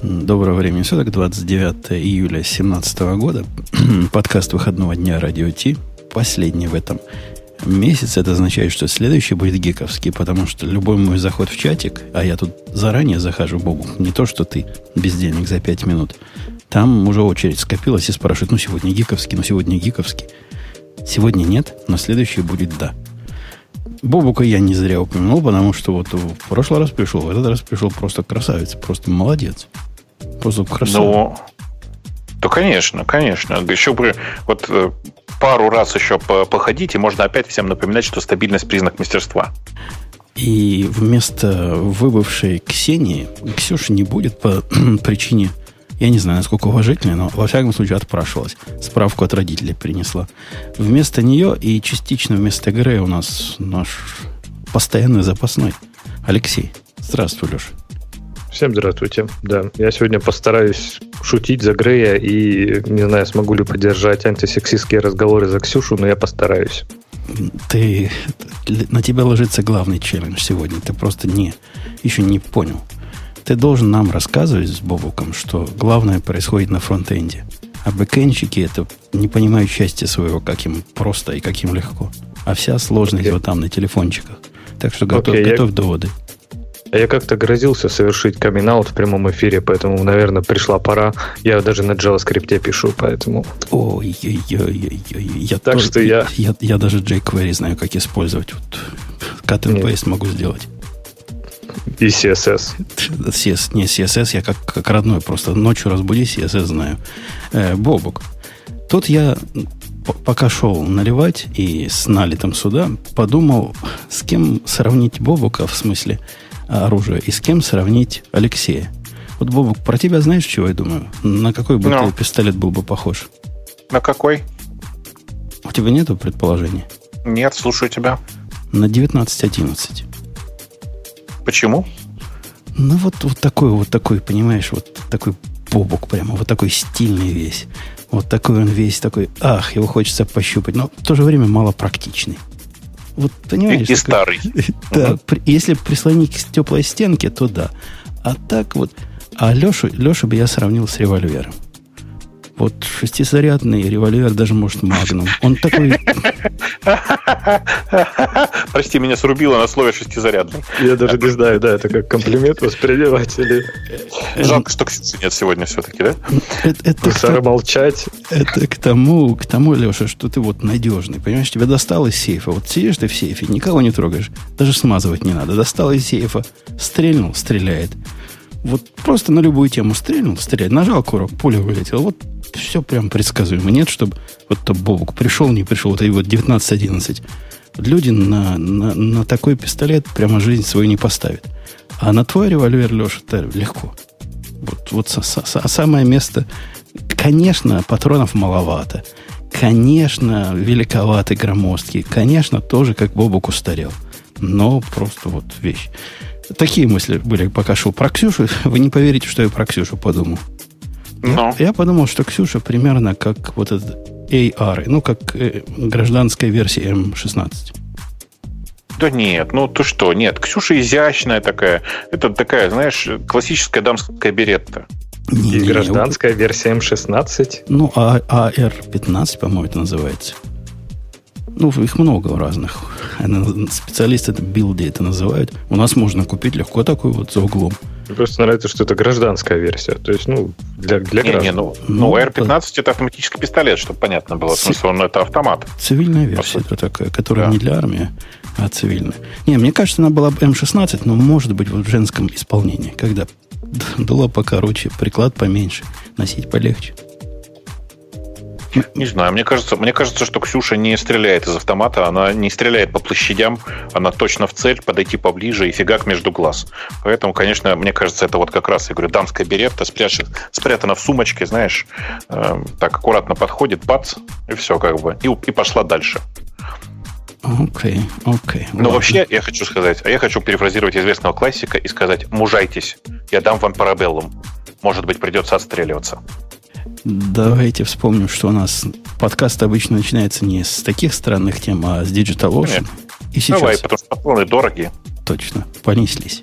Доброго времени суток, 29 июля 2017 года. Подкаст выходного дня Радио Ти. Последний в этом месяце. Это означает, что следующий будет гиковский, потому что любой мой заход в чатик, а я тут заранее захожу, Богу, не то, что ты без денег за 5 минут, там уже очередь скопилась и спрашивают, ну, сегодня гиковский, ну, сегодня гиковский. Сегодня нет, но следующий будет да. Бобука я не зря упомянул, потому что вот в прошлый раз пришел, в этот раз пришел просто красавец, просто молодец. Просто красавец. Ну, то, конечно, конечно. Еще бы вот э, пару раз еще походить, и можно опять всем напоминать, что стабильность признак мастерства. И вместо выбывшей Ксении Ксюши не будет по причине я не знаю, насколько уважительная, но во всяком случае отпрашивалась. Справку от родителей принесла. Вместо нее и частично вместо Грея у нас наш постоянный запасной Алексей. Здравствуй, Леша. Всем здравствуйте. Да, я сегодня постараюсь шутить за Грея и не знаю, смогу ли поддержать антисексистские разговоры за Ксюшу, но я постараюсь. Ты на тебя ложится главный челлендж сегодня. Ты просто не еще не понял. Ты должен нам рассказывать с Бобуком, что главное происходит на фронтенде. А бэкэнщики это не понимают счастья своего, как им просто и как им легко. А вся сложность okay. вот там на телефончиках. Так что готов, okay, готовь я... доводы. Я как-то грозился совершить камин в прямом эфире, поэтому, наверное, пришла пора. Я даже на JavaScript пишу, поэтому... Ой-ой-ой-ой-ой. Я так тоже, что я... я... Я даже jQuery знаю, как использовать. Вот cut and paste могу сделать. И CSS. CS, не CSS, я как, как родной, просто ночью разбуди, CSS знаю. Э, Бобук. Тут я, пока шел наливать и с налитым сюда, подумал, с кем сравнить Бобука, в смысле оружия, и с кем сравнить Алексея. Вот, Бобук, про тебя знаешь, чего я думаю? На какой бы no. ты пистолет был бы похож? На какой? У тебя нету предположения? Нет, слушаю тебя. На 1911. Почему? Ну, вот, вот такой, вот такой, понимаешь, вот такой бобок прямо, вот такой стильный весь. Вот такой он весь, такой, ах, его хочется пощупать, но в то же время мало практичный. Вот понимаешь? И, и старый. Да, при, если прислонить к теплой стенке, то да. А так вот, а Лешу, Лешу бы я сравнил с револьвером. Вот шестизарядный револьвер даже может магнум. Он такой... Прости, меня срубило на слове шестизарядный. Я даже не знаю, да, это как комплимент воспринимать или... Жалко, что Ксюши нет сегодня все-таки, да? Это, это молчать. Это к тому, к тому, Леша, что ты вот надежный. Понимаешь, тебя достал из сейфа. Вот сидишь ты в сейфе, никого не трогаешь. Даже смазывать не надо. Достал из сейфа, стрельнул, стреляет. Вот просто на любую тему стрельнул, стреляет. Нажал курок, пуля вылетела. Вот все прям предсказуемо. Нет, чтобы вот то Бобук пришел, не пришел, и вот 19-11. Люди на, на, на такой пистолет прямо жизнь свою не поставят. А на твой револьвер, Леша, это легко. Вот, вот со, со, со, самое место... Конечно, патронов маловато. Конечно, великоватый, громоздкий. Конечно, тоже как Бобук устарел. Но просто вот вещь. Такие мысли были, пока шел про Ксюшу. Вы не поверите, что я про Ксюшу подумал. Но. Я, я подумал, что Ксюша примерно как вот этот AR, ну, как э, гражданская версия М16. Да нет, ну ты что, нет, Ксюша изящная такая. Это такая, знаешь, классическая дамская беретта. Не, И гражданская не, версия М16. Ну, а AR15, по-моему, это называется. Ну, их много разных. Специалисты это билды это называют. У нас можно купить легко такой вот за углом. Мне просто нравится, что это гражданская версия. То есть, ну, для, для не, граждан. Не, ну, ну, ну R15 это... это автоматический пистолет, чтобы понятно было. В смысле, он это автомат. Цивильная версия это такая, которая да. не для армии, а цивильная. Не, мне кажется, она была бы М16, но может быть вот в женском исполнении, когда было покороче, приклад поменьше, носить полегче. Не знаю, мне кажется, мне кажется, что Ксюша не стреляет из автомата, она не стреляет по площадям, она точно в цель, подойти поближе и фигак между глаз. Поэтому, конечно, мне кажется, это вот как раз, я говорю, дамская беретта спрячет, спрятана в сумочке, знаешь, э, так аккуратно подходит, бац, и все как бы, и, и пошла дальше. Окей, okay, окей. Okay, Но вообще, я хочу сказать, а я хочу перефразировать известного классика и сказать, мужайтесь, я дам вам парабеллум. Может быть, придется отстреливаться. Давайте вспомним, что у нас подкаст обычно начинается не с таких странных тем, а с Digital Ocean. И сейчас... Давай, потому что патроны дорогие. Точно, понеслись.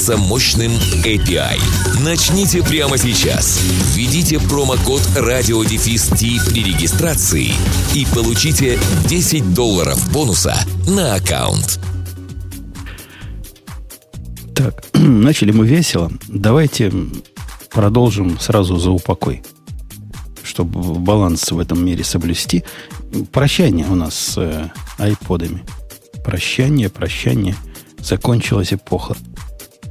мощным мощным API. Начните прямо сейчас. Введите промокод радиодефис при регистрации и получите 10 долларов бонуса на аккаунт. Так, начали мы весело. Давайте продолжим сразу за упокой, чтобы баланс в этом мире соблюсти. Прощание у нас с э, айподами. Прощание, прощание. Закончилась эпоха.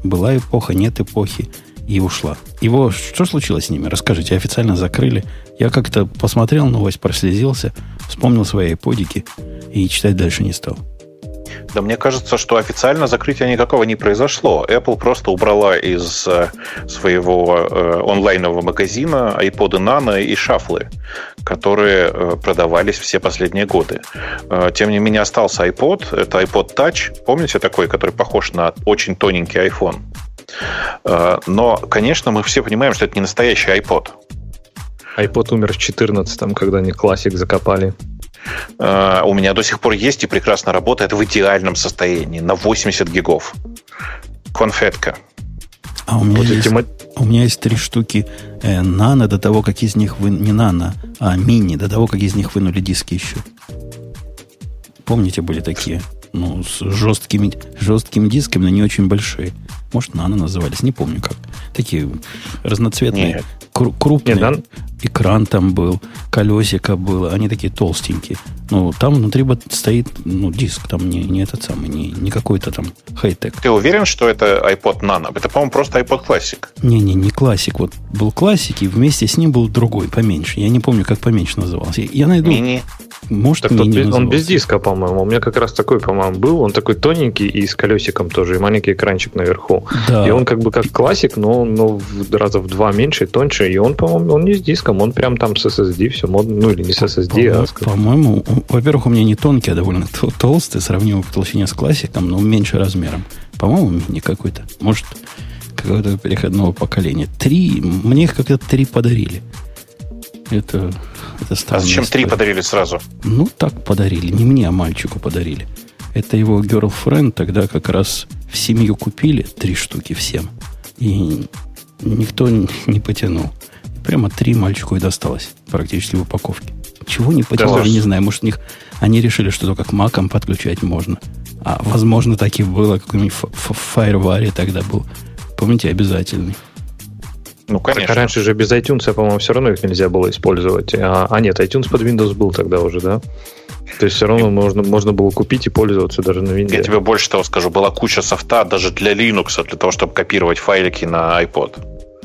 Была эпоха, нет эпохи, и ушла. Его, что случилось с ними? Расскажите, официально закрыли. Я как-то посмотрел новость, прослезился, вспомнил свои подики и читать дальше не стал. Да мне кажется, что официально закрытия никакого не произошло. Apple просто убрала из э, своего э, онлайнового магазина iPod Nano и шафлы, которые э, продавались все последние годы. Тем не менее остался iPod, это iPod Touch, помните такой, который похож на очень тоненький iPhone? Но, конечно, мы все понимаем, что это не настоящий iPod. iPod умер в 14 когда они классик закопали. Э, у меня до сих пор есть и прекрасно работает в идеальном состоянии на 80 гигов. Конфетка. А у меня, вот есть, эти... у меня есть три штуки э, нано до того, как из них вы... не нано, а мини, до того, как из них вынули диски еще. Помните, были такие? Ну, с жесткими, жесткими дисками, но не очень большие. Может, нано назывались, не помню как. Такие разноцветные, Нет. крупные. Нет, да? Экран там был, колесико было, они такие толстенькие. Ну, там внутри стоит ну, диск, там не, не этот самый, не, не какой-то там хай-тек. Ты уверен, что это iPod Nano? Это, по-моему, просто iPod Classic. Не-не, не классик. Вот был классик, и вместе с ним был другой, поменьше. Я не помню, как поменьше назывался. Я найду... Мини. Может, так мини он, он без диска, по-моему. У меня как раз такой, по-моему, был. Он такой тоненький и с колесиком тоже, и маленький экранчик наверху. Да. И он как бы как классик, но, но в, раза в два меньше и тоньше. И он, по-моему, он не с диском, он прям там с SSD все модно. Ну, или не с SSD, по а... По-моему, во-первых, у меня не тонкий, а довольно толстый, сравнимо по толщине с классиком, но меньше размером. По-моему, мини какой-то. Может, какого-то переходного поколения. Три, мне их как-то три подарили. Это, это А зачем три подарили сразу? Ну, так подарили. Не мне, а мальчику подарили. Это его girlfriend тогда как раз в семью купили три штуки всем. И никто не потянул. Прямо три мальчику и досталось практически в упаковке. Чего не потянул, да, я не знаю. Может, у них они решили, что только к макам подключать можно. А возможно, так и было. Какой-нибудь FireWire тогда был. Помните, обязательный. Ну, конечно. Так, раньше же без iTunes, по-моему, все равно их нельзя было использовать. А, а нет, iTunes под Windows был тогда уже, да? То есть все равно можно, можно было купить и пользоваться даже на Windows. Я тебе больше того скажу. Была куча софта даже для Linux, для того, чтобы копировать файлики на iPod.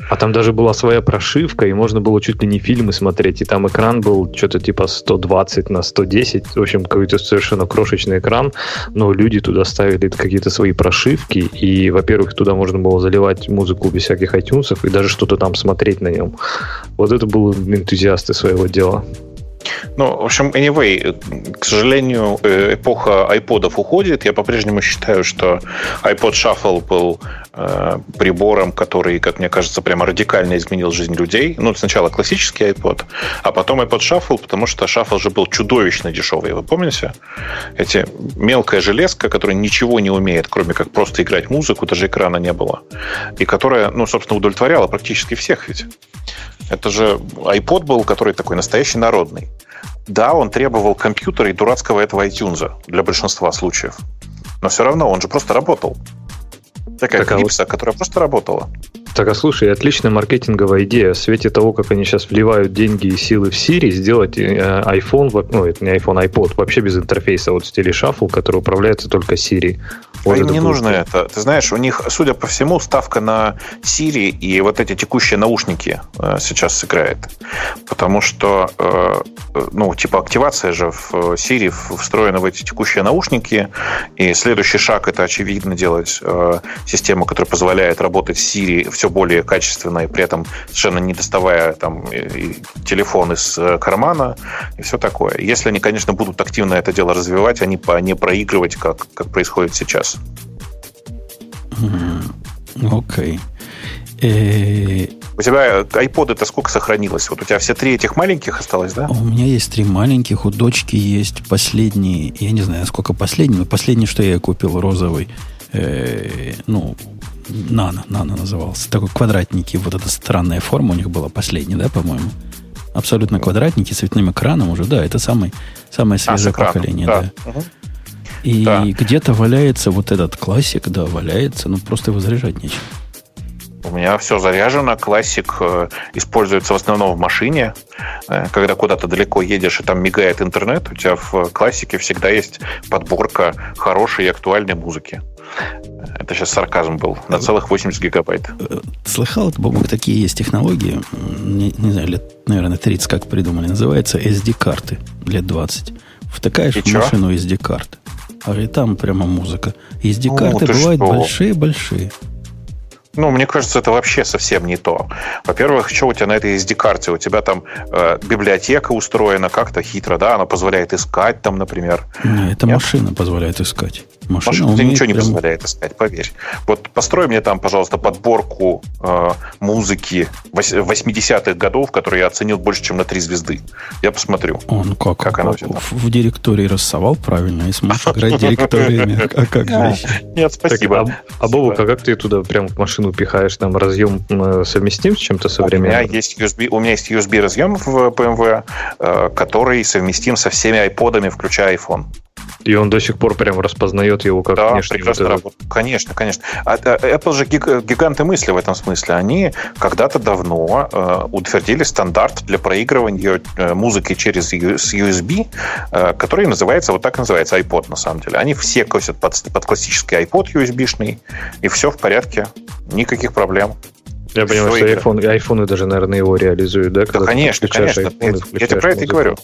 А там даже была своя прошивка, и можно было чуть ли не фильмы смотреть, и там экран был что-то типа 120 на 110, в общем, какой-то совершенно крошечный экран, но люди туда ставили какие-то свои прошивки, и, во-первых, туда можно было заливать музыку без всяких iTunes, и даже что-то там смотреть на нем. Вот это были энтузиасты своего дела. Ну, в общем, anyway, к сожалению, э, эпоха айподов уходит. Я по-прежнему считаю, что iPod Shuffle был э, прибором, который, как мне кажется, прямо радикально изменил жизнь людей. Ну, сначала классический iPod, а потом iPod Shuffle, потому что Shuffle же был чудовищно дешевый. Вы помните? Эти мелкая железка, которая ничего не умеет, кроме как просто играть музыку, даже экрана не было. И которая, ну, собственно, удовлетворяла практически всех ведь. Это же iPod был, который такой настоящий народный. Да, он требовал компьютера и дурацкого этого iTunes для большинства случаев. Но все равно он же просто работал. Такая так, клипса, а которая просто работала. Так, а слушай, отличная маркетинговая идея. В свете того, как они сейчас вливают деньги и силы в Siri, сделать э, iPhone, ну, это не iPhone, iPod, вообще без интерфейса, вот в стиле Shuffle, который управляется только Siri. А им не нужно это. Ты знаешь, у них, судя по всему, ставка на Siri и вот эти текущие наушники э, сейчас сыграет. Потому что, э, ну, типа активация же в Siri встроена в эти текущие наушники, и следующий шаг это, очевидно, делать э, систему, которая позволяет работать с Siri все более качественно и при этом совершенно не доставая там телефон из кармана и все такое. Если они, конечно, будут активно это дело развивать, они а не проигрывать, как, как происходит сейчас. Окей. Э, у тебя iPod это сколько сохранилось? Вот у тебя все три этих маленьких осталось, да? У меня есть три маленьких, у дочки есть последний, я не знаю, сколько последний, но последний, что я купил, розовый, э, ну, Нано, Нано назывался. Такой квадратненький, вот эта странная форма у них была последний, да, по-моему? Абсолютно квадратненький, с цветным экраном уже, да, это самый, самое а, свежее а, поколение, да. да. Угу. И да. где-то валяется вот этот классик, да, валяется, ну просто его заряжать нечем. У меня все заряжено. Классик э, используется в основном в машине. Э, когда куда-то далеко едешь и там мигает интернет, у тебя в классике всегда есть подборка хорошей и актуальной музыки. Это сейчас сарказм был. На целых 80 гигабайт. Э, слыхал, Бобок, такие есть технологии. Не, не знаю, лет, наверное, 30 как придумали. Называется SD-карты. Лет 20. Втыкаешь и в машину SD-карты. А и там прямо музыка. SD-карты ну, бывают большие-большие. Ну, мне кажется, это вообще совсем не то. Во-первых, что у тебя на этой SD-карте? У тебя там э, библиотека устроена как-то хитро, да? Она позволяет искать там, например. Не, это Нет? машина позволяет искать. Машина, машина тебе ничего не прям... позволяет искать, поверь. Вот построй мне там, пожалуйста, подборку э, музыки 80-х годов, которую я оценил больше, чем на три звезды. Я посмотрю. О, ну как? Как она в, в директории рассовал правильно и сможешь играть директориями. А как же Нет, спасибо. А Бобу, как ты туда прям в машину пихаешь? Там разъем совместим с чем-то современным? У меня есть USB, у меня есть USB разъем в BMW, э, который совместим со всеми айподами, включая iPhone. И он до сих пор прям распознает его как да, внешний прекрасно вот этот... Конечно, конечно. А, а, Apple же гиганты мысли в этом смысле. Они когда-то давно э, утвердили стандарт для проигрывания э, музыки через с USB, э, который называется, вот так называется, iPod на самом деле. Они все косят под, под классический iPod USB-шный, и все в порядке, никаких проблем. Я понимаю, что iPhone, iPhone даже, наверное, его реализуют, да? да конечно, конечно. IPhone, я, я тебе про это и говорю.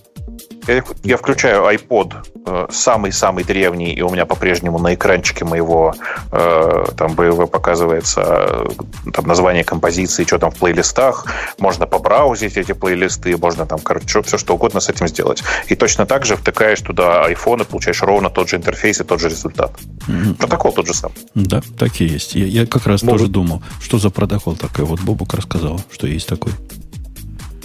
Я, я включаю iPod э, самый-самый древний, и у меня по-прежнему на экранчике моего э, там BMW показывается э, там название композиции, что там в плейлистах. Можно побраузить эти плейлисты, можно там, короче, все что угодно с этим сделать. И точно так же втыкаешь туда iPhone и получаешь ровно тот же интерфейс и тот же результат. Mm-hmm. Протокол тот же сам. Да, так и есть. Я, я как раз Может... тоже думал, что за протокол такой. Вот Бобук рассказал, что есть такой.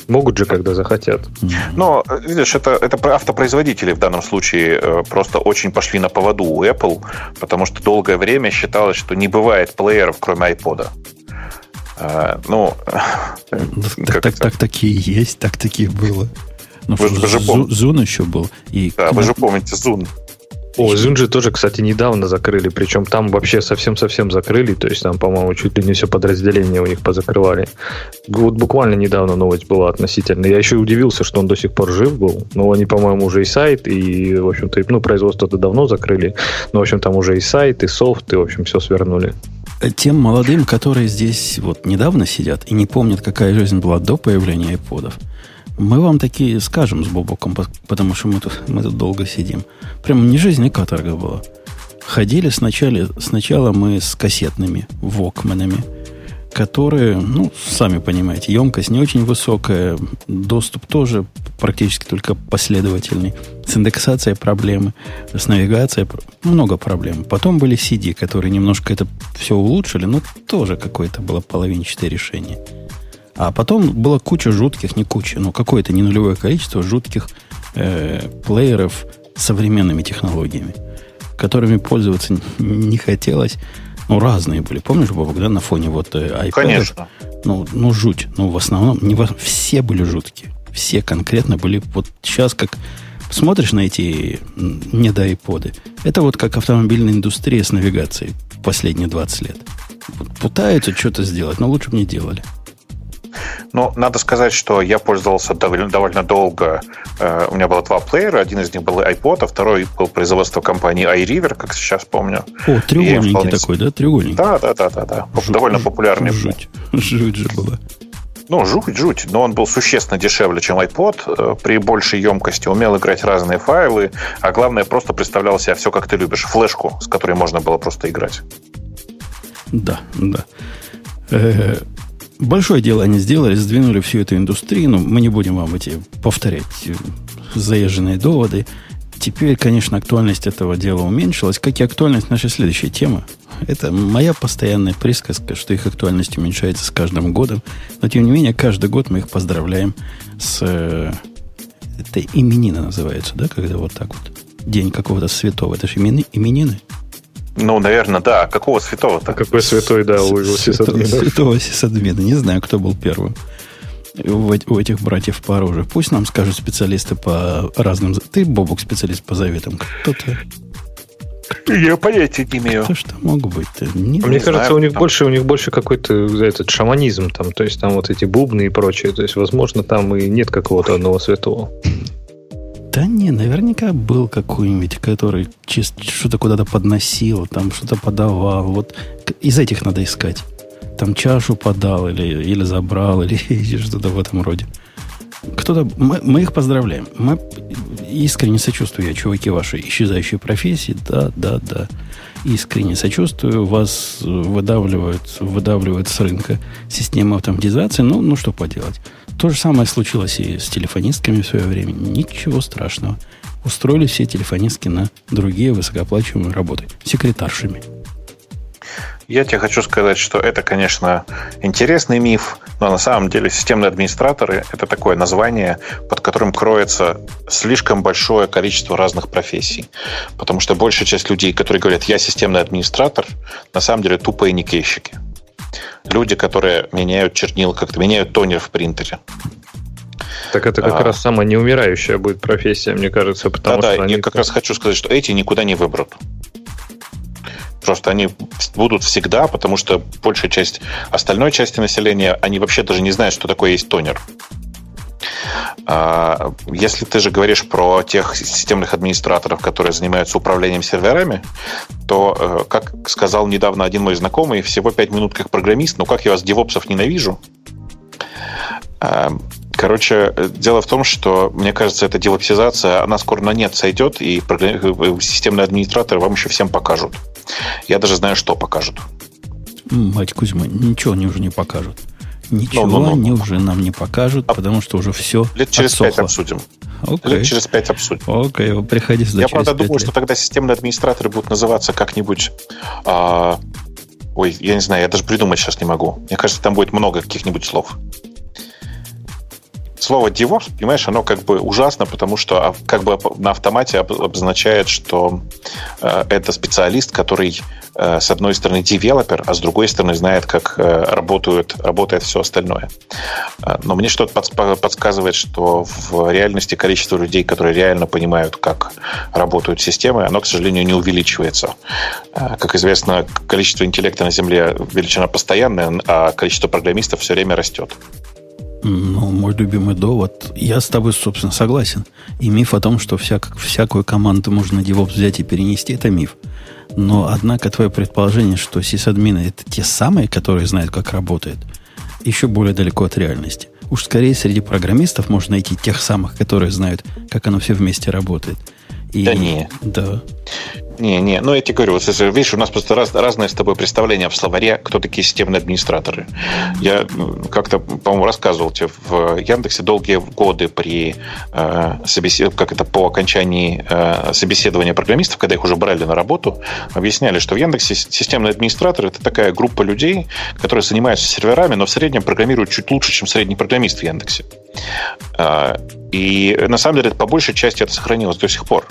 Могут же, когда захотят. Но, видишь, это, это автопроизводители в данном случае э, просто очень пошли на поводу у Apple, потому что долгое время считалось, что не бывает плееров, кроме iPod. А, ну, так, так, так такие есть, так такие было. Ну, вы, вы же помните. Зун еще был. И да, вы же помните Зун. О, Зунджи тоже, кстати, недавно закрыли, причем там вообще совсем-совсем закрыли, то есть там, по-моему, чуть ли не все подразделение у них позакрывали. Вот буквально недавно новость была относительно. Я еще удивился, что он до сих пор жив был, но они, по-моему, уже и сайт, и, в общем-то, ну, производство-то давно закрыли, но, в общем, там уже и сайт, и софт, и, в общем, все свернули. Тем молодым, которые здесь вот недавно сидят и не помнят, какая жизнь была до появления iPod'ов, мы вам такие скажем с Бобоком, потому что мы тут, мы тут долго сидим. Прям не жизнь, а каторга была. Ходили сначала, сначала мы с кассетными вокманами, которые, ну, сами понимаете, емкость не очень высокая, доступ тоже практически только последовательный. С индексацией проблемы, с навигацией много проблем. Потом были CD, которые немножко это все улучшили, но тоже какое-то было половинчатое решение. А потом была куча жутких, не куча, но какое-то не нулевое количество жутких э, плееров с современными технологиями, которыми пользоваться не хотелось. Ну, разные были. Помнишь, Бобок, да, на фоне вот э, iPad? Конечно. Ну, ну, жуть. Ну, в основном, не во... все были жуткие. Все конкретно были. Вот сейчас как смотришь на эти не до iPod, это вот как автомобильная индустрия с навигацией последние 20 лет. Пытаются что-то сделать, но лучше бы не делали. Ну, надо сказать, что я пользовался довольно, довольно долго. Э, у меня было два плеера. Один из них был iPod, а второй был производство компании iRiver, как сейчас помню. О, треугольненький вполне... такой, да? Треугольненький. Да, да, да, да. да. Жуть, довольно популярный. Жуть. Жуть же была. Ну, жуть, жуть. Но он был существенно дешевле, чем iPod, э, при большей емкости, умел играть разные файлы, а главное, просто представлял себя все, как ты любишь. Флешку, с которой можно было просто играть. Да, да. Э, большое дело они сделали, сдвинули всю эту индустрию. Но мы не будем вам эти повторять э, заезженные доводы. Теперь, конечно, актуальность этого дела уменьшилась, как и актуальность нашей следующей темы. Это моя постоянная присказка, что их актуальность уменьшается с каждым годом. Но, тем не менее, каждый год мы их поздравляем с... Э, это именины называется, да, когда вот так вот. День какого-то святого. Это же имени, именины. Ну, наверное, да. Какого святого-то? А какой святой, да, у его святого, святого сисадмина. Не знаю, кто был первым у, у этих братьев по оружию. Пусть нам скажут специалисты по разным... Ты, Бобук, специалист по заветам. Кто-то я понятия не имею. Кто что мог быть? Не Мне кажется, знаю, у них там... больше, у них больше какой-то этот шаманизм там, то есть там вот эти бубны и прочее. То есть, возможно, там и нет какого-то одного святого. Да не, наверняка был какой-нибудь, который что-то куда-то подносил, там что-то подавал. Вот из этих надо искать. Там чашу подал или, или забрал, или, или что-то в этом роде. Кто-то, мы, мы их поздравляем. Мы искренне сочувствую я, чуваки, вашей исчезающей профессии. Да, да, да. Искренне сочувствую. Вас выдавливают, выдавливают с рынка системы автоматизации. Ну, ну, что поделать. То же самое случилось и с телефонистками в свое время. Ничего страшного. Устроили все телефонистки на другие высокооплачиваемые работы. Секретаршами. Я тебе хочу сказать, что это, конечно, интересный миф, но на самом деле системные администраторы – это такое название, под которым кроется слишком большое количество разных профессий. Потому что большая часть людей, которые говорят «я системный администратор», на самом деле тупые никейщики. Люди, которые меняют чернила, как-то меняют тонер в принтере. Так это как а, раз самая неумирающая будет профессия, мне кажется, потому да, что да, они... я как раз хочу сказать, что эти никуда не выберут. Просто они будут всегда, потому что большая часть остальной части населения, они вообще даже не знают, что такое есть тонер. А, если ты же говоришь про тех системных администраторов, которые занимаются управлением серверами, то, э, как сказал недавно один мой знакомый, всего 5 минут как программист, ну как я вас, девопсов, ненавижу. А, короче, дело в том, что, мне кажется, эта девопсизация, она скоро на нет сойдет, и э, системные администраторы вам еще всем покажут. Я даже знаю, что покажут. Мать Кузьма, ничего они уже не покажут. Ничего но, но, но, они уже нам не покажут, а, потому что уже все Лет через отсохло. пять обсудим. Okay. Лет через пять обсудим. Окей, okay, приходи сюда Я, правда, думаю, лет. что тогда системные администраторы будут называться как-нибудь... А, ой, я не знаю, я даже придумать сейчас не могу. Мне кажется, там будет много каких-нибудь слов слово DevOps, понимаешь, оно как бы ужасно, потому что а, как бы на автомате обозначает, что э, это специалист, который э, с одной стороны девелопер, а с другой стороны знает, как э, работают, работает все остальное. Но мне что-то подсказывает, что в реальности количество людей, которые реально понимают, как работают системы, оно, к сожалению, не увеличивается. Как известно, количество интеллекта на Земле величина постоянная, а количество программистов все время растет. Ну, мой любимый довод. Я с тобой, собственно, согласен. И миф о том, что всяк, всякую команду можно DevOps взять и перенести, это миф. Но, однако, твое предположение, что сисадмины это те самые, которые знают, как работает, еще более далеко от реальности. Уж скорее среди программистов можно найти тех самых, которые знают, как оно все вместе работает. И, да не. Да. Не, не, ну я тебе говорю, вот, видишь, у нас просто раз, разное с тобой представление в словаре, кто такие системные администраторы. Я как-то, по-моему, рассказывал тебе в Яндексе долгие годы при э, собесед... как это по окончании э, собеседования программистов, когда их уже брали на работу, объясняли, что в Яндексе системный администратор это такая группа людей, которые занимаются серверами, но в среднем программируют чуть лучше, чем средний программист в Яндексе. Э, и на самом деле, по большей части это сохранилось до сих пор.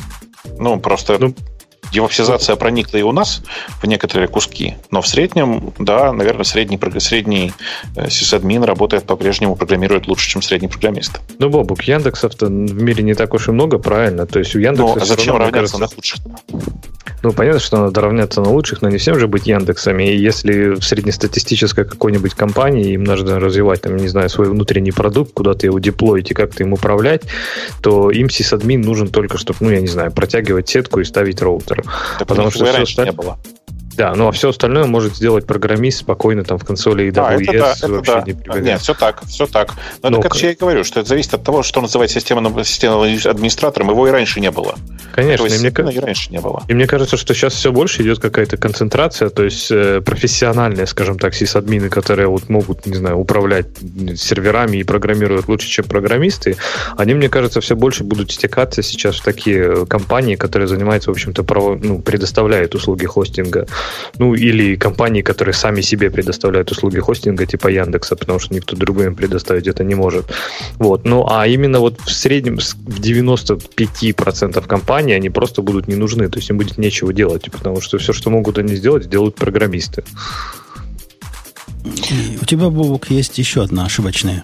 Ну, просто... Ну, Девопсизация проникла и у нас в некоторые куски, но в среднем, да, наверное, средний, средний э, сисадмин работает по-прежнему, программирует лучше, чем средний программист. Ну, Бобук, Яндексов-то в мире не так уж и много, правильно? То есть у Яндекса... Ну, а зачем равняться кажется, на лучших? Ну, понятно, что надо равняться на лучших, но не всем же быть Яндексами. И если в среднестатистической какой-нибудь компании им нужно развивать, там, не знаю, свой внутренний продукт, куда-то его деплоить и как-то им управлять, то им сисадмин нужен только, чтобы, ну, я не знаю, протягивать сетку и ставить роутер. Да, Потому что все не было. Да, ну а все остальное может сделать программист спокойно там в консоли AWS. А, это да, это вообще да. не Нет, все так, все так. Но, Но это, как я и говорю, что это зависит от того, что называть системным, системным администратором. Его и раньше не было. Конечно. И мне, и раньше не было. И мне кажется, что сейчас все больше идет какая-то концентрация, то есть э, профессиональные, скажем так, сисадмины, которые вот могут, не знаю, управлять серверами и программируют лучше, чем программисты, они, мне кажется, все больше будут стекаться сейчас в такие компании, которые занимаются, в общем-то, право, ну, предоставляют услуги хостинга. Ну, или компании, которые сами себе предоставляют услуги хостинга, типа Яндекса, потому что никто другой им предоставить это не может. Вот. Ну, а именно вот в среднем в 95% компаний они просто будут не нужны, то есть им будет нечего делать, потому что все, что могут они сделать, делают программисты. У тебя, Бобок, есть еще одна ошибочная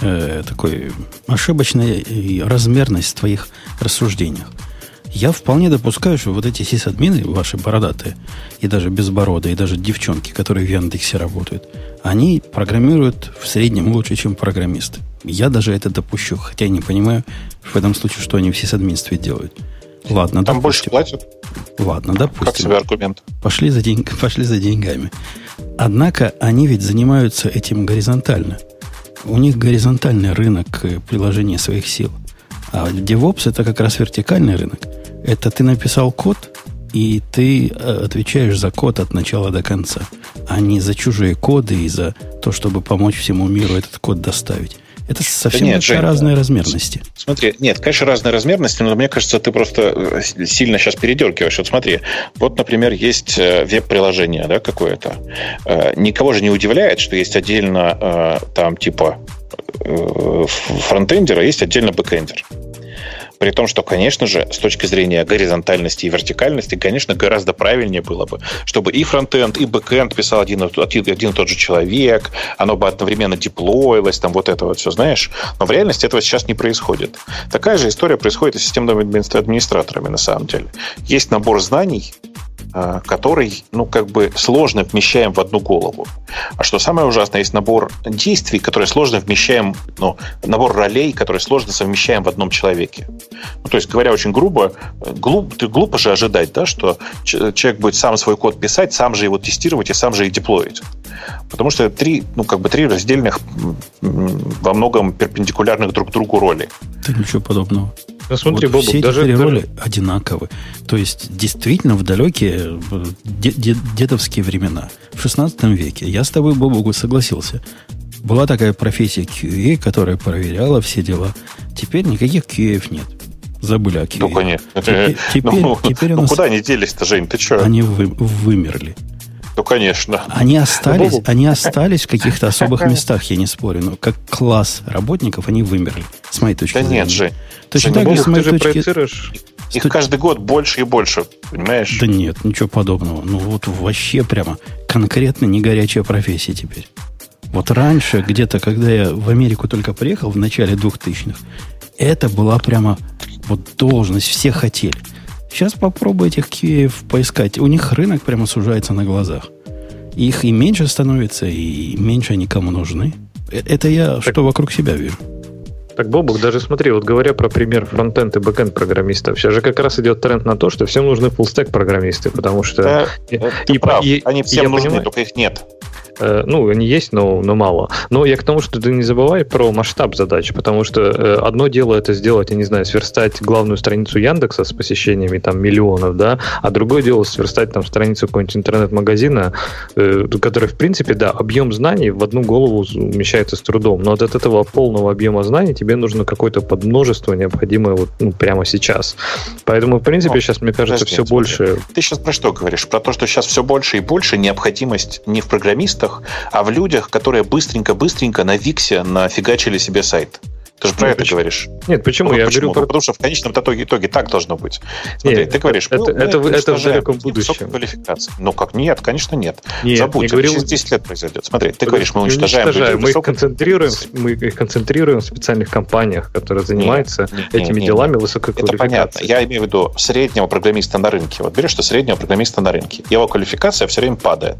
э, такой ошибочная размерность в твоих рассуждениях. Я вполне допускаю, что вот эти сисадмины, ваши бородатые, и даже безбородые, и даже девчонки, которые в Яндексе работают, они программируют в среднем лучше, чем программисты. Я даже это допущу, хотя я не понимаю в этом случае, что они в сисадминстве делают. Ладно, Там допустим. больше платят? Ладно, допустим. Как тебе аргумент? Пошли за, день, пошли за деньгами. Однако они ведь занимаются этим горизонтально. У них горизонтальный рынок э, приложения своих сил. А DevOps это как раз вертикальный рынок. Это ты написал код, и ты э, отвечаешь за код от начала до конца, а не за чужие коды и за то, чтобы помочь всему миру этот код доставить. Это совсем да нет, Жень, разные размерности. Смотри, нет, конечно, разные размерности, но мне кажется, ты просто э, сильно сейчас передергиваешь. Вот смотри, вот, например, есть э, веб-приложение да, какое-то. Никого же не удивляет, что есть отдельно там типа фронтендера, есть отдельно бэкендер. При том, что, конечно же, с точки зрения горизонтальности и вертикальности, конечно, гораздо правильнее было бы, чтобы и фронтенд, и бэкенд писал один, один, и тот же человек, оно бы одновременно деплоилось, там вот это вот все, знаешь. Но в реальности этого сейчас не происходит. Такая же история происходит и с системными администраторами, на самом деле. Есть набор знаний, который, ну, как бы сложно вмещаем в одну голову. А что самое ужасное, есть набор действий, которые сложно вмещаем, ну, набор ролей, которые сложно совмещаем в одном человеке. Ну, то есть, говоря очень грубо, глуп, ты глупо же ожидать, да, что человек будет сам свой код писать, сам же его тестировать и сам же и деплоить. Потому что это три, ну, как бы три раздельных, во многом перпендикулярных друг другу роли. Да ничего подобного. Ну, смотри, вот Бобок, все даже, эти роли даже... одинаковы. То есть, действительно, в далекие дедовские времена, в 16 веке, я с тобой, Бобугу, согласился. Была такая профессия QA, которая проверяла все дела. Теперь никаких QA нет. Забыли о QA. Ну, конечно. Теперь, теперь, ну, теперь ну, куда они делись-то, Жень, ты что? Они вы, вымерли. Ну, конечно. Они остались, они остались в каких-то особых местах, я не спорю, но как класс работников они вымерли, с моей точки да зрения. нет, же. Точно так же, с моей точки... Их каждый год больше и больше, понимаешь? Да нет, ничего подобного. Ну вот вообще прямо конкретно не горячая профессия теперь. Вот раньше, где-то, когда я в Америку только приехал, в начале 2000-х, это была прямо вот должность, все хотели. Сейчас попробуй этих QA поискать. У них рынок прямо сужается на глазах. Их и меньше становится, и меньше они кому нужны. Э, это я так, что вокруг себя вижу. Так, Бобук, даже смотри, вот говоря про пример фронтенд и бэкенд программистов, сейчас же как раз идет тренд на то, что всем нужны full программисты, потому что... Да, и, и, прав. и, они всем нужны, понимаю, только их нет. Э, ну, они есть, но, но мало. Но я к тому, что ты не забывай про масштаб задач, потому что э, одно дело это сделать, я не знаю, сверстать главную страницу Яндекса с посещениями там миллионов, да, а другое дело сверстать там страницу какого-нибудь интернет-магазина, э, который, в принципе, да, объем знаний в одну голову умещается с трудом, но от этого полного объема знаний тебе нужно какое-то подмножество необходимое вот ну, прямо сейчас. Поэтому, в принципе, О, сейчас, мне кажется, подожди, все смотри. больше... Ты сейчас про что говоришь? Про то, что сейчас все больше и больше необходимость не в программистах, а в людях, которые быстренько-быстренько на Виксе нафигачили себе сайт. Ты же про Нет, это почему? говоришь. Нет, почему? Ну, я почему? говорю про... Ну, Потому что в конечном итоге, итоге так должно быть. Смотри, Нет, ты говоришь, это- мы- это- мы это в- это далеком будущем. квалификации. Ну как, нет, конечно, нет. Нет, Забудь, не это говорил- через 10 лет произойдет. Смотри, ты Подожди, говоришь, мы уничтожаем людей уничтожаем, мы их концентрируем, мы их концентрируем в специальных компаниях, которые занимаются Не, не, этими не, делами не. высокой Это понятно. квалификации. Я имею в виду среднего программиста на рынке. Вот берешь ты среднего программиста на рынке. Его квалификация все время падает.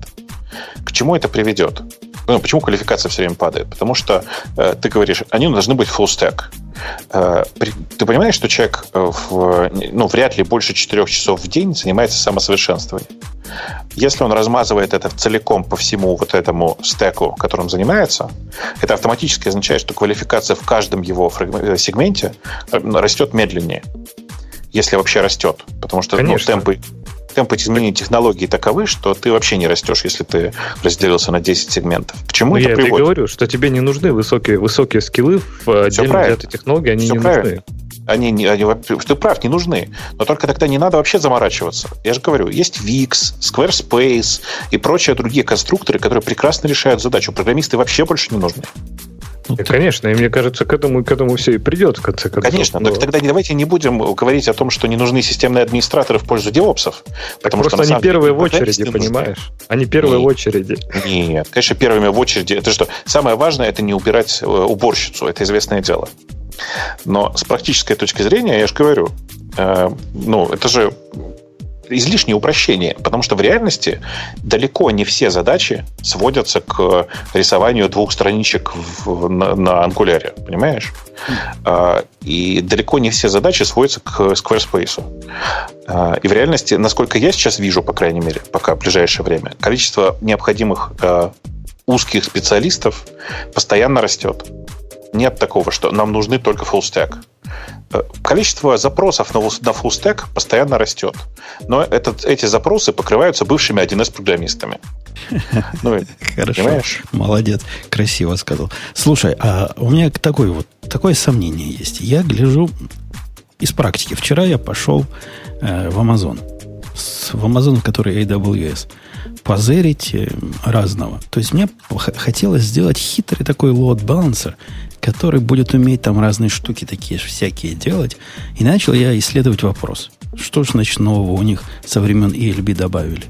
К чему это приведет? Ну, почему квалификация все время падает? Потому что э, ты говоришь, они должны быть full stack. Э, при- ты понимаешь, что человек э, в, ну, вряд ли больше 4 часов в день занимается самосовершенствованием. Если он размазывает это целиком по всему вот этому стеку, которым занимается, это автоматически означает, что квалификация в каждом его э, сегменте э, растет медленнее. Если вообще растет. Потому что ну, темпы, темпы изменения технологий таковы, что ты вообще не растешь, если ты разделился на 10 сегментов. К чему Ну, это я приводит? говорю, что тебе не нужны высокие, высокие скиллы в э, отдельно взятой технологии, они Всё не правильно. нужны. Они, не- они, ты прав, не нужны. Но только тогда не надо вообще заморачиваться. Я же говорю, есть Wix, Squarespace и прочие другие конструкторы, которые прекрасно решают задачу. Программисты вообще больше не нужны. Ну, так- конечно, и мне кажется, к этому, к этому все и придет, в конце концов. Конечно, Но но тогда давайте не будем говорить о том, что не нужны системные администраторы в пользу девопсов. так потому просто что, они первые в очереди, нужны. понимаешь? Они первые Не. в очереди. Нет, конечно, первыми в очереди. Это что? Самое важное это не убирать э, уборщицу, это известное дело. Но с практической точки зрения, я же говорю, э, ну, это же излишнее упрощение, потому что в реальности далеко не все задачи сводятся к рисованию двух страничек в- на, на ангуляре, понимаешь? А, И далеко не все задачи сводятся к Squarespace. А, И в реальности, насколько я сейчас вижу, по крайней мере, пока в ближайшее время, количество необходимых э, узких специалистов постоянно растет. Нет такого, что нам нужны только full stack. Э, Количество запросов на, на full stack постоянно растет. Но этот, эти запросы покрываются бывшими 1С-программистами. Ну, Хорошо. понимаешь? Молодец. Красиво сказал. Слушай, а у меня такое вот, такое сомнение есть. Я гляжу из практики. Вчера я пошел э, в Amazon. С- в Amazon, который AWS. Позырить э, разного. То есть мне хотелось сделать хитрый такой load balancer, который будет уметь там разные штуки такие всякие делать. И начал я исследовать вопрос. Что ж, значит, нового у них со времен ELB добавили?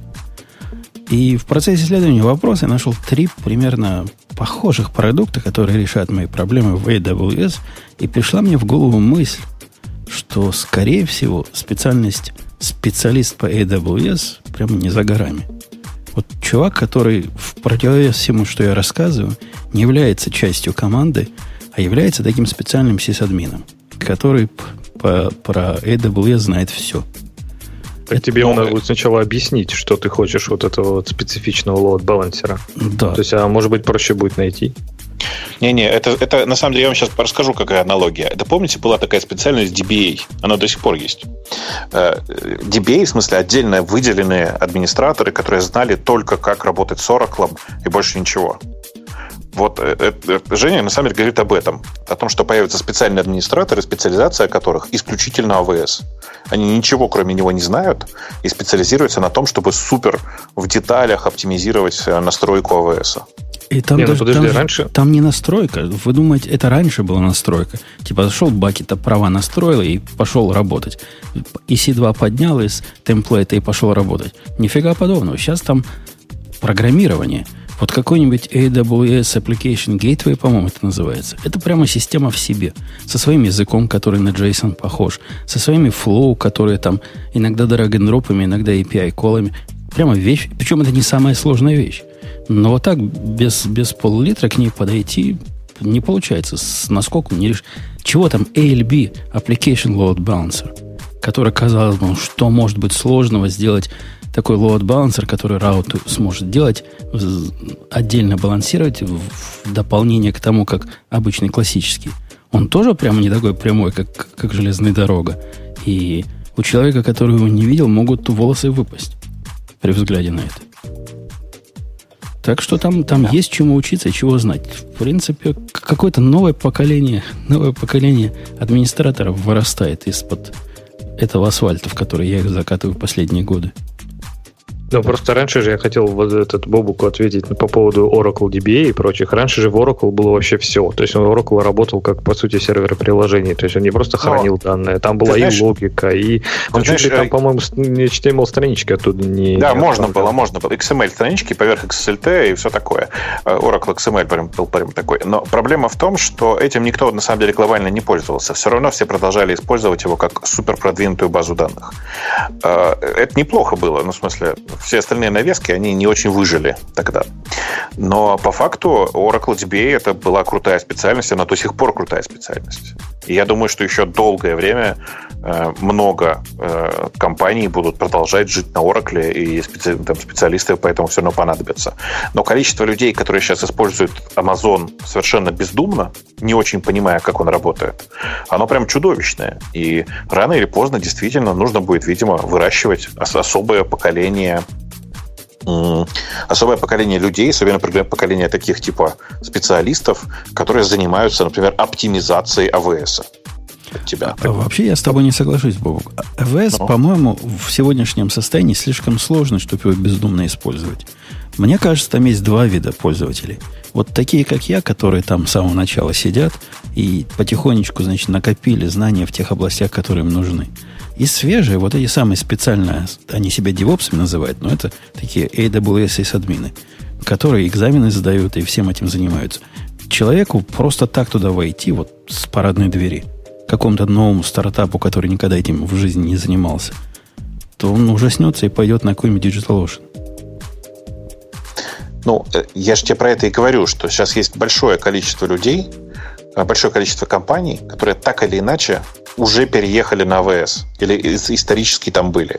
И в процессе исследования вопроса я нашел три примерно похожих продукта, которые решают мои проблемы в AWS. И пришла мне в голову мысль, что, скорее всего, специальность специалист по AWS прямо не за горами. Вот чувак, который в противовес всему, что я рассказываю, не является частью команды, а является таким специальным сисадмином, который по- про AWS знает все. Так Это тебе надо будет сначала объяснить, что ты хочешь вот этого вот специфичного лоуд-балансера. Да, То есть, а может быть, проще будет найти. Не-не, это, это на самом деле я вам сейчас расскажу, какая аналогия. Это помните, была такая специальность DBA. Она до сих пор есть. Э, DBA, в смысле, отдельно выделенные администраторы, которые знали только, как работать с Oracle и больше ничего. Вот э, э, э, Женя на самом деле говорит об этом. О том, что появятся специальные администраторы, специализация которых исключительно АВС. Они ничего кроме него не знают и специализируются на том, чтобы супер в деталях оптимизировать настройку АВС. И там, Не, ну даже, подожди, там, раньше- там не настройка. Вы думаете, это раньше была настройка? Типа зашел бакета, права настроил и пошел работать. EC2 поднял из темплейта и пошел работать. Нифига подобного. Сейчас там программирование. Вот какой-нибудь AWS Application Gateway, по-моему, это называется. Это прямо система в себе. Со своим языком, который на JSON похож. Со своими flow, которые там иногда drag-and-дропами, иногда API-колами. Прямо вещь. Причем это не самая сложная вещь. Но вот так, без, без пол-литра к ней подойти не получается. С наскоком не решишь. Чего там ALB, Application Load Balancer, который, казалось бы, ну, что может быть сложного сделать такой load balancer, который раут сможет делать, отдельно балансировать в, в дополнение к тому, как обычный классический. Он тоже прямо не такой прямой, как, как железная дорога. И у человека, который его не видел, могут волосы выпасть при взгляде на это. Так что там, там есть чему учиться и чего знать. В принципе, какое-то новое поколение, новое поколение администраторов вырастает из-под этого асфальта, в который я их закатываю в последние годы. Ну, просто раньше же я хотел вот этот Бобуку ответить по поводу Oracle DBA и прочих. Раньше же в Oracle было вообще все. То есть он Oracle работал как, по сути, сервер приложений. То есть он не просто хранил Но, данные. Там была знаешь, и логика, и... Он чуть ли там, э, по-моему, HTML-странички оттуда не... Да, не можно было, можно было. XML-странички поверх XLT и все такое. Э, Oracle XML прям, был прям такой. Но проблема в том, что этим никто, на самом деле, глобально не пользовался. Все равно все продолжали использовать его как супер продвинутую базу данных. Э, это неплохо было. Ну, в смысле, все остальные навески, они не очень выжили тогда. Но по факту Oracle DBA это была крутая специальность, она до сих пор крутая специальность. И я думаю, что еще долгое время э, много э, компаний будут продолжать жить на Oracle, и специ... там, специалисты поэтому все равно понадобятся. Но количество людей, которые сейчас используют Amazon совершенно бездумно, не очень понимая, как он работает, оно прям чудовищное. И рано или поздно действительно нужно будет, видимо, выращивать особое поколение особое поколение людей, особенно поколение таких типа специалистов, которые занимаются, например, оптимизацией АВС. Тебя. А, вообще я с тобой не соглашусь, Бобок. АВС, ну. по-моему, в сегодняшнем состоянии слишком сложно, чтобы его бездумно использовать. Мне кажется, там есть два вида пользователей. Вот такие, как я, которые там с самого начала сидят и потихонечку, значит, накопили знания в тех областях, которые им нужны. И свежие, вот эти самые специальные, они себя девопсами называют, но это такие AWS и админы, которые экзамены сдают и всем этим занимаются. Человеку просто так туда войти, вот с парадной двери, какому-то новому стартапу, который никогда этим в жизни не занимался, то он ужаснется и пойдет на какой-нибудь DigitalOcean. Ну, э, я же тебе про это и говорю, что сейчас есть большое количество людей, э, большое количество компаний, которые так или иначе уже переехали на АВС или исторически там были.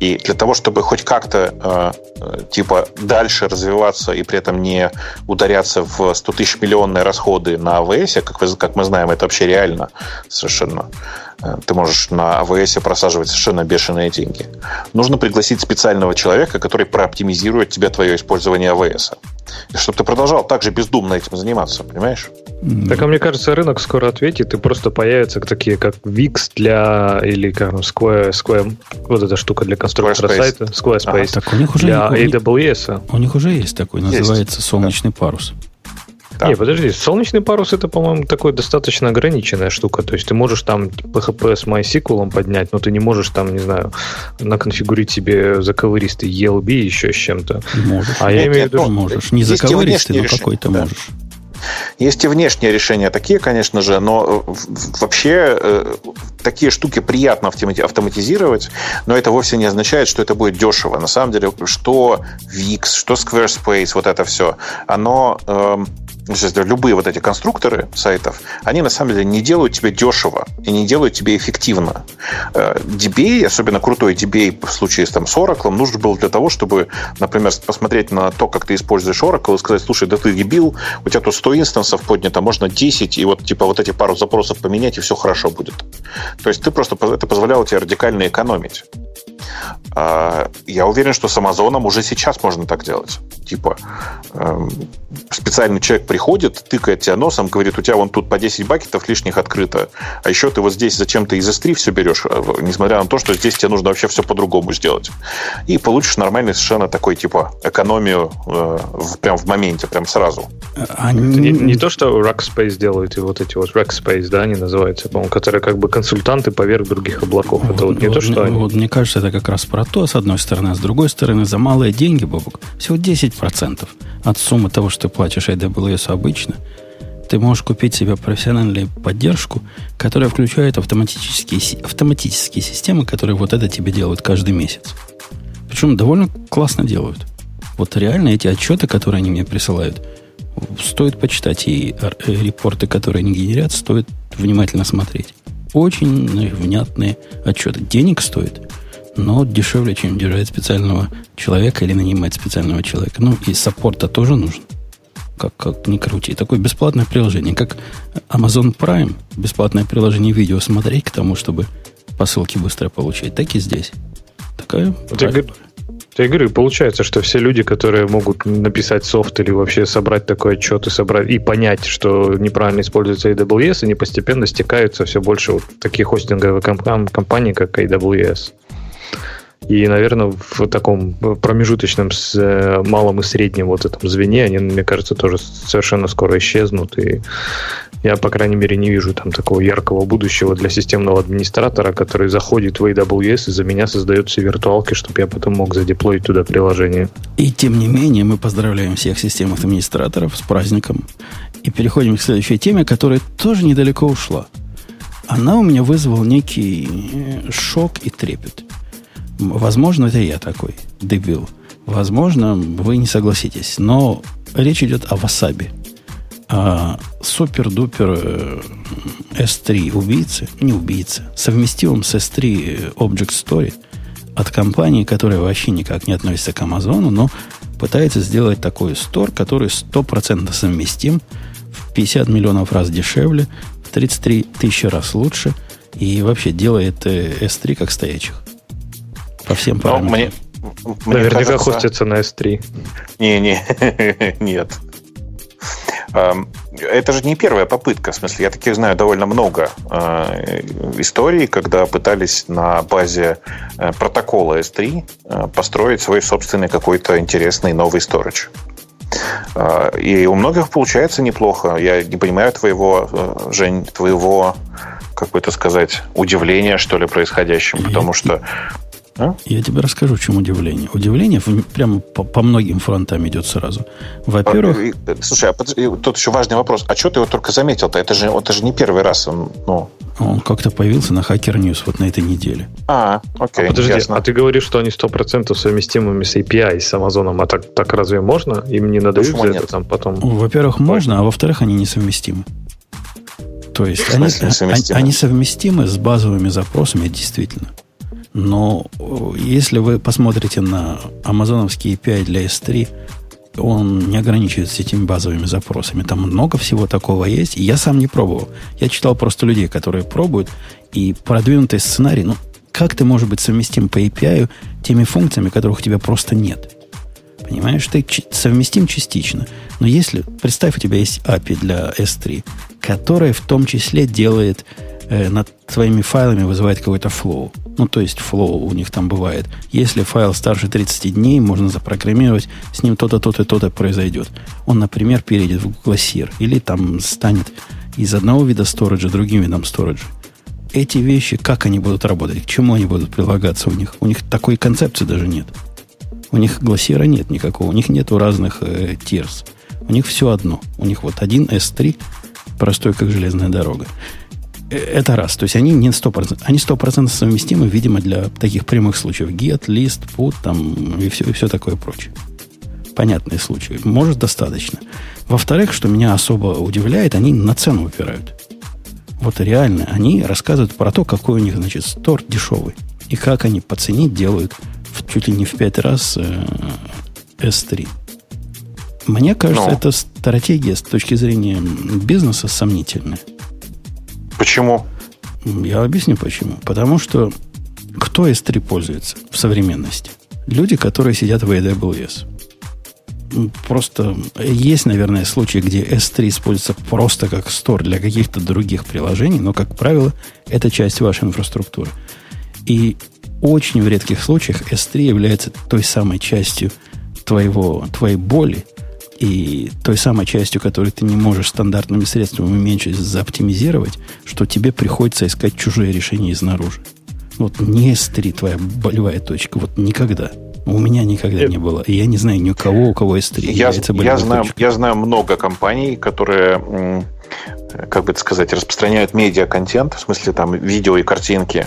И для того, чтобы хоть как-то э, типа дальше развиваться и при этом не ударяться в 100 тысяч миллионные расходы на АВС, как, вы, как мы знаем, это вообще реально совершенно. Э, ты можешь на АВС просаживать совершенно бешеные деньги. Нужно пригласить специального человека, который прооптимизирует тебе твое использование АВС. И чтобы ты продолжал так же бездумно этим заниматься, понимаешь? Так, а мне кажется, рынок скоро ответит, и просто появятся такие, как VIX для, или как Square, Square, вот эта штука для конструктора Squarespace. сайта, Squarespace, а, так у них уже, для у, AWS. У них уже есть такой, называется есть. солнечный парус. Да. Не, подожди, солнечный парус это, по-моему, такой достаточно ограниченная штука. То есть ты можешь там PHP с MySQL поднять, но ты не можешь там, не знаю, наконфигурить себе заковыристый ELB еще с чем-то. Можешь. А я имею в виду... Можешь. Не заковыристый, но какой-то да. можешь. Есть и внешние решения такие, конечно же, но э, вообще э, такие штуки приятно автоматизировать, но это вовсе не означает, что это будет дешево. На самом деле, что Wix, что Squarespace, вот это все, оно эм, любые вот эти конструкторы сайтов, они на самом деле не делают тебе дешево и не делают тебе эффективно. Э, DBA, особенно крутой DBA в случае там, с Oracle, нужен был для того, чтобы, например, посмотреть на то, как ты используешь Oracle и сказать, слушай, да ты дебил, у тебя тут 100 инстансов поднято, можно 10, и вот типа вот эти пару запросов поменять, и все хорошо будет. То есть ты просто это позволяло тебе радикально экономить. А, я уверен, что с Амазоном уже сейчас можно так делать. Типа, эм, специальный человек приходит, тыкает тебя носом, говорит, у тебя вон тут по 10 бакетов лишних открыто, а еще ты вот здесь зачем-то из S3 все берешь, э, несмотря на то, что здесь тебе нужно вообще все по-другому сделать. И получишь нормальный совершенно такой, типа, экономию э, в, прям в моменте, прям сразу. Они... Не, не то, что Rackspace делают, и вот эти вот Rackspace, да, они называются, по-моему, которые как бы консультанты поверх других облаков. Вот, это вот не вот, то, что вот, они... Вот мне кажется, это как раз про то, с одной стороны, а с другой стороны, за малые деньги, Бобок, всего 10% от суммы того, что ты платишь AWS обычно, ты можешь купить себе профессиональную поддержку, которая включает автоматические, автоматические системы, которые вот это тебе делают каждый месяц. Причем довольно классно делают. Вот реально эти отчеты, которые они мне присылают, стоит почитать. И репорты, которые они генерят, стоит внимательно смотреть. Очень внятные отчеты. Денег стоит но дешевле, чем держать специального человека или нанимать специального человека. Ну, и саппорта тоже нужен. Как, как ни крути. Такое бесплатное приложение, как Amazon Prime, бесплатное приложение видео смотреть к тому, чтобы посылки быстро получать, так и здесь. Такая я говорю, получается, что все люди, которые могут написать софт или вообще собрать такой отчет и собрать и понять, что неправильно используется AWS, они постепенно стекаются все больше вот таких хостинговых компаний, как AWS. И, наверное, в таком промежуточном с э, малым и средним вот этом звене они, мне кажется, тоже совершенно скоро исчезнут. И я, по крайней мере, не вижу там такого яркого будущего для системного администратора, который заходит в AWS и за меня создает все виртуалки, чтобы я потом мог задеплоить туда приложение. И тем не менее, мы поздравляем всех системных администраторов с праздником. И переходим к следующей теме, которая тоже недалеко ушла. Она у меня вызвала некий э, шок и трепет. Возможно, это я такой, дебил. Возможно, вы не согласитесь. Но речь идет о васаби. О супер-дупер S3 э, убийцы, не убийцы, совместимым с S3 Object Story от компании, которая вообще никак не относится к Амазону, но пытается сделать такой стор, который 100% совместим, в 50 миллионов раз дешевле, в 33 тысячи раз лучше и вообще делает S3 э, как стоячих. По всем параметрам. Мне, мне Наверняка кажется... хостится на S3. Не-не, нет. Это же не первая попытка. В смысле, я таких знаю довольно много э, историй, когда пытались на базе э, протокола S3 э, построить свой собственный какой-то интересный новый storage. И у многих получается неплохо. Я не понимаю твоего, Жень, твоего, как бы это сказать, удивления, что ли, происходящим, потому что а? Я тебе расскажу, в чем удивление. Удивление прямо по, по многим фронтам идет сразу. Во-первых... А, слушай, а тут еще важный вопрос. А что ты его только заметил-то? Это же, это же не первый раз. Он, ну... он как-то появился на Hacker News вот на этой неделе. А, окей. А, подожди, ясно. а ты говоришь, что они 100% совместимыми с API, с Амазоном. А так, так разве можно? Им не надо за это там потом? Во-первых, можно, а во-вторых, они несовместимы. То есть они, они, они совместимы с базовыми запросами, действительно. Но э, если вы посмотрите на амазоновский API для S3, он не ограничивается этими базовыми запросами. Там много всего такого есть. И я сам не пробовал. Я читал просто людей, которые пробуют. И продвинутый сценарий, ну, как ты можешь быть совместим по API теми функциями, которых у тебя просто нет? Понимаешь, ты совместим частично. Но если, представь, у тебя есть API для S3, которая в том числе делает э, над своими файлами вызывает какой-то flow. Ну, то есть flow у них там бывает. Если файл старше 30 дней, можно запрограммировать, с ним то-то, то-то, то-то произойдет. Он, например, перейдет в Glacier или там станет из одного вида сториджа другим видом сториджа. Эти вещи, как они будут работать, к чему они будут прилагаться у них? У них такой концепции даже нет. У них глассира нет никакого, у них нету разных э. У них все одно. У них вот один S3, простой как железная дорога. Э, это раз. То есть они не 100%. Они 100% совместимы, видимо, для таких прямых случаев. Get, list, put там, и все, и все такое прочее. Понятные случаи. Может, достаточно. Во-вторых, что меня особо удивляет, они на цену упирают. Вот реально, они рассказывают про то, какой у них, значит, стор дешевый. И как они по цене делают в, чуть ли не в пять раз э, S3. Мне кажется, Но. эта стратегия с точки зрения бизнеса сомнительная. Почему? Я объясню почему. Потому что кто S3 пользуется в современности? Люди, которые сидят в AWS. Просто есть, наверное, случаи, где S3 используется просто как стор для каких-то других приложений, но, как правило, это часть вашей инфраструктуры. И очень в редких случаях S3 является той самой частью твоего, твоей боли, и той самой частью, которую ты не можешь стандартными средствами уменьшить, заоптимизировать, что тебе приходится искать чужие решения изнаружи. Вот не S3 твоя болевая точка. Вот никогда. У меня никогда Нет. не было. И я не знаю ни у кого, у кого S3 я, я знаю, я знаю много компаний, которые как бы это сказать, распространяют медиа-контент, в смысле там видео и картинки,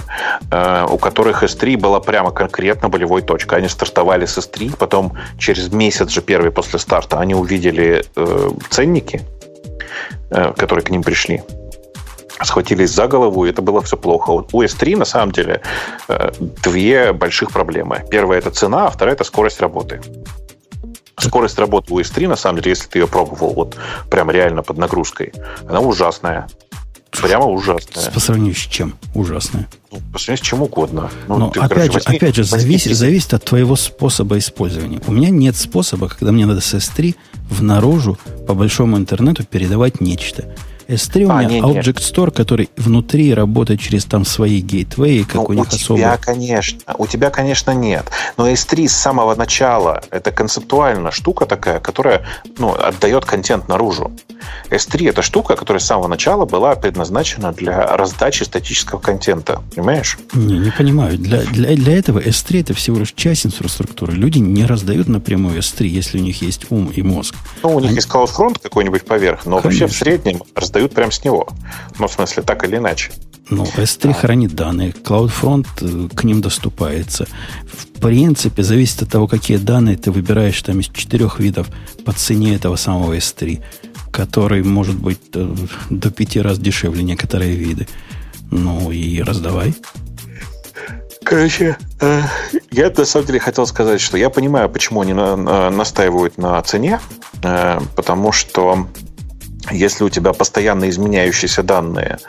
э, у которых S3 была прямо конкретно болевой точкой. Они стартовали с S3, потом через месяц же первый после старта они увидели э, ценники, э, которые к ним пришли схватились за голову, и это было все плохо. У S3 на самом деле э, две больших проблемы. Первая это цена, а вторая это скорость работы. Скорость работы у S3, на самом деле, если ты ее пробовал вот прям реально под нагрузкой, она ужасная. Прямо ужасная. По сравнению с чем ужасная? Ну, по сравнению с чем угодно. Ну, Но ты, опять, короче, же, возьми, опять же, зависит, зависит от твоего способа использования. У меня нет способа, когда мне надо с S3 в наружу по большому интернету передавать нечто. S3 у А, меня не, не. Object Store, который внутри работает через там свои гейтвеи, как Ну, у них тебя, особо. конечно, у тебя, конечно, нет. Но S3 с самого начала это концептуально штука такая, которая ну, отдает контент наружу. S3 это штука, которая с самого начала была предназначена для раздачи статического контента. Понимаешь? Не, не понимаю. Для, для, для этого S3 это всего лишь часть инфраструктуры. Люди не раздают напрямую S3, если у них есть ум и мозг. Ну, у них Они- есть CloudFront какой-нибудь поверх, но вообще в Конечно. среднем раздают прямо с него. Ну, в смысле, так или иначе. Ну, S3 хранит данные, CloudFront э, к ним доступается. В принципе, зависит от того, какие данные ты выбираешь там из четырех видов по цене этого самого S3, который может быть э, до пяти раз дешевле некоторые виды. Ну и раздавай. Короче, э, я на самом деле хотел сказать, что я понимаю, почему они на- на- настаивают на цене, э, потому что если у тебя постоянно изменяющиеся данные,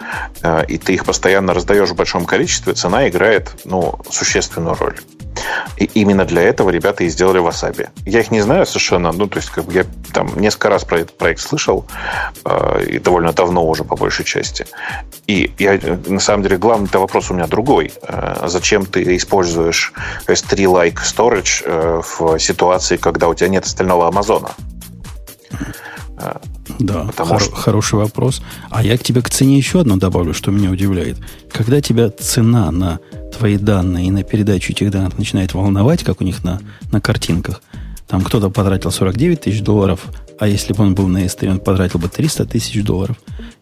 э, и ты их постоянно раздаешь в большом количестве, цена играет ну, существенную роль. И именно для этого ребята и сделали Wasabi. Я их не знаю совершенно, ну, то есть, как бы я там несколько раз про этот проект слышал, э, и довольно давно уже, по большей части. И я, на самом деле, главный вопрос у меня другой. Э, Зачем ты используешь S3-like storage в ситуации, когда у тебя нет остального Амазона? Да, Потому хоро- что- хороший вопрос. А я к тебе к цене еще одно добавлю, что меня удивляет. Когда тебя цена на твои данные и на передачу этих данных начинает волновать, как у них на, на картинках, там кто-то потратил 49 тысяч долларов, а если бы он был на S3, он потратил бы 300 тысяч долларов.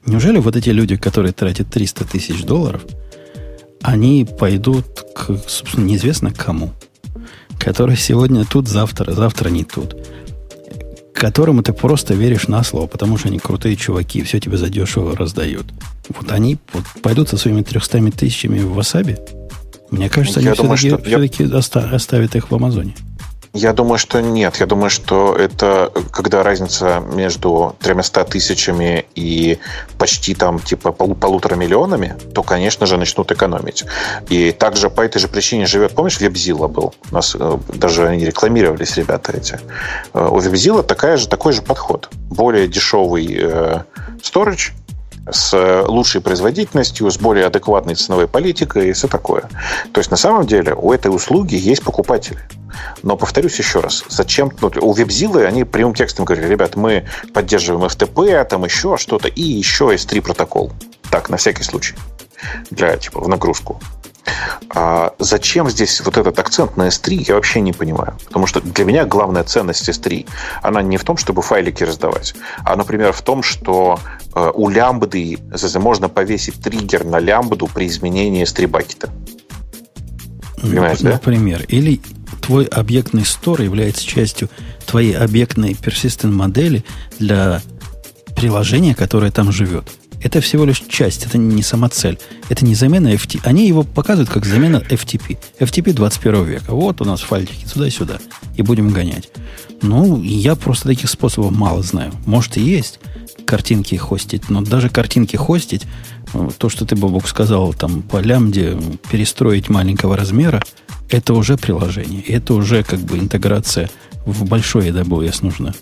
Неужели вот эти люди, которые тратят 300 тысяч долларов, они пойдут к, собственно, неизвестно к кому, который сегодня тут, завтра, завтра не тут, которому ты просто веришь на слово, потому что они крутые чуваки, все тебе задешево раздают. Вот они вот пойдут со своими 300 тысячами в Васаби. Мне кажется, Я они все-таки, что- все-таки оста- оставят их в Амазоне. Я думаю, что нет. Я думаю, что это когда разница между 300 тысячами и почти там типа полу- полутора миллионами, то, конечно же, начнут экономить. И также по этой же причине живет, помнишь, Вебзила был? У нас э, даже они рекламировались, ребята эти. Э, У Вебзила такая же, такой же подход. Более дешевый э, с лучшей производительностью, с более адекватной ценовой политикой и все такое. То есть, на самом деле, у этой услуги есть покупатели. Но повторюсь еще раз, зачем ну, у вебзилы они прямым текстом говорили, ребят, мы поддерживаем FTP, там еще что-то, и еще S3 протокол. Так, на всякий случай. Для, типа, в нагрузку. А зачем здесь вот этот акцент на S3, я вообще не понимаю. Потому что для меня главная ценность S3, она не в том, чтобы файлики раздавать, а, например, в том, что э, у лямбды можно повесить триггер на лямбду при изменении S3 бакета. Понимаешь, да? Например. Или твой объектный стор является частью твоей объектной persistent модели для приложения, которое там живет. Это всего лишь часть, это не сама цель. Это не замена FTP. Они его показывают как замена FTP. FTP 21 века. Вот у нас файлики туда-сюда. И будем гонять. Ну, я просто таких способов мало знаю. Может и есть картинки хостить, но даже картинки хостить, то, что ты, Бобок, сказал, там по лямбде перестроить маленького размера, это уже приложение. Это уже как бы интеграция в большой AWS нужна.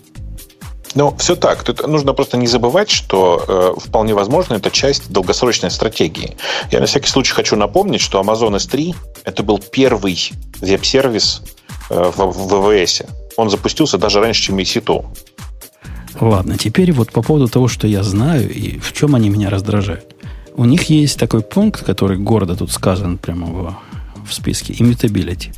Ну, все так. Тут нужно просто не забывать, что э, вполне возможно это часть долгосрочной стратегии. Я на всякий случай хочу напомнить, что Amazon S3 это был первый веб-сервис э, в, в ВВС. Он запустился даже раньше, чем EC2. Ладно, теперь вот по поводу того, что я знаю и в чем они меня раздражают. У них есть такой пункт, который гордо тут сказан прямо в, в списке, immutability.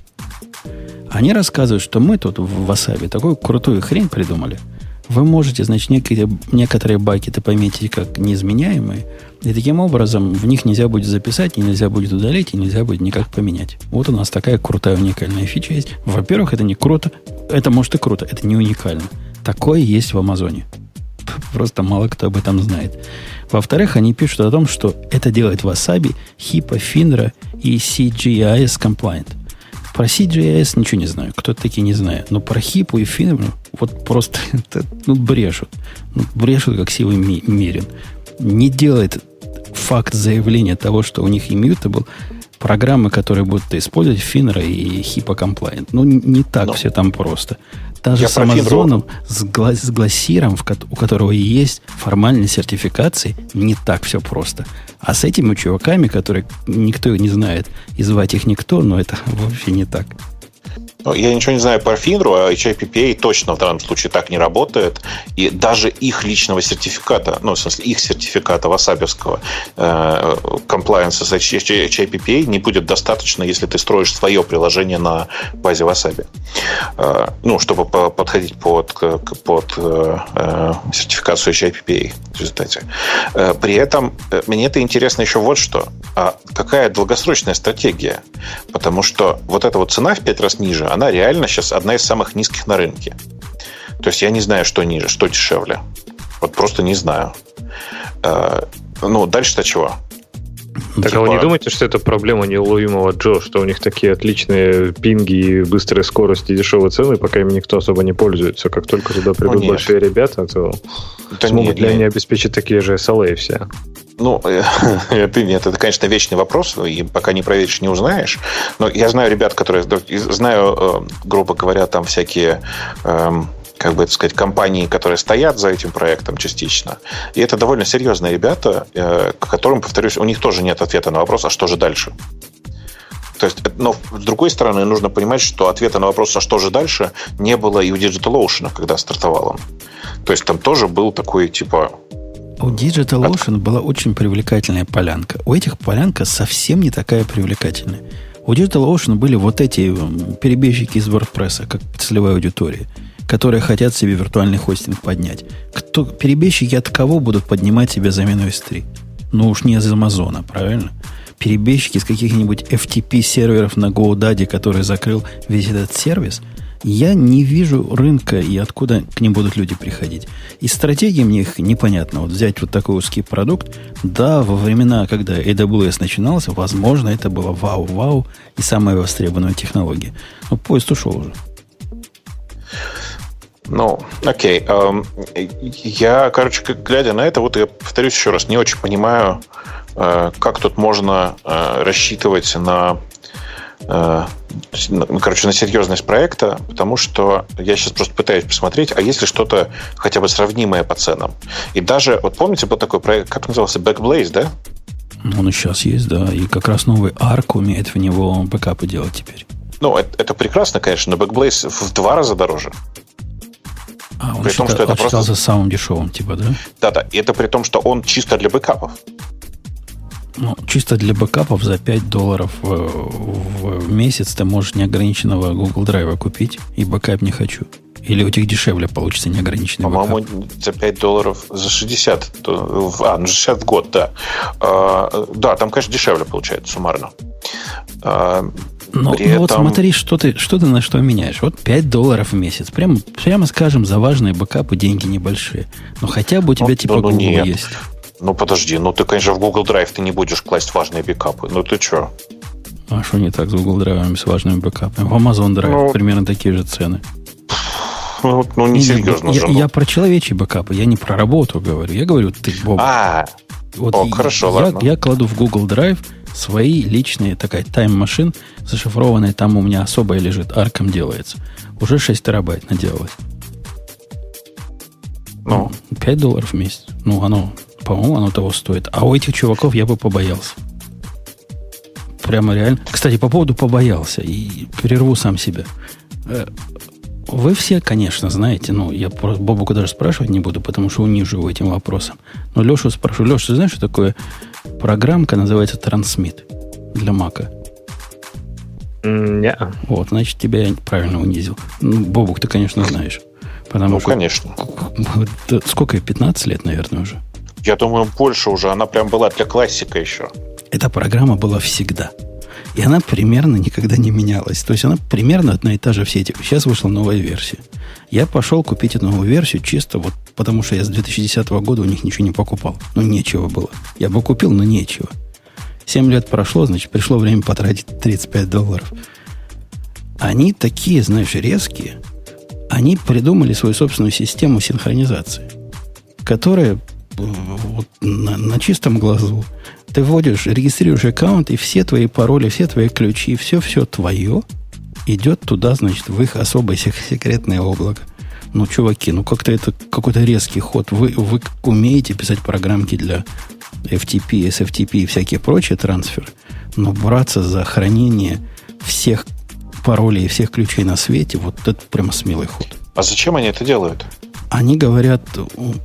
Они рассказывают, что мы тут в Wasabi такую крутую хрень придумали. Вы можете, значит, некие, некоторые бакеты пометить как неизменяемые, и таким образом в них нельзя будет записать, и нельзя будет удалить, и нельзя будет никак поменять. Вот у нас такая крутая уникальная фича есть. Во-первых, это не круто. Это может и круто, это не уникально. Такое есть в Амазоне. Просто мало кто об этом знает. Во-вторых, они пишут о том, что это делает Wasabi, HIPAA, FINRA и CGIS compliant. Про CGIS ничего не знаю. Кто такие, не знаю. Но про HIPAA и FINRA вот просто это, ну, брешут. Ну, брешут, как силой ми- мерен. Не делает факт заявления того, что у них immutable, программы, которые будут использовать FINRA и HIPAA compliant. Ну, не так Но. все там просто. Даже Я с Амазоном, с, гла- с глассиром, ко- у которого есть формальные сертификации, не так все просто. А с этими чуваками, которые никто не знает, и звать их никто, но это вообще не так. Ну, я ничего не знаю по Финру, а HIPPA точно в данном случае так не работает. И даже их личного сертификата, ну, в смысле, их сертификата васабевского э, compliance с HIPPA не будет достаточно, если ты строишь свое приложение на базе Wasabi. Э, ну, чтобы подходить под, под э, э сертификацию HIPPA в результате. Э, при этом э, мне это интересно еще вот что. А какая долгосрочная стратегия? Потому что вот эта вот цена в пять раз ниже, она реально сейчас одна из самых низких на рынке. То есть я не знаю, что ниже, что дешевле. Вот просто не знаю. Э, ну, дальше-то чего? Так типа... а вы не думаете, что это проблема неуловимого Джо, что у них такие отличные пинги, быстрые скорости, дешевые цены, пока им никто особо не пользуется. Как только туда придут ну, большие ребята, то да смогут нет, ли они обеспечить такие же SLA все? Ну, это нет, это, конечно, вечный вопрос, и пока не проверишь, не узнаешь. Но я знаю ребят, которые, знаю, э, грубо говоря, там всякие эм, как бы это сказать, компании, которые стоят за этим проектом частично. И это довольно серьезные ребята, э, к которым, повторюсь, у них тоже нет ответа на вопрос, а что же дальше? То есть, но с другой стороны, нужно понимать, что ответа на вопрос, а что же дальше, не было и у DigitalOcean, когда стартовал он. То есть там тоже был такой, типа, у DigitalOcean была очень привлекательная полянка. У этих полянка совсем не такая привлекательная. У DigitalOcean были вот эти перебежчики из WordPress, как целевая аудитория, которые хотят себе виртуальный хостинг поднять. Кто, перебежчики от кого будут поднимать себе замену S3? Ну уж не из Амазона, правильно? Перебежчики из каких-нибудь FTP серверов на GoDaddy, который закрыл весь этот сервис – я не вижу рынка и откуда к ним будут люди приходить. И стратегия мне их непонятна. Вот взять вот такой узкий продукт, да, во времена, когда AWS начинался, возможно, это было вау-вау и самая востребованная технология. Но поезд ушел уже. Ну, окей. Эм, я, короче, глядя на это, вот я повторюсь еще раз, не очень понимаю, э, как тут можно э, рассчитывать на Э, ну, короче, на серьезность проекта, потому что я сейчас просто пытаюсь посмотреть, а есть ли что-то хотя бы сравнимое по ценам. И даже, вот помните, был такой проект, как назывался, Backblaze, да? Он и сейчас есть, да. И как раз новый Arq умеет в него бэкапы делать теперь. Ну, это, это прекрасно, конечно, но Backblaze в два раза дороже. А, он при считал, том, что это просто... самым дешевым, типа, да? Да-да, это при том, что он чисто для бэкапов. Ну, чисто для бэкапов за 5 долларов в, в месяц ты можешь неограниченного Google Drive купить, и бэкап не хочу. Или у тебя дешевле получится неограниченный По-моему, бэкап? за 5 долларов, за 60, а, ну 60 в год, да. А, да, там, конечно, дешевле получается суммарно. А, но, При ну этом... вот смотри, что ты, что ты на что меняешь. Вот 5 долларов в месяц. Прямо, прямо скажем, за важные бэкапы деньги небольшие. Но хотя бы у тебя ну, типа ну, Google нет. есть. Ну подожди, ну ты, конечно, в Google Drive ты не будешь класть важные бэкапы. Ну ты что? А что не так с Google Drive, с важными бэкапами? В Amazon Drive ну, примерно такие же цены. Ну, ну не серьезно я. Я, я про человечьи бэкапы, я не про работу говорю. Я говорю, ты, Боб. А, вот О, хорошо, я, ладно. Я кладу в Google Drive свои личные, такая тайм-машин, зашифрованная, там у меня особая лежит, арком делается. Уже 6 терабайт наделалось. Ну? 5 долларов в месяц. Ну, оно по-моему, оно того стоит. А у этих чуваков я бы побоялся. Прямо реально. Кстати, по поводу побоялся. И перерву сам себя. Вы все, конечно, знаете, ну, я Бобуку даже спрашивать не буду, потому что унижу его этим вопросом. Но Лешу спрошу. Леша, ты знаешь, что такое программка, называется Transmit для Мака? Не. Вот, значит, тебя я правильно унизил. Ну, Бобук, ты, конечно, знаешь. Потому ну, что, конечно. Сколько, 15 лет, наверное, уже? Я думаю, больше уже. Она прям была для классика еще. Эта программа была всегда. И она примерно никогда не менялась. То есть она примерно одна и та же в сети. Сейчас вышла новая версия. Я пошел купить эту новую версию чисто вот потому, что я с 2010 года у них ничего не покупал. Ну, нечего было. Я бы купил, но нечего. Семь лет прошло, значит, пришло время потратить 35 долларов. Они такие, знаешь, резкие. Они придумали свою собственную систему синхронизации, которая вот на, на чистом глазу. Ты вводишь, регистрируешь аккаунт, и все твои пароли, все твои ключи, все-все твое. идет туда, значит, в их особое секретное облако. Ну, чуваки, ну как-то это какой-то резкий ход. Вы, вы умеете писать программки для FTP, SFTP и всякие прочие трансферы, но браться за хранение всех паролей и всех ключей на свете, вот это прямо смелый ход. А зачем они это делают? Они говорят,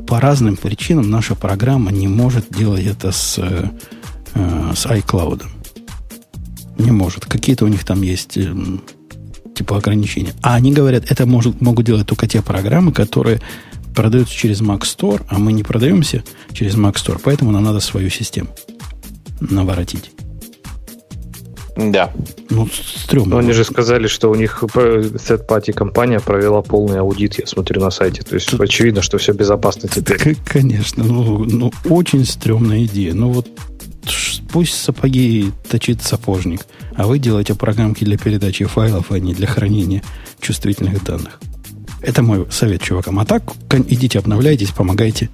по разным причинам наша программа не может делать это с, э, с iCloud. Не может. Какие-то у них там есть э, типа ограничения. А они говорят, это может, могут делать только те программы, которые продаются через Mac Store, а мы не продаемся через Mac Store, поэтому нам надо свою систему наворотить. Да. Ну, стрёмно. Но они же сказали, что у них third-party компания провела полный аудит, я смотрю на сайте. То есть Тут... очевидно, что все безопасно теперь. Конечно. Ну, ну, очень стрёмная идея. Ну, вот пусть сапоги точит сапожник, а вы делаете программки для передачи файлов, а не для хранения чувствительных данных. Это мой совет чувакам. А так, идите, обновляйтесь, помогайте.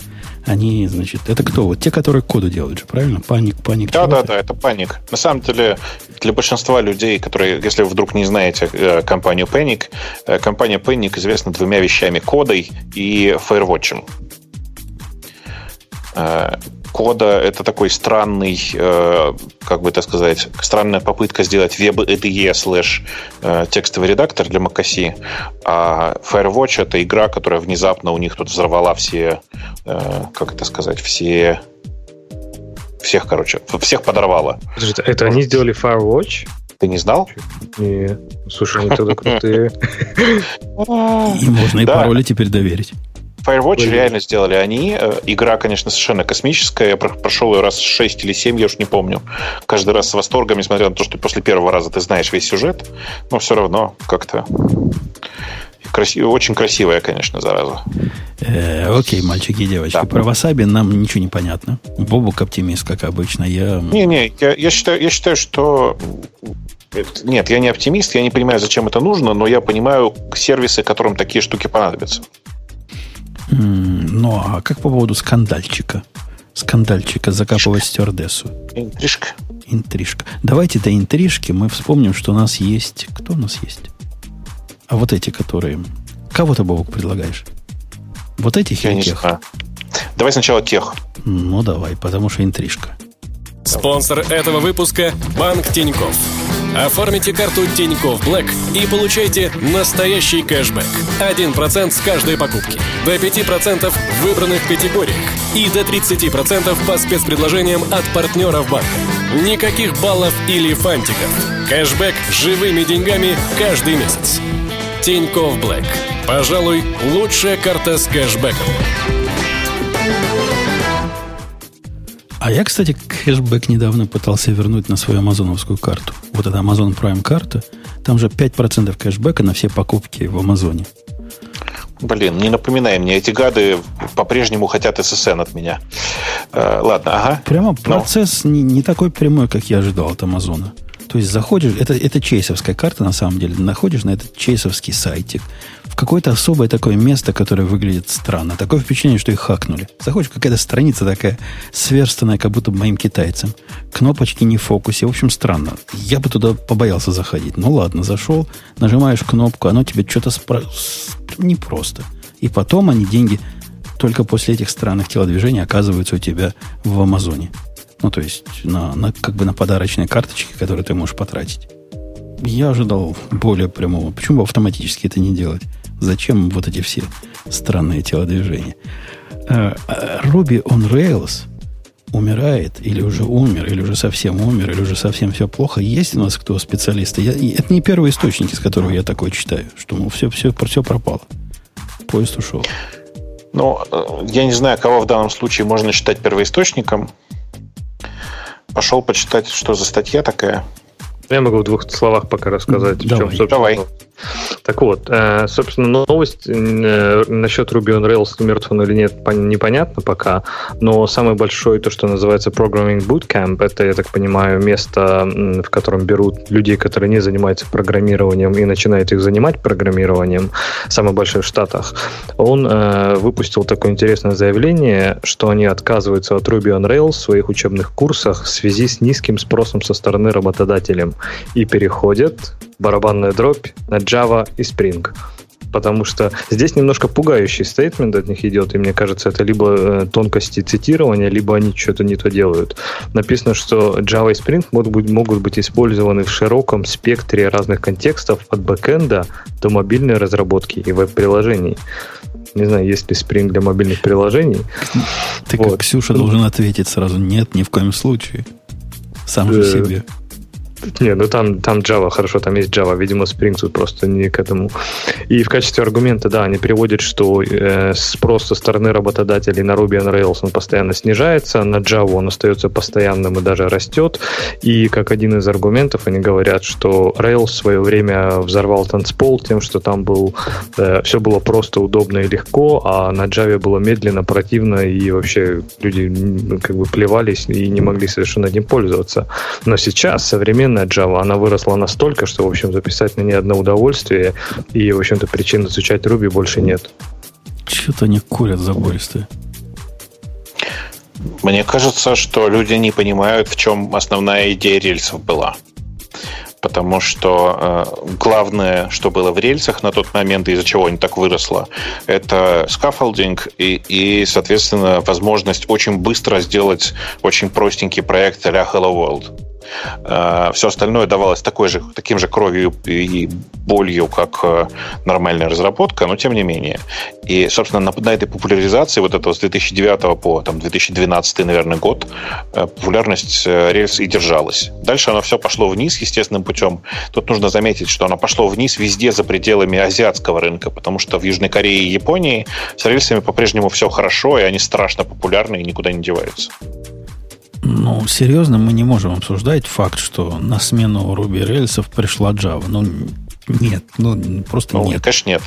Они, значит, это кто? Вот те, которые коду делают же, правильно? Паник, паник. Да, да, да, это паник. На самом деле, для большинства людей, которые, если вы вдруг не знаете э, компанию Panic, э, компания Panic известна двумя вещами: кодой и Firewatch. Кода это такой странный, э, как бы это сказать, странная попытка сделать веб IDE слэш э, текстовый редактор для macOS, а Firewatch это игра, которая внезапно у них тут взорвала все, э, как это сказать, все всех, короче, всех подорвала. Подожди, это они сделали Firewatch? Ты не знал? Не. Слушай, они тогда крутые. И можно и пароли теперь доверить. Firewatch Блин. реально сделали они. Э, игра, конечно, совершенно космическая. Я прошел ее раз 6 или 7, я уж не помню. Каждый раз с восторгом, несмотря на то, что после первого раза ты знаешь весь сюжет, но все равно как-то красиво, очень красивая, конечно, зараза. Э, окей, мальчики и девочки. Да. Про васаби нам ничего не понятно. Бобук оптимист, как обычно. Я... Не-не, я, я, считаю, я считаю, что нет, я не оптимист, я не понимаю, зачем это нужно, но я понимаю сервисы, которым такие штуки понадобятся. Ну, а как по поводу скандальчика? Скандальчика закапывать стюардессу. Интрижка. Интрижка. Давайте до интрижки мы вспомним, что у нас есть... Кто у нас есть? А вот эти, которые... Кого ты, Бобок, предлагаешь? Вот этих Я или тех? Знаю. Давай сначала тех. Ну, давай, потому что интрижка. Спонсор этого выпуска – Банк Тиньков. Оформите карту Тиньков Блэк и получайте настоящий кэшбэк. 1% с каждой покупки. До 5% в выбранных категориях. И до 30% по спецпредложениям от партнеров банка. Никаких баллов или фантиков. Кэшбэк живыми деньгами каждый месяц. Тиньков Блэк. Пожалуй, лучшая карта с кэшбэком. А я, кстати, кэшбэк недавно пытался вернуть на свою амазоновскую карту. Вот эта Amazon Prime карта, там же 5% кэшбэка на все покупки в Амазоне. Блин, не напоминай мне, эти гады по-прежнему хотят SSN от меня. Э, ладно, ага. Прямо ну. процесс не, не такой прямой, как я ожидал от Амазона. То есть заходишь, это, это чейсовская карта на самом деле, находишь на этот чейсовский сайтик, какое-то особое такое место, которое выглядит странно. Такое впечатление, что их хакнули. Заходишь, какая-то страница такая сверстанная, как будто моим китайцам. Кнопочки не в фокусе. В общем, странно. Я бы туда побоялся заходить. Ну ладно, зашел, нажимаешь кнопку, оно тебе что-то спро... непросто. И потом они деньги только после этих странных телодвижений оказываются у тебя в Амазоне. Ну, то есть на, на, как бы на подарочные карточки, которые ты можешь потратить. Я ожидал более прямого. Почему бы автоматически это не делать? Зачем вот эти все странные телодвижения? Э, э, Ruby on Rails умирает, или уже умер, или уже совсем умер, или уже совсем все плохо. Есть у нас кто специалисты? Я, это не первый источник, из которого я такое читаю, что мол, все, все, все пропало. Поезд ушел. Ну, э, я не знаю, кого в данном случае можно считать первоисточником. Пошел почитать, что за статья такая. Я могу в двух словах пока рассказать. Давай. В чем, Давай. Так вот, э, собственно, новость э, насчет Ruby on Rails, мертв он или нет, непонятно пока, но самый большой, то, что называется Programming Bootcamp, это, я так понимаю, место, в котором берут людей, которые не занимаются программированием и начинают их занимать программированием, самый большой в Штатах, он э, выпустил такое интересное заявление, что они отказываются от Ruby on Rails в своих учебных курсах в связи с низким спросом со стороны работодателей и переходят барабанная дробь на Java и Spring потому что здесь немножко пугающий стейтмент от них идет, и мне кажется, это либо э, тонкости цитирования, либо они что-то не то делают. Написано, что Java и Spring могут быть, могут быть использованы в широком спектре разных контекстов от бэкэнда до мобильной разработки и веб-приложений. Не знаю, есть ли Spring для мобильных приложений. Ты вот. как Ксюша должен ответить сразу, нет, ни в коем случае. Сам же э, себе. Не, ну там, там Java, хорошо, там есть Java, видимо, Spring тут просто не к этому. И в качестве аргумента, да, они приводят, что э, спрос со стороны работодателей на Ruby on Rails он постоянно снижается, на Java он остается постоянным и даже растет. И как один из аргументов они говорят, что Rails в свое время взорвал танцпол тем, что там был, э, все было просто удобно и легко, а на Java было медленно, противно, и вообще люди как бы плевались и не могли совершенно этим пользоваться. Но сейчас современные современная Java, она выросла настолько, что, в общем, записать на ней одно удовольствие, и, в общем-то, причин изучать Ruby больше нет. Что-то они курят забористые. Мне кажется, что люди не понимают, в чем основная идея рельсов была. Потому что э, главное, что было в рельсах на тот момент, из-за чего они так выросло, это scaffolding и, и, соответственно, возможность очень быстро сделать очень простенький проект а Hello World. Э, Все остальное давалось такой же, таким же кровью и болью, как э, нормальная разработка, но тем не менее. И, собственно, на, на этой популяризации вот этого с 2009 по там, 2012, наверное, год э, популярность рельс и держалась. Дальше оно все пошло вниз естественным путем. Тут нужно заметить, что оно пошло вниз везде за пределами азиатского рынка, потому что в Южной Корее и Японии с рельсами по-прежнему все хорошо, и они страшно популярны и никуда не деваются. Ну, серьезно, мы не можем обсуждать факт, что на смену Ruby рельсов пришла Java. Ну, нет, ну просто ну, нет. Конечно, нет.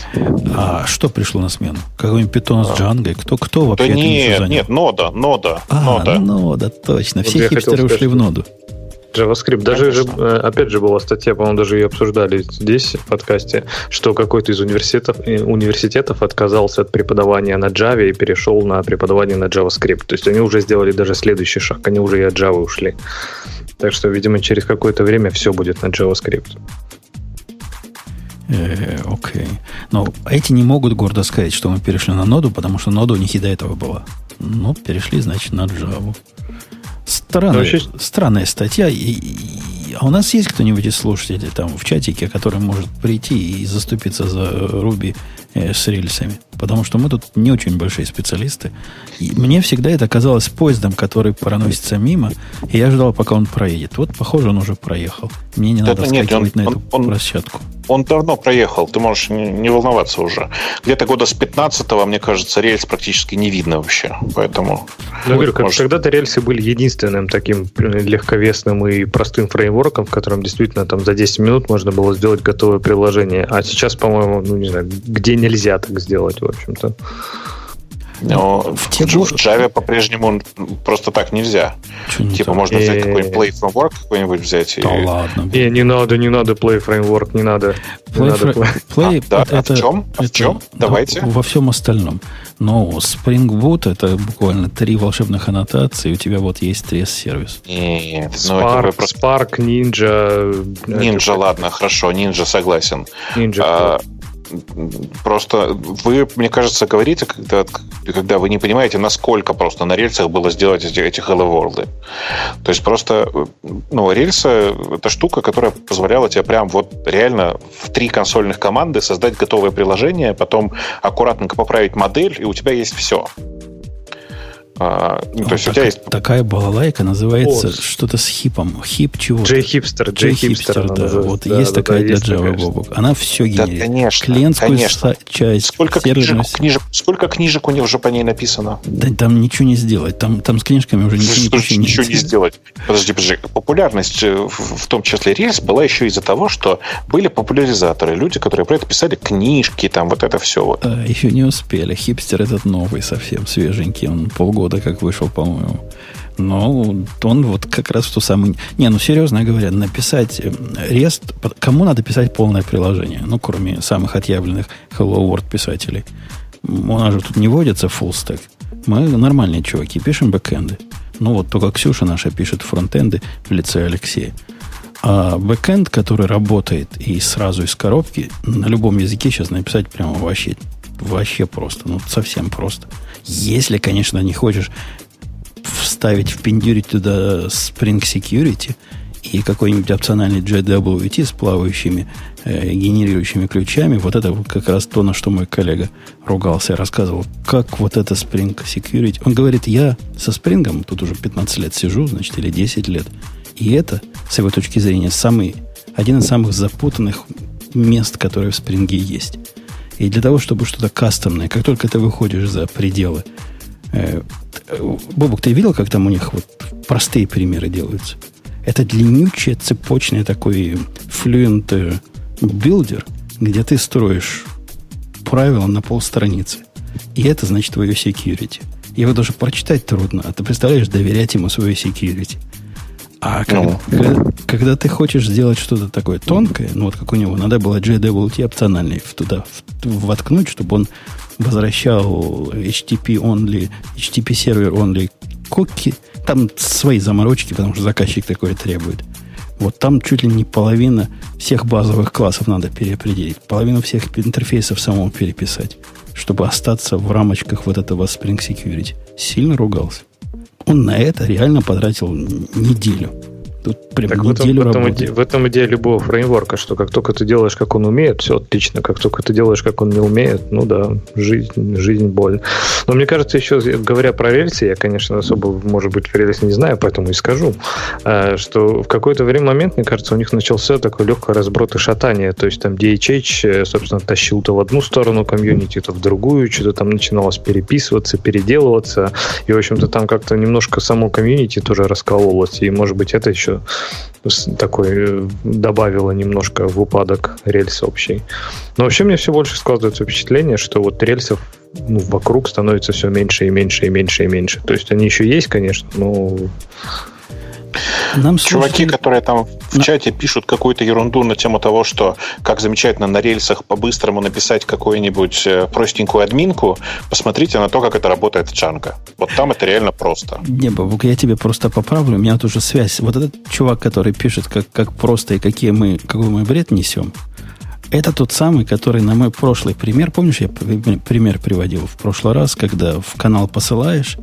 А что пришло на смену? Какой-нибудь питон с Джангой? Кто, кто вообще да нет, нет, нода, нода, а, нода. нода, точно. Вот Все хипстеры ушли в ноду. JavaScript. Даже же, э, опять же была статья, по-моему, даже ее обсуждали здесь, в подкасте, что какой-то из университетов, э, университетов отказался от преподавания на Java и перешел на преподавание на JavaScript. То есть они уже сделали даже следующий шаг, они уже и от Java ушли. Так что, видимо, через какое-то время все будет на JavaScript. Э, окей. Но эти не могут гордо сказать, что мы перешли на ноду, потому что нода у них и до этого была. Ну, перешли, значит, на Java. Странная, вообще... странная статья. И, и, а у нас есть кто-нибудь из слушателей там в чатике, который может прийти и заступиться за Руби э, с рельсами? Потому что мы тут не очень большие специалисты. И мне всегда это казалось поездом, который проносится мимо, и я ждал, пока он проедет. Вот, похоже, он уже проехал. Мне не да, надо нет, скакивать он, на эту он, площадку. Он давно проехал, ты можешь не, не волноваться уже. Где-то года с 15-го, мне кажется, рельс практически не видно вообще. Поэтому... Говорю, как, может... когда-то рельсы были единственным таким легковесным и простым фреймворком, в котором действительно там за 10 минут можно было сделать готовое приложение. А сейчас, по-моему, ну не знаю, где нельзя так сделать, в общем-то. Но в, те в, в Java по-прежнему просто так нельзя. Чего типа можно взять э, какой-нибудь Play Framework какой-нибудь взять. Да и... ладно. Не, не надо, не надо Play Framework, не надо. Play, надо play. play а, да, это, а в чем? А в чем? Давайте. Во всем остальном. Но Spring Boot это буквально три волшебных аннотации, и у тебя вот есть трес-сервис. Нет, Spark, ну это просто... Spark, Ninja. Ninja, это... ладно, хорошо, Ninja согласен. Ninja. А, Просто вы, мне кажется, говорите, когда, когда вы не понимаете, насколько просто на рельсах было сделать эти, эти Hello World. То есть просто ну, рельсы — это штука, которая позволяла тебе прям вот реально в три консольных команды создать готовое приложение, потом аккуратненько поправить модель, и у тебя есть все. А, ну, то есть так, у тебя есть... Такая балалайка называется О, что-то с хипом. Хип чего? Джей Хипстер. Джей Хипстер, да. Вот да, есть да, такая да, для Java, Бобок. Она все генерит. Да, конечно. Клиентскую конечно. часть. Сколько книжек, книжек, сколько книжек у них уже по ней написано? Да там ничего не сделать. Там, там с книжками уже ничего, что, не починить. Ничего не сделать. Подожди, подожди. Популярность, э, в, в том числе рельс, была еще из-за того, что были популяризаторы, люди, которые про это писали книжки, там вот это все. Вот. А, еще не успели. Хипстер этот новый совсем, свеженький. Он полгода как вышел, по-моему. Но он вот как раз в ту самую... Не, ну серьезно говоря, написать REST... Э, кому надо писать полное приложение? Ну, кроме самых отъявленных Hello World писателей. У нас же тут не водится full stack. Мы нормальные чуваки, пишем бэкэнды. Ну, вот только Ксюша наша пишет фронтенды в лице Алексея. А бэкэнд, который работает и сразу из коробки, на любом языке сейчас написать прямо вообще, вообще просто. Ну, совсем просто. Если, конечно, не хочешь вставить, впендюрить туда Spring Security и какой-нибудь опциональный JWT с плавающими, э, генерирующими ключами, вот это как раз то, на что мой коллега ругался, рассказывал, как вот это Spring Security. Он говорит, я со Spring тут уже 15 лет сижу, значит, или 10 лет, и это, с его точки зрения, самый, один из самых запутанных мест, которые в спринге есть. И для того, чтобы что-то кастомное, как только ты выходишь за пределы... Э, Бобук, ты видел, как там у них вот простые примеры делаются? Это длиннючий, цепочный такой fluent builder, где ты строишь правила на полстраницы. И это значит твое security. Его даже прочитать трудно, а ты представляешь, доверять ему свое security – а ну. когда, когда ты хочешь сделать что-то такое тонкое, ну вот как у него, надо было JWT опциональный туда воткнуть, чтобы он возвращал HTTP only, HTTP сервер only куки. Там свои заморочки, потому что заказчик такое требует. Вот там чуть ли не половина всех базовых классов надо переопределить. Половину всех интерфейсов самому переписать, чтобы остаться в рамочках вот этого Spring Security. Сильно ругался. Он на это реально потратил неделю. Тут прям так неделю в этом, работает. В этом идея любого фреймворка, что как только ты делаешь, как он умеет, все отлично. Как только ты делаешь, как он не умеет, ну да, жизнь, жизнь боль. Но мне кажется, еще говоря про рельсы, я, конечно, особо, может быть, рельсы не знаю, поэтому и скажу, э, что в какой-то время момент, мне кажется, у них начался такой легкий разброд и шатание. То есть там DHH, э, собственно, тащил то в одну сторону комьюнити, то в другую, что-то там начиналось переписываться, переделываться. И, в общем-то, там как-то немножко само комьюнити тоже раскололось. И, может быть, это еще такой э, добавило немножко в упадок рельс общий. Но вообще мне все больше складывается впечатление, что вот рельсов ну, вокруг становится все меньше и меньше и меньше и меньше. То есть они еще есть, конечно, но нам Чуваки, слушали... которые там в на... чате пишут какую-то ерунду на тему того, что как замечательно на рельсах по-быстрому написать какую-нибудь э, простенькую админку, посмотрите на то, как это работает в Django. Вот там это реально просто. Не, Бабук, я тебе просто поправлю. У меня тут уже связь. Вот этот чувак, который пишет, как, как просто и какие мы, какой мы бред несем, это тот самый, который на мой прошлый пример, помнишь, я пример приводил в прошлый раз, когда в канал посылаешь,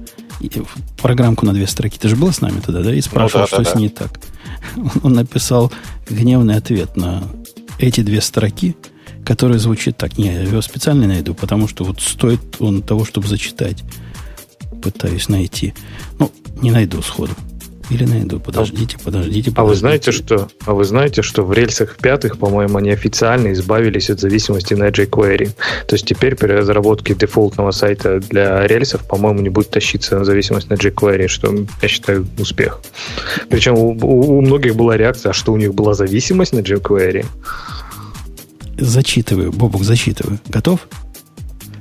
программку на две строки. Ты же был с нами тогда, да? И спрашивал, ну, да, что да, с ней так. Он написал гневный ответ на эти две строки, который звучит так. Не, я его специально найду, потому что вот стоит он того, чтобы зачитать. Пытаюсь найти. Ну, не найду сходу. Или найду. Подождите, подождите, подождите. А вы знаете, что, а вы знаете, что в рельсах пятых, по-моему, они официально избавились от зависимости на jQuery. То есть теперь при разработке дефолтного сайта для рельсов, по-моему, не будет тащиться на зависимость на jQuery, что я считаю успех. Причем у, у, у многих была реакция, а что у них была зависимость на jQuery. Зачитываю, Бобук, зачитываю. Готов?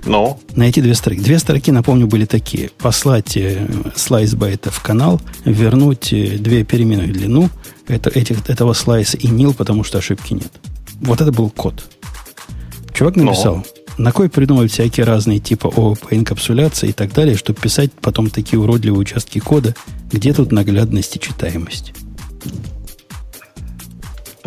Ну? На эти две строки. Две строки, напомню, были такие. Послать э, слайс байта в канал, вернуть э, две перемены в длину это, этих, этого слайса и nil, потому что ошибки нет. Вот это был код. Чувак ну? написал, ну? на кой придумывать всякие разные типа ООП, инкапсуляции и так далее, чтобы писать потом такие уродливые участки кода, где тут наглядность и читаемость.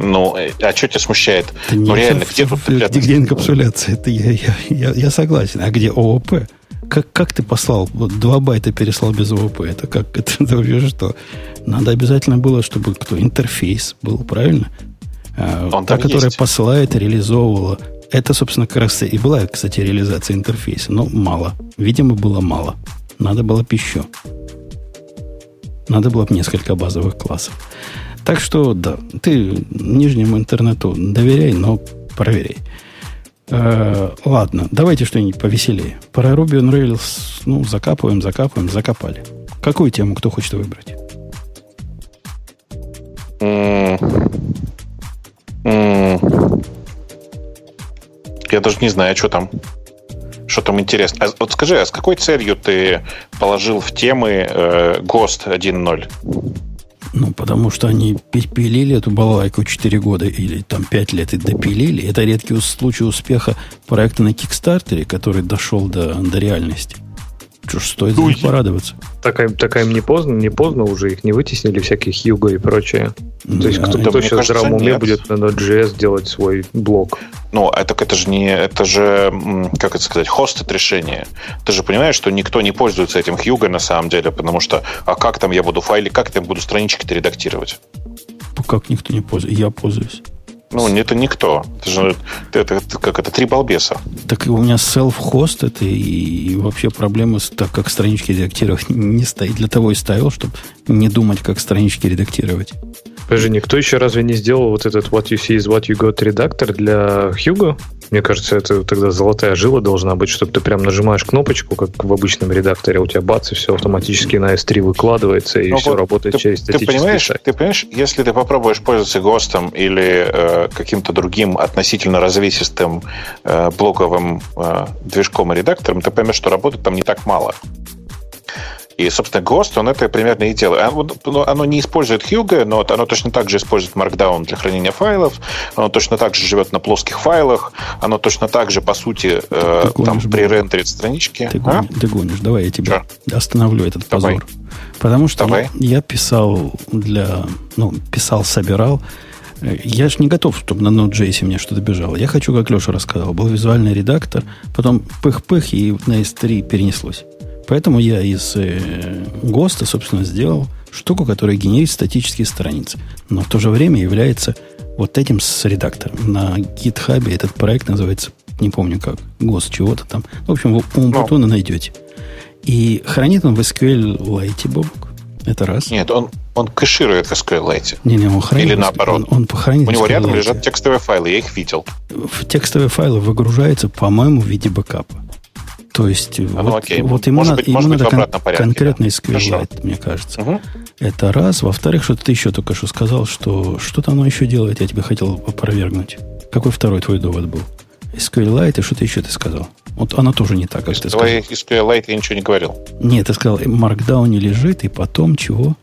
Ну, а что тебя смущает? Да ну, реально, где тут где, где инкапсуляция? Это я, я, я, я согласен. А где ООП? Как, как ты послал? Вот два байта переслал без ООП. Это как? Это, это вообще что? Надо обязательно было, чтобы кто? Интерфейс был, правильно? А, Он та, которая есть. посылает, реализовывала. Это, собственно, как раз и была, кстати, реализация интерфейса. Но мало. Видимо, было мало. Надо было пищу. Надо было несколько базовых классов. Так что, да, ты нижнему интернету доверяй, но проверяй. Э, ладно, давайте что-нибудь повеселее. Про Ruby on Rails, ну, закапываем, закапываем, закопали. Какую тему кто хочет выбрать? Я даже не знаю, что там. Что там интересно. А, вот скажи, а с какой целью ты положил в темы э, ГОСТ 1.0? Ну, потому что они пилили эту балалайку 4 года или там 5 лет и допилили. Это редкий случай успеха проекта на Кикстартере, который дошел до, до реальности. Что ж, стоит за них порадоваться. Так, так им не поздно, не поздно уже их не вытеснили всяких Юго и прочее. То есть кто-то Да, сейчас в кажется, здравом уме будет на Node.js делать свой блок. Ну, это, это же не, это же, как это сказать, хостед решение. Ты же понимаешь, что никто не пользуется этим Hugo на самом деле, потому что, а как там я буду файлы, как там буду странички-то редактировать? Ну, Как никто не пользуется? Я пользуюсь. Ну, это никто. Это же, это, это как это, три балбеса. Так у меня self-host это и, и вообще проблема, так как странички редактировать не стоит. Для того и ставил, чтобы не думать, как странички редактировать. Подожди, никто еще разве не сделал вот этот What You See is What You Got редактор для Hugo? Мне кажется, это тогда золотая жила должна быть, чтобы ты прям нажимаешь кнопочку, как в обычном редакторе, у тебя бац, и все автоматически на S3 выкладывается, и Ну все вот работает ты, через ты статический понимаешь, сайт. ты понимаешь, если ты попробуешь пользоваться ГОСТом или э, каким-то другим относительно развесистым э, блоковым э, движком и редактором, ты поймешь, что работы там не так мало. И, собственно, ГОСТ, он это примерно и делает. Оно, ну, оно не использует Hugo, но оно точно так же использует Markdown для хранения файлов, оно точно так же живет на плоских файлах, оно точно так же, по сути, э, Ты там гонишь, пререндерит странички. Ты, А? гонишь, ты гонишь. Давай я тебя остановлю этот Давай. позор. Потому что Давай. я писал для... Ну, писал, собирал. Я же не готов, чтобы на Node.js мне что-то бежало. Я хочу, как Леша рассказал, был визуальный редактор, потом пых-пых, и на S3 перенеслось. Поэтому я из э, ГОСТа, собственно, сделал штуку, которая генерит статические страницы, но в то же время является вот этим с редактором. На GitHub этот проект называется, не помню как, ГОСТ чего-то там. В общем, вы у Умпутуна найдете. И хранит он в SQL Lite, Бобок. Это раз. Нет, он, он кэширует в SQLite. Не, не, он хранит. Или наоборот. Он, он похоронит У него рядом SQLite. лежат текстовые файлы, я их видел. В текстовые файлы выгружается, по-моему, в виде бэкапа. То есть, ну вот, окей. вот ему, Может надо, быть- ему может быть, надо в кон- порядке, конкретно да. SQLite, мне кажется. Мгм. Это раз. Во-вторых, что ты еще только что сказал, что что-то оно еще делает, я тебе хотел опровергнуть. Какой второй твой довод был? SQLite и что-то еще ты сказал? Вот оно тоже не так, как ты сказал. SQLite я ничего не говорил. Нет, ты сказал, Markdown не лежит, и потом чего?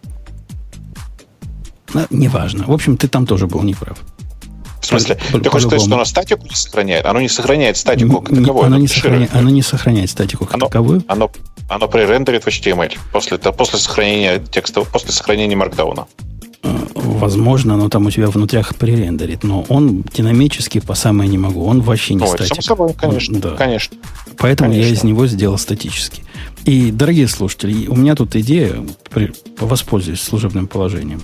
Ну, неважно. В общем, ты там тоже был неправ. В смысле, По- ты хочешь сказать, что оно статику не сохраняет? Оно не сохраняет статику как таковую. оно, оно не сохраняет, оно не сохраняет статику как Оно- таковую. Оно, оно пререндерит в HTML после, после сохранения текста, после сохранения маркдауна. Э, Возможно, оно там у тебя внутрях пререндерит, но он динамически по самое не могу. Он вообще не Ну, это статик. само собой, конечно. Он- да. конечно. Поэтому я Конечно. из него сделал статический. И, дорогие слушатели, у меня тут идея, при- воспользуюсь служебным положением.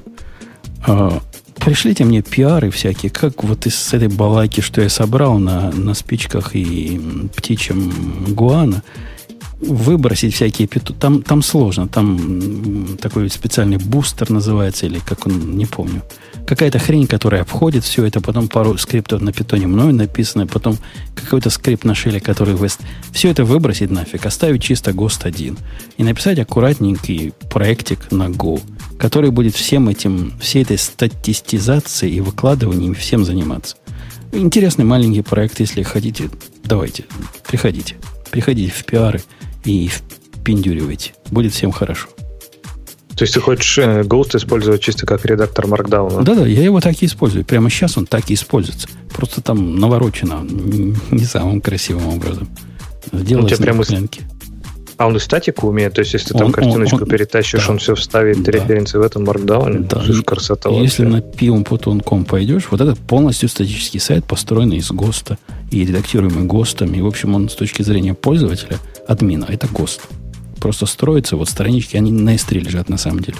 Пришлите мне пиары всякие, как вот из этой балайки, что я собрал на, на спичках и птичьем гуана, выбросить всякие питу. Там, там сложно. Там такой специальный бустер называется, или как он, не помню. Какая-то хрень, которая обходит все это, потом пару скриптов на питоне мною написано, потом какой-то скрипт на шеле, который вы... Все это выбросить нафиг, оставить чисто ГОСТ 1 и написать аккуратненький проектик на Go, который будет всем этим, всей этой статистизацией и выкладыванием всем заниматься. Интересный маленький проект, если хотите, давайте, приходите. Приходите в пиары и впендюривайте. Будет всем хорошо. То есть ты хочешь э, Ghost использовать чисто как редактор Markdown? Да-да, я его так и использую. Прямо сейчас он так и используется. Просто там наворочено не самым красивым образом. Сделать тебя прямо пленки. А он и статику умеет? То есть если ты там Он- картиночку он- он- перетащишь, да. он все вставит, Да. референсы в этом Markdown? Да. Слушай, красота Если вообще. на pium.com пойдешь, вот это полностью статический сайт, построенный из ГОСТа и редактируемый ГОСТом. И, в общем, он с точки зрения пользователя, админа, это ГОСТ. Просто строится, вот странички, они на S3 лежат на самом деле.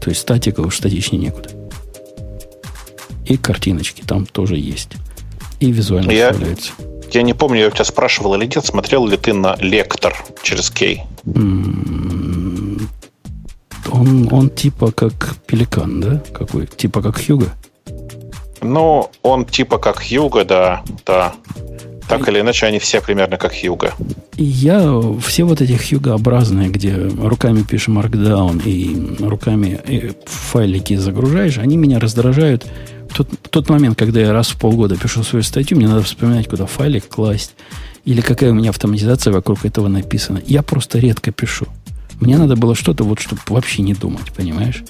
То есть статика уж статичнее некуда. И картиночки там тоже есть. И визуально Я- вставляются. Я не помню, я у тебя спрашивал или нет, смотрел ли ты на лектор через кей? Он, он типа как пеликан, да? Какой? Типа как Хьюго? Ну, он типа как Хьюго, да, да. Так или иначе, они все примерно как Хьюго. И я все вот эти хьюгообразные, где руками пишем Markdown и руками э, файлики загружаешь, они меня раздражают. Тот, тот момент, когда я раз в полгода пишу свою статью, мне надо вспоминать, куда файлик класть. Или какая у меня автоматизация вокруг этого написана. Я просто редко пишу. Мне надо было что-то, вот, чтобы вообще не думать, понимаешь?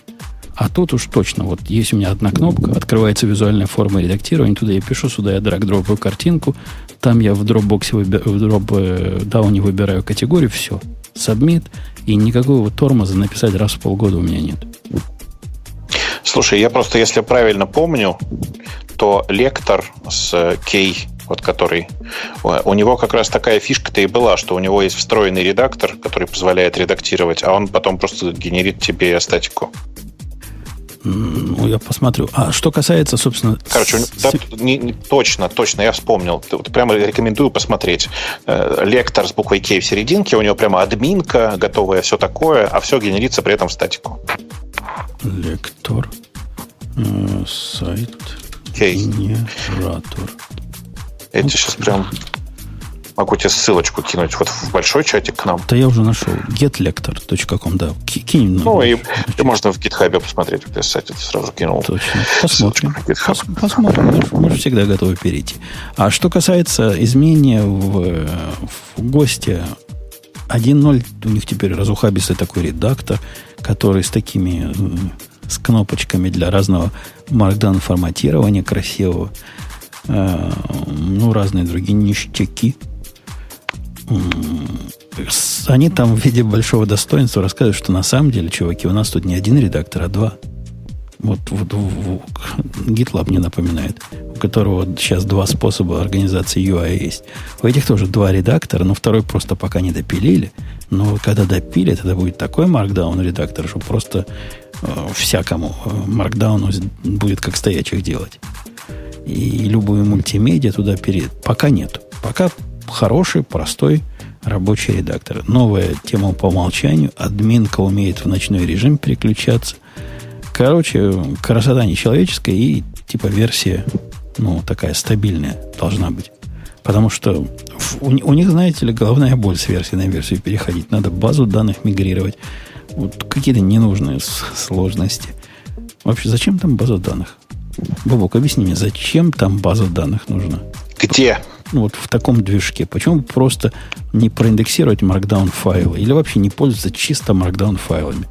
А тут уж точно, вот есть у меня одна кнопка, открывается визуальная форма редактирования, туда я пишу, сюда я драг-дропаю картинку, там я в дропбоксе, выби- в дропдауне выбираю категорию, все, submit, и никакого тормоза написать раз в полгода у меня нет. Слушай, я просто, если правильно помню, то лектор с кей, вот который, у него как раз такая фишка-то и была, что у него есть встроенный редактор, который позволяет редактировать, а он потом просто генерит тебе статику. Ну, я посмотрю. А что касается, собственно... Короче, с... да, не, не, точно, точно, я вспомнил. Вот прямо рекомендую посмотреть. Э, лектор с буквой К в серединке, у него прямо админка готовая, все такое, а все генерится при этом в статику. Лектор. Э, сайт. Кей. Генератор. Я тебе сейчас прям Могу тебе ссылочку кинуть вот в большой чатик к нам. Да я уже нашел. getlector.com, да. Кинь. Ну, и, и можно в гитхабе посмотреть. Вот я сайт это сразу кинул. Точно. Посмотрим. Пос, посмотрим. Мы, мы же всегда готовы перейти. А что касается изменения в, в гости 1.0, у них теперь разухабистый такой редактор, который с такими с кнопочками для разного markdown форматирования красивого. Э, ну, разные другие ништяки они там в виде большого достоинства рассказывают, что на самом деле, чуваки, у нас тут не один редактор, а два. Вот, вот, вот GitLab мне напоминает, у которого сейчас два способа организации UI есть. У этих тоже два редактора, но второй просто пока не допилили. Но когда допилят, это будет такой Markdown редактор, что просто э, всякому э, Markdown будет как стоячих делать. И любую мультимедиа туда перед... Пока нет. Пока хороший, простой рабочий редактор. Новая тема по умолчанию. Админка умеет в ночной режим переключаться. Короче, красота нечеловеческая и типа версия, ну, такая стабильная должна быть. Потому что у, у них, знаете ли, головная боль с версии на версию переходить. Надо базу данных мигрировать. Вот какие-то ненужные сложности. Вообще, зачем там база данных? Бабок, объясни мне, зачем там база данных нужна? Где? ну, вот в таком движке? Почему просто не проиндексировать Markdown файлы? Или вообще не пользоваться чисто Markdown файлами?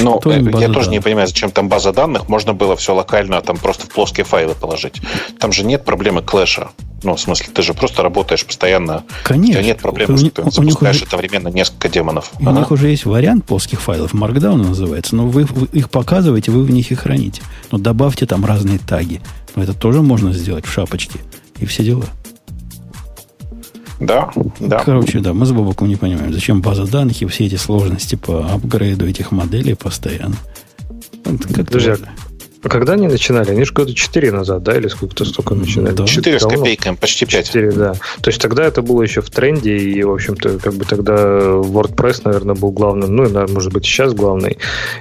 Ну, э, я тоже данных? не понимаю, зачем там база данных. Можно было все локально там просто в плоские файлы положить. Там же нет проблемы клэша. Ну, в смысле, ты же просто работаешь постоянно. Конечно. У тебя нет проблемы, у, что ты запускаешь уже, одновременно несколько демонов. У ага. них уже есть вариант плоских файлов. Markdown называется. Но вы, вы их показываете, вы в них и храните. Но добавьте там разные таги. Но это тоже можно сделать в шапочке. И все дела. Да, да. Короче, да, мы с Бобоком не понимаем, зачем база данных и все эти сложности по апгрейду этих моделей постоянно. Как Друзья, а когда они начинали? Они же года 4 назад, да, или сколько-то столько начинали? Да. 4 с копейками, почти 5. 4, да. То есть тогда это было еще в тренде, и, в общем-то, как бы тогда WordPress, наверное, был главным, ну, и, может быть, сейчас главный.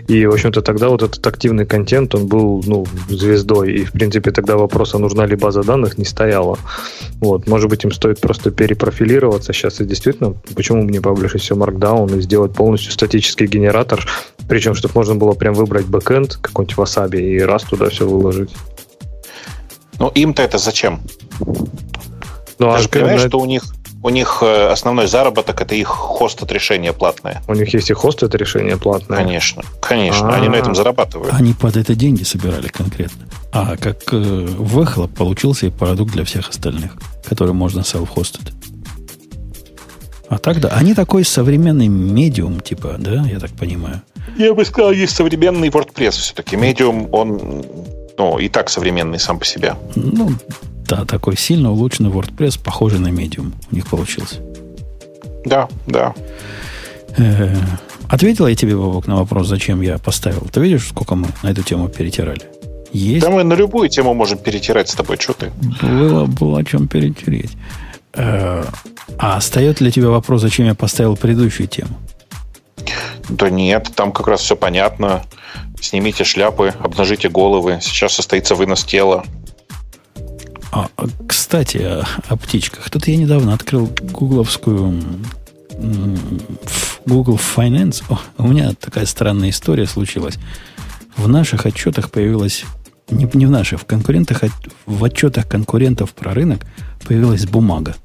И, в общем-то, тогда вот этот активный контент, он был, ну, звездой. И, в принципе, тогда вопрос, а нужна ли база данных, не стояло. Вот, может быть, им стоит просто перепрофилироваться сейчас. И действительно, почему бы не паблишить все Markdown и сделать полностью статический генератор, причем, чтобы можно было прям выбрать бэкэнд, какой-нибудь Wasabi, и раз туда все выложить. Ну, им-то это зачем? Ну, Ты а же понимаешь, что у них у них э, основной заработок это их хост от решения платное. У них есть и хост от решения платное. Конечно, конечно. А-а-а. Они на этом зарабатывают. Они под это деньги собирали конкретно. А как э, выхлоп получился и продукт для всех остальных, который можно селф-хостить. А тогда они такой современный медиум, типа, да, я так понимаю. Я бы сказал, есть современный WordPress все-таки. Медиум, он ну, и так современный сам по себе. Ну, да, такой сильно улучшенный WordPress, похожий на Medium у них получился. Да, да. Э-э- ответила я тебе, Бобок, на вопрос, зачем я поставил. Ты видишь, сколько мы на эту тему перетирали? Есть. Да мы на любую тему можем перетирать с тобой. Что ты? Было, было о чем перетереть. Э-э- а остается для тебя вопрос, зачем я поставил предыдущую тему? Да нет, там как раз все понятно. Снимите шляпы, обнажите головы. Сейчас состоится вынос тела. А, а кстати, о, о птичках. Тут я недавно открыл гугловскую Google Finance. О, у меня такая странная история случилась. В наших отчетах появилась не, не в наших, в конкурентах, в отчетах конкурентов про рынок появилась бумага,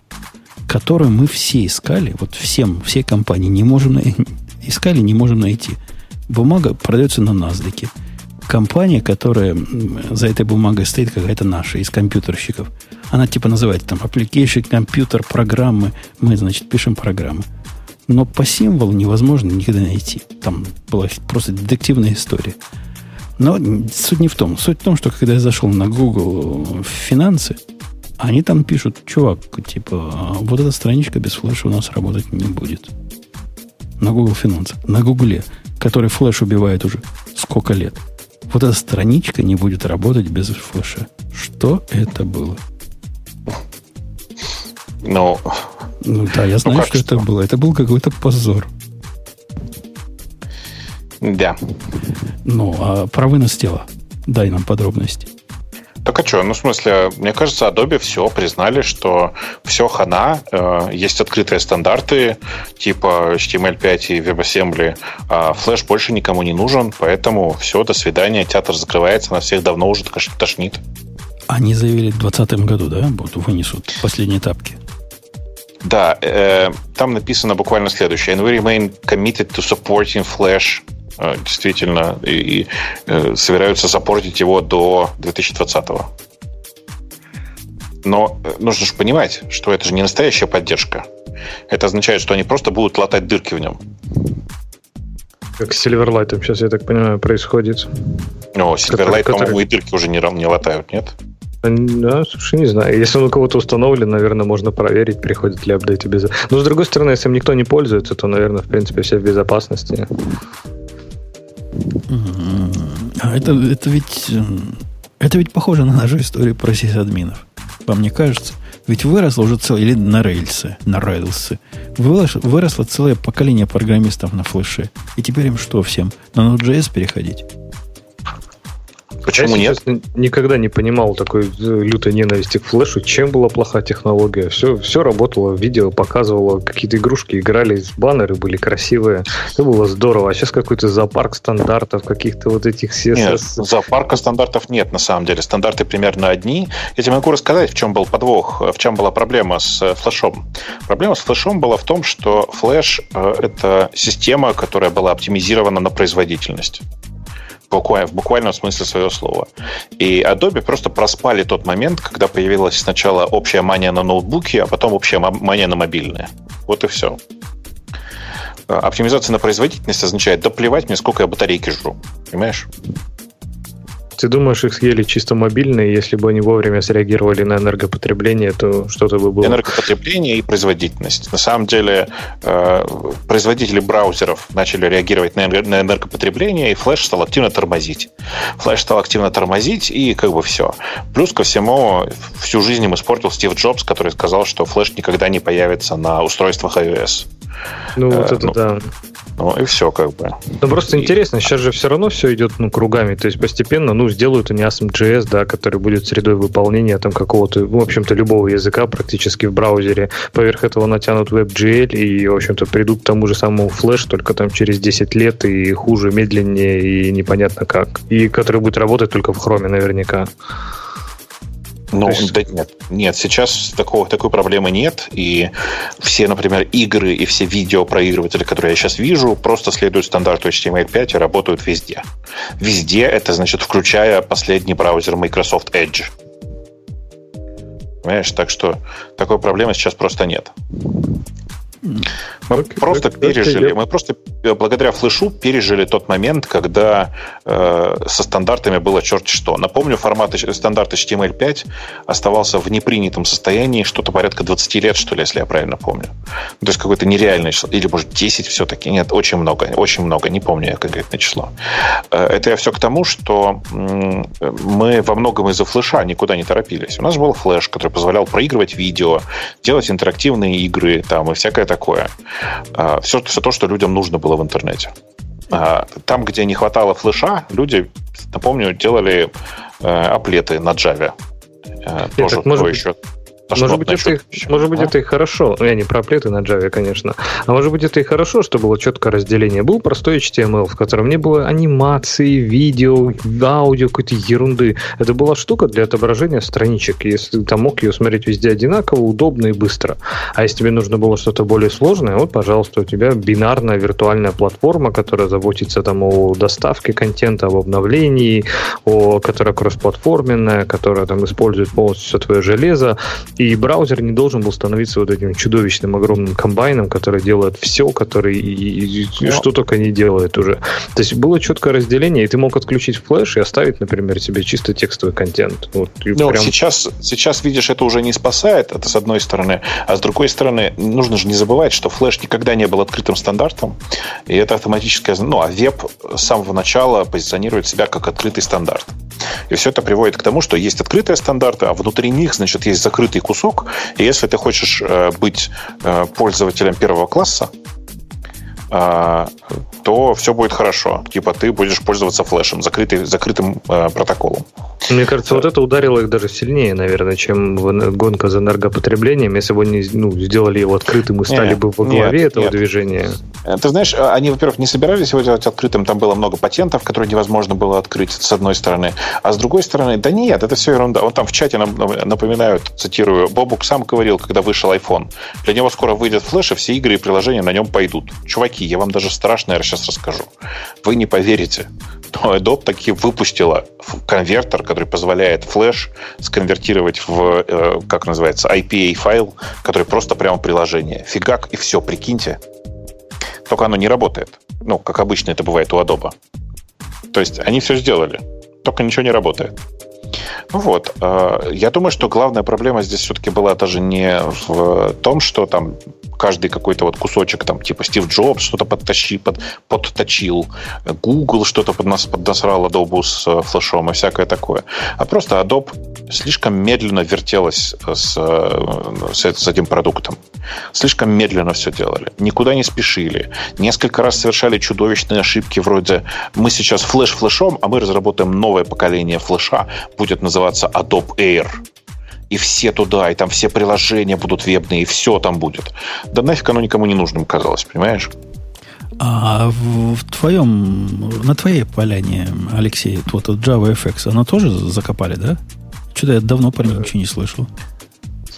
которую мы все искали, вот всем, все компании не можем, искали, не можем найти. Бумага продается на NASDAQ. Компания, которая за этой бумагой стоит, какая-то наша, из компьютерщиков. Она типа называется там application, компьютер, программы. Мы, значит, пишем программы. Но по символу невозможно никогда найти. Там была просто детективная история. Но суть не в том. Суть в том, что когда я зашел на Google в финансы, они там пишут, чувак, типа, вот эта страничка без флеша у нас работать не будет. На Google Финансы. На Гугле, который флеш убивает уже сколько лет. Вот эта страничка не будет работать без флеша. Что это было? Ну, ну да, я знаю, ну, что, что это было. Это был какой-то позор. Да. Ну, а про вынос тела. Дай нам подробности. Так а что? Ну, в смысле, мне кажется, Adobe все признали, что все хана, э, есть открытые стандарты типа HTML5 и WebAssembly, а Flash больше никому не нужен, поэтому все, до свидания, театр закрывается, на всех давно уже тошнит. Они заявили в 2020 году, да, будут вынесут последние тапки? Да, э, там написано буквально следующее. And we remain committed to supporting Flash действительно и, и э, собираются запортить его до 2020-го. Но э, нужно же понимать, что это же не настоящая поддержка. Это означает, что они просто будут латать дырки в нем. Как с Silverlight сейчас, я так понимаю, происходит. Ну, Silverlight, который... по-моему, и дырки уже не, не латают, нет? Да, слушай, не знаю. Если он у кого-то установлен, наверное, можно проверить, приходит ли апдейты без... Но, с другой стороны, если им никто не пользуется, то, наверное, в принципе, все в безопасности. А это, это ведь это ведь похоже на нашу историю про сисадминов. Вам не кажется? Ведь выросло уже целое, или на рельсы, на рельсы, выросло целое поколение программистов на флеше. И теперь им что всем? На Node.js переходить? Почему я, нет? никогда не понимал такой лютой ненависти к флешу. Чем была плохая технология? Все, все работало, видео показывало, какие-то игрушки играли, баннеры были красивые. Это было здорово. А сейчас какой-то зоопарк стандартов, каких-то вот этих CSS. Нет, зоопарка стандартов нет, на самом деле. Стандарты примерно одни. Я тебе могу рассказать, в чем был подвох, в чем была проблема с э, флешом. Проблема с флешом была в том, что флеш э, — это система, которая была оптимизирована на производительность буквально, в буквальном смысле своего слова. И Adobe просто проспали тот момент, когда появилась сначала общая мания на ноутбуке, а потом общая мания на мобильные. Вот и все. А, оптимизация на производительность означает, да плевать мне, сколько я батарейки жру. Понимаешь? Ты думаешь, их съели чисто мобильные, если бы они вовремя среагировали на энергопотребление, то что-то бы было? Энергопотребление и производительность. На самом деле э, производители браузеров начали реагировать на, на энергопотребление, и флеш стал активно тормозить. Флеш стал активно тормозить, и как бы все. Плюс ко всему, всю жизнь им испортил Стив Джобс, который сказал, что флеш никогда не появится на устройствах iOS. Ну, вот э, это ну, да. Ну, и все как бы. Ну, просто и... интересно, сейчас же все равно все идет ну, кругами. То есть постепенно, ну, сделают они ASM.js, да, который будет средой выполнения там какого-то, в общем-то, любого языка практически в браузере. Поверх этого натянут WebGL и, в общем-то, придут к тому же самому Flash, только там через 10 лет и хуже, медленнее и непонятно как. И который будет работать только в хроме наверняка. Ну, есть... да нет, нет, сейчас такого, такой проблемы нет, и все, например, игры и все видеопроигрыватели, которые я сейчас вижу, просто следуют стандарту HTML5 и работают везде. Везде это значит, включая последний браузер Microsoft Edge. Понимаешь, так что такой проблемы сейчас просто нет. Мы okay, просто okay, пережили, okay. мы просто э, благодаря флешу пережили тот момент, когда э, со стандартами было черт что. Напомню, формат стандарт HTML5 оставался в непринятом состоянии что-то порядка 20 лет, что ли, если я правильно помню. То есть какое-то нереальное число. Или, может, 10 все-таки. Нет, очень много, очень много. Не помню я конкретное число. Э, это я все к тому, что мы во многом из-за флеша никуда не торопились. У нас был флеш, который позволял проигрывать видео, делать интерактивные игры там и всякое такое. Все, а, все то, что людям нужно было в интернете. А, там, где не хватало флеша, люди, напомню, делали э, аплеты на Java. Э, тоже может еще может быть, это, может быть, это и хорошо. Ну, я не про плеты на Java, конечно. А может быть, это и хорошо, что было четкое разделение. Был простой HTML, в котором не было анимации, видео, аудио, какой-то ерунды. Это была штука для отображения страничек. Если ты там мог ее смотреть везде одинаково, удобно и быстро. А если тебе нужно было что-то более сложное, вот, пожалуйста, у тебя бинарная виртуальная платформа, которая заботится там о доставке контента, об обновлении, о, которая кроссплатформенная, которая там использует полностью все твое железо И браузер не должен был становиться вот этим чудовищным огромным комбайном, который делает все, который и, и, и что только не делает уже. То есть было четкое разделение, и ты мог отключить флеш и оставить, например, себе чисто текстовый контент. Вот, ну, прям... сейчас, сейчас, видишь, это уже не спасает, это с одной стороны. А с другой стороны, нужно же не забывать, что флеш никогда не был открытым стандартом, и это автоматическое... Ну, а веб с самого начала позиционирует себя как открытый стандарт. И все это приводит к тому, что есть открытые стандарты, а внутри них, значит, есть закрытый кусок. И если ты хочешь э, быть э, пользователем первого класса, то все будет хорошо. Типа ты будешь пользоваться флешем, закрытый, закрытым э, протоколом. Мне кажется, вот это ударило их даже сильнее, наверное, чем гонка за энергопотреблением. Если бы они ну, сделали его открытым и стали нет, бы во главе нет, этого нет. движения. Э, ты знаешь, а, они, во-первых, не собирались его делать открытым. Там было много патентов, которые невозможно было открыть, с одной стороны. А с другой стороны, да нет, это все ерунда. Вот там в чате напоминают, цитирую, Бобук сам говорил, когда вышел iPhone. Для него скоро выйдет флеш, и все игры и приложения на нем пойдут. Чуваки, я вам даже страшное сейчас расскажу. Вы не поверите, но Adobe таки выпустила конвертер, который позволяет флеш сконвертировать в, э, как называется, IPA файл, который просто прямо приложение. Фигак, и все, прикиньте. Только оно не работает. Ну, как обычно это бывает у Adobe. То есть они все сделали, только ничего не работает. Ну вот, э, я думаю, что главная проблема здесь все-таки была даже не в том, что там каждый какой-то вот кусочек, там, типа Стив Джобс что-то подтащи, под, подточил, Google что-то поднас, поднасрал Adobe с э, флешом и всякое такое. А просто Adobe слишком медленно вертелась с, э, с, с этим продуктом. Слишком медленно все делали. Никуда не спешили. Несколько раз совершали чудовищные ошибки вроде мы сейчас флеш флешом, а мы разработаем новое поколение флеша, будет называться Adobe Air и все туда, и там все приложения будут вебные, и все там будет. Да нафиг оно никому не нужным казалось, понимаешь? А в, в твоем, на твоей поляне, Алексей, вот, вот JavaFX, оно тоже закопали, да? Что-то я давно про него ничего не слышал.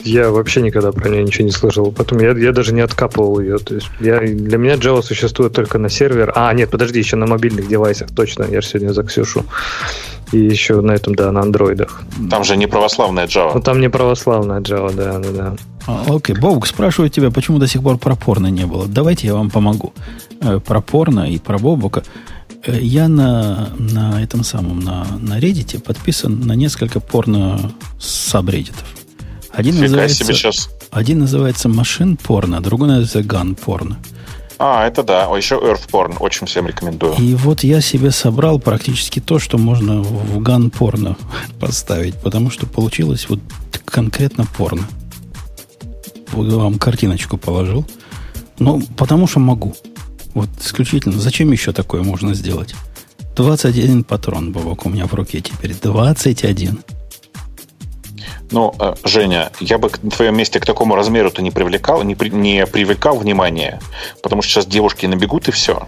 Я вообще никогда про нее ничего не слышал. Потом я, я даже не откапывал ее. То есть я, для меня Java существует только на сервер. А, нет, подожди, еще на мобильных девайсах, точно. Я же сегодня за Ксюшу. И еще на этом, да, на андроидах. Там же не православная Java. Ну, там не православная Java, да, да, да. А, окей, Бог спрашивает тебя, почему до сих пор про порно не было. Давайте я вам помогу. Э, про порно и про Бобука. Э, я на, на этом самом, на, на Reddit подписан на несколько порно сабреддитов. Один Фига называется, себе сейчас. один называется машин порно, другой называется ган порно. А, это да. А еще Earth Porn. Очень всем рекомендую. И вот я себе собрал практически то, что можно в ган порно поставить, потому что получилось вот конкретно порно. Вам картиночку положил. Ну, потому что могу. Вот исключительно. Зачем еще такое можно сделать? 21 патрон, Бобок, у меня в руке теперь. 21. Ну, э, Женя, я бы на твоем месте к такому размеру-то не привлекал, не, при, не привлекал внимания, потому что сейчас девушки набегут и все.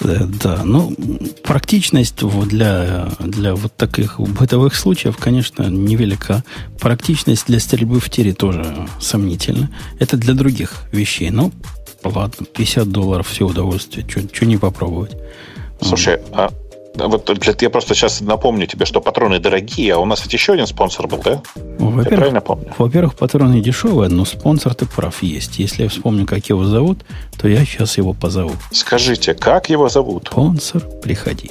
Да, да, ну, практичность для, для вот таких бытовых случаев, конечно, невелика. Практичность для стрельбы в тире тоже сомнительна. Это для других вещей. Ну, ладно, 50 долларов все удовольствие. Что не попробовать? Слушай, а вот я просто сейчас напомню тебе, что патроны дорогие, а у нас ведь еще один спонсор был, да? Во-первых, я правильно помню? Во-первых, патроны дешевые, но спонсор ты прав есть. Если я вспомню, как его зовут, то я сейчас его позову. Скажите, как его зовут? Спонсор, приходи.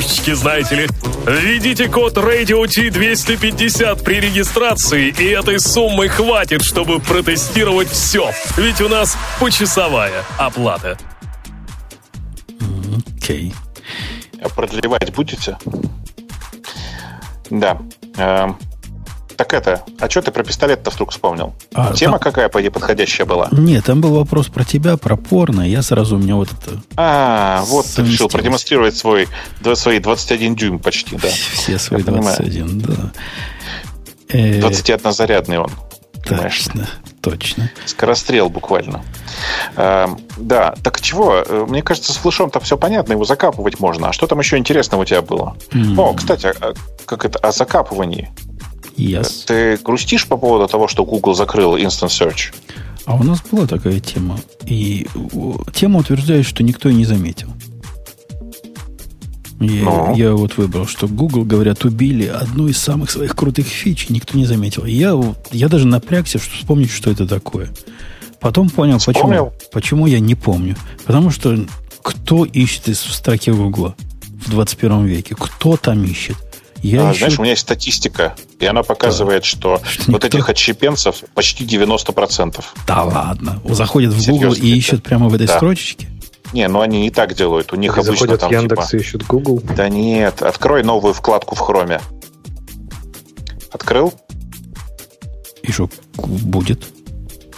карточки, знаете ли. Введите код Radio T250 при регистрации, и этой суммы хватит, чтобы протестировать все. Ведь у нас почасовая оплата. Окей. Okay. А продлевать будете? Да. Так это, а что ты про пистолет-то вдруг вспомнил? А, Тема там... какая, по идее, подходящая была? Нет, там был вопрос про тебя, про порно. Я сразу у меня вот это... А, вот ты решил продемонстрировать свой, свои 21 дюйм почти, да. Все свои 21, да. Э, 21-зарядный он. понимаешь? Точно, точно. Скорострел буквально. Эм, да, так чего? Э, Мне кажется, с флешом-то все понятно, его закапывать можно. А что там еще интересного у тебя было? О, кстати, а как это о закапывании? Yes. Ты грустишь по поводу того, что Google закрыл Instant Search? А у нас была такая тема. И тема утверждает, что никто и не заметил. Я, Ну? я вот выбрал, что Google, говорят, убили одну из самых своих крутых фич, никто не заметил. Я, я даже напрягся, что вспомнить, что это такое. Потом понял, Вспомнил? почему, почему я не помню. Потому что кто ищет из в строке Гугла в 21 веке? Кто там ищет? Я А, ищу... Знаешь, у меня есть статистика, и она показывает, что Что вот никто- этих отщепенцев почти 90%. Да ладно. Заходят в Google Серьезно, и это- ищут прямо в этой Да. строчечке? Не, ну они не так делают. У них Они обычно заходят там в Яндекс типа... и ищут Google. Да нет, открой новую вкладку в Хроме. Открыл? И что будет?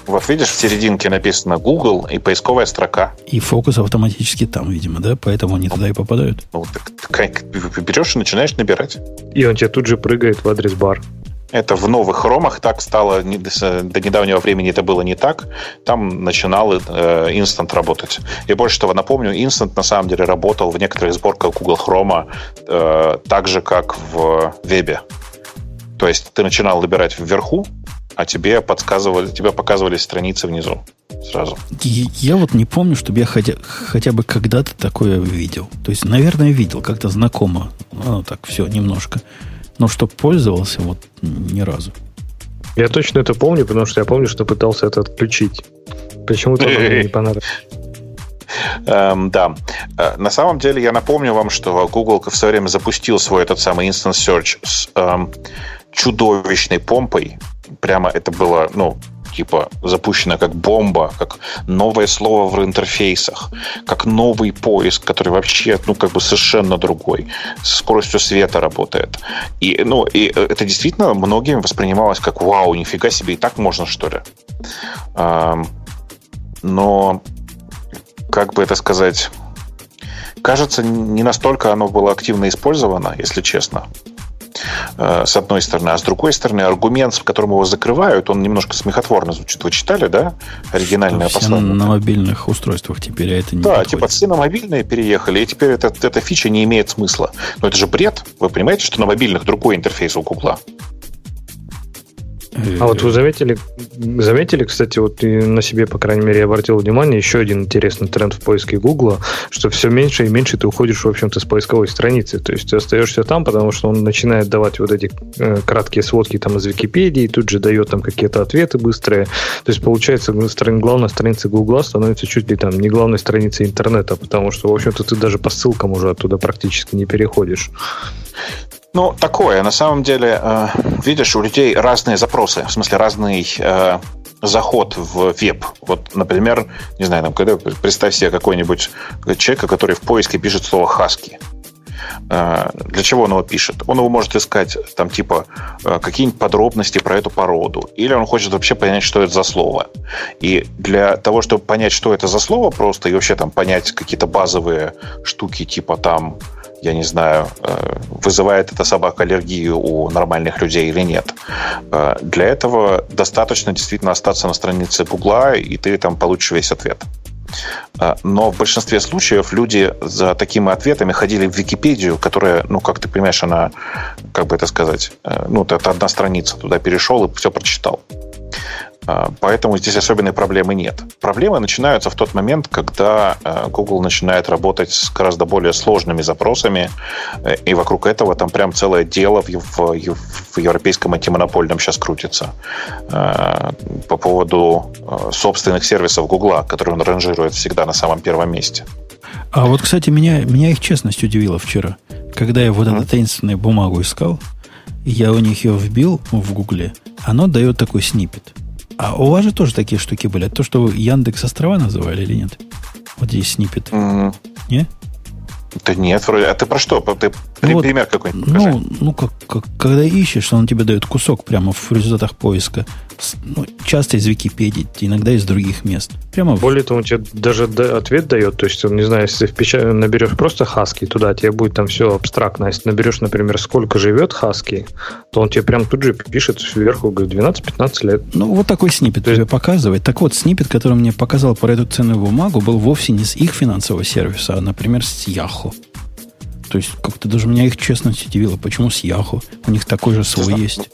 Вот видишь, в серединке написано Google и поисковая строка. И фокус автоматически там, видимо, да? Поэтому они туда и попадают. Ну, так, так, берешь и начинаешь набирать. И он тебе тут же прыгает в адрес бар. Это в новых хромах так стало, до недавнего времени это было не так. Там начинал э, Instant работать. И больше того, напомню, Instant на самом деле работал в некоторых сборках Google Chrome э, так же, как в вебе. То есть ты начинал выбирать вверху, а тебе подсказывали, тебе показывались страницы внизу сразу. И Я вот не помню, чтобы я хотя, хотя бы когда-то такое видел. То есть, наверное, видел, как-то знакомо. Ну, так, все, немножко. Но что пользовался, вот ни разу. Я точно это помню, потому что я помню, что пытался это отключить. Почему-то оно мне не понравилось. Эм, да. Э, На самом деле я напомню вам, что Google в свое время запустил свой этот самый Instant Search с эм, чудовищной помпой. Прямо это было, ну, типа запущено как бомба, как новое слово в интерфейсах, как новый поиск, который вообще, ну, как бы совершенно другой, с скоростью света работает. И, ну, и э, это действительно многим воспринималось как вау, нифига себе, и так можно, что ли? Но как бы это сказать, кажется, не настолько оно было активно использовано, если честно. Э, С одной стороны. А с другой стороны, аргумент, с которым его закрывают, он немножко смехотворно звучит. Вы читали, да? Оригинальное Все послание. на мобильных устройствах теперь, а это не Да, подходит. типа все на мобильные переехали, и теперь эта, эта фича не имеет смысла. Но это же бред. Вы понимаете, что на мобильных другой интерфейс у Гугла? Э, А вот вы заметили, заметили, кстати, вот и на себе, по крайней мере, я обратил внимание, еще один интересный тренд в поиске Гугла, что все меньше и меньше ты уходишь, в общем-то, с поисковой страницы. То есть ты остаешься там, потому что он начинает давать вот эти э, краткие сводки там из Википедии, тут же дает там какие-то ответы быстрые. То есть, получается, главная страница Гугла становится чуть ли там не главной страницей интернета, потому что, в общем-то, ты даже по ссылкам уже оттуда практически не переходишь. Ну, такое. На самом деле, э, видишь, у людей разные запросы, в смысле разный э, заход в веб. Вот, например, не знаю, там, когда представь себе какой-нибудь человека, который в поиске пишет слово хаски. Э, Для чего он его пишет? Он его может искать там типа э, какие-нибудь подробности про эту породу. Или он хочет вообще понять, что это за слово. И для того, чтобы понять, что это за слово просто, и вообще там понять какие-то базовые штуки, типа там, я не знаю, э, вызывает эта собака аллергию у нормальных людей или нет. Э, Для этого достаточно действительно остаться на странице Гугла, и ты там получишь весь ответ. Э, Но в большинстве случаев люди за такими ответами ходили в Википедию, которая, ну, как ты понимаешь, она, как бы это сказать, ну, это одна страница, туда перешел и все прочитал. Э, Поэтому здесь особенной проблемы нет. Проблемы начинаются в тот момент, когда э, Google начинает работать с гораздо более сложными запросами, э, и вокруг этого там прям целое дело в, в в европейском антимонопольном сейчас крутится э, по поводу собственных сервисов Google, которые он ранжирует всегда на самом первом месте. А вот, кстати, меня, меня их честность удивила вчера. Когда я вот эту таинственную бумагу искал, я у них ее вбил в Гугле, оно дает такой снипет. А у вас же тоже такие штуки были? То, что вы Яндекс острова называли или нет? Вот здесь снипет. М, Не? Да нет, вроде. А ты про что? Ты при- вот, пример какой-нибудь покажи. Ну, ну как, как- когда ищешь, он тебе дает кусок прямо в результатах поиска. С- ну, часто из Википедии, иногда из других мест. Прямо Более того, он тебе даже ответ дает. То есть, не знаю, если впечат... наберешь просто хаски туда, тебе будет там все абстрактно. Если наберешь, например, сколько живет хаски, то он тебе прям тут же пишет сверху, говорит, 12-15 лет. Ну, вот такой снипет есть... тебе показывает. Так вот, снипет, который мне показал про эту ценную бумагу, был вовсе не с их финансового сервиса, а, например, с Yahoo. То есть, как-то даже меня их честность удивило. Почему с Yahoo? У них такой же свой есть.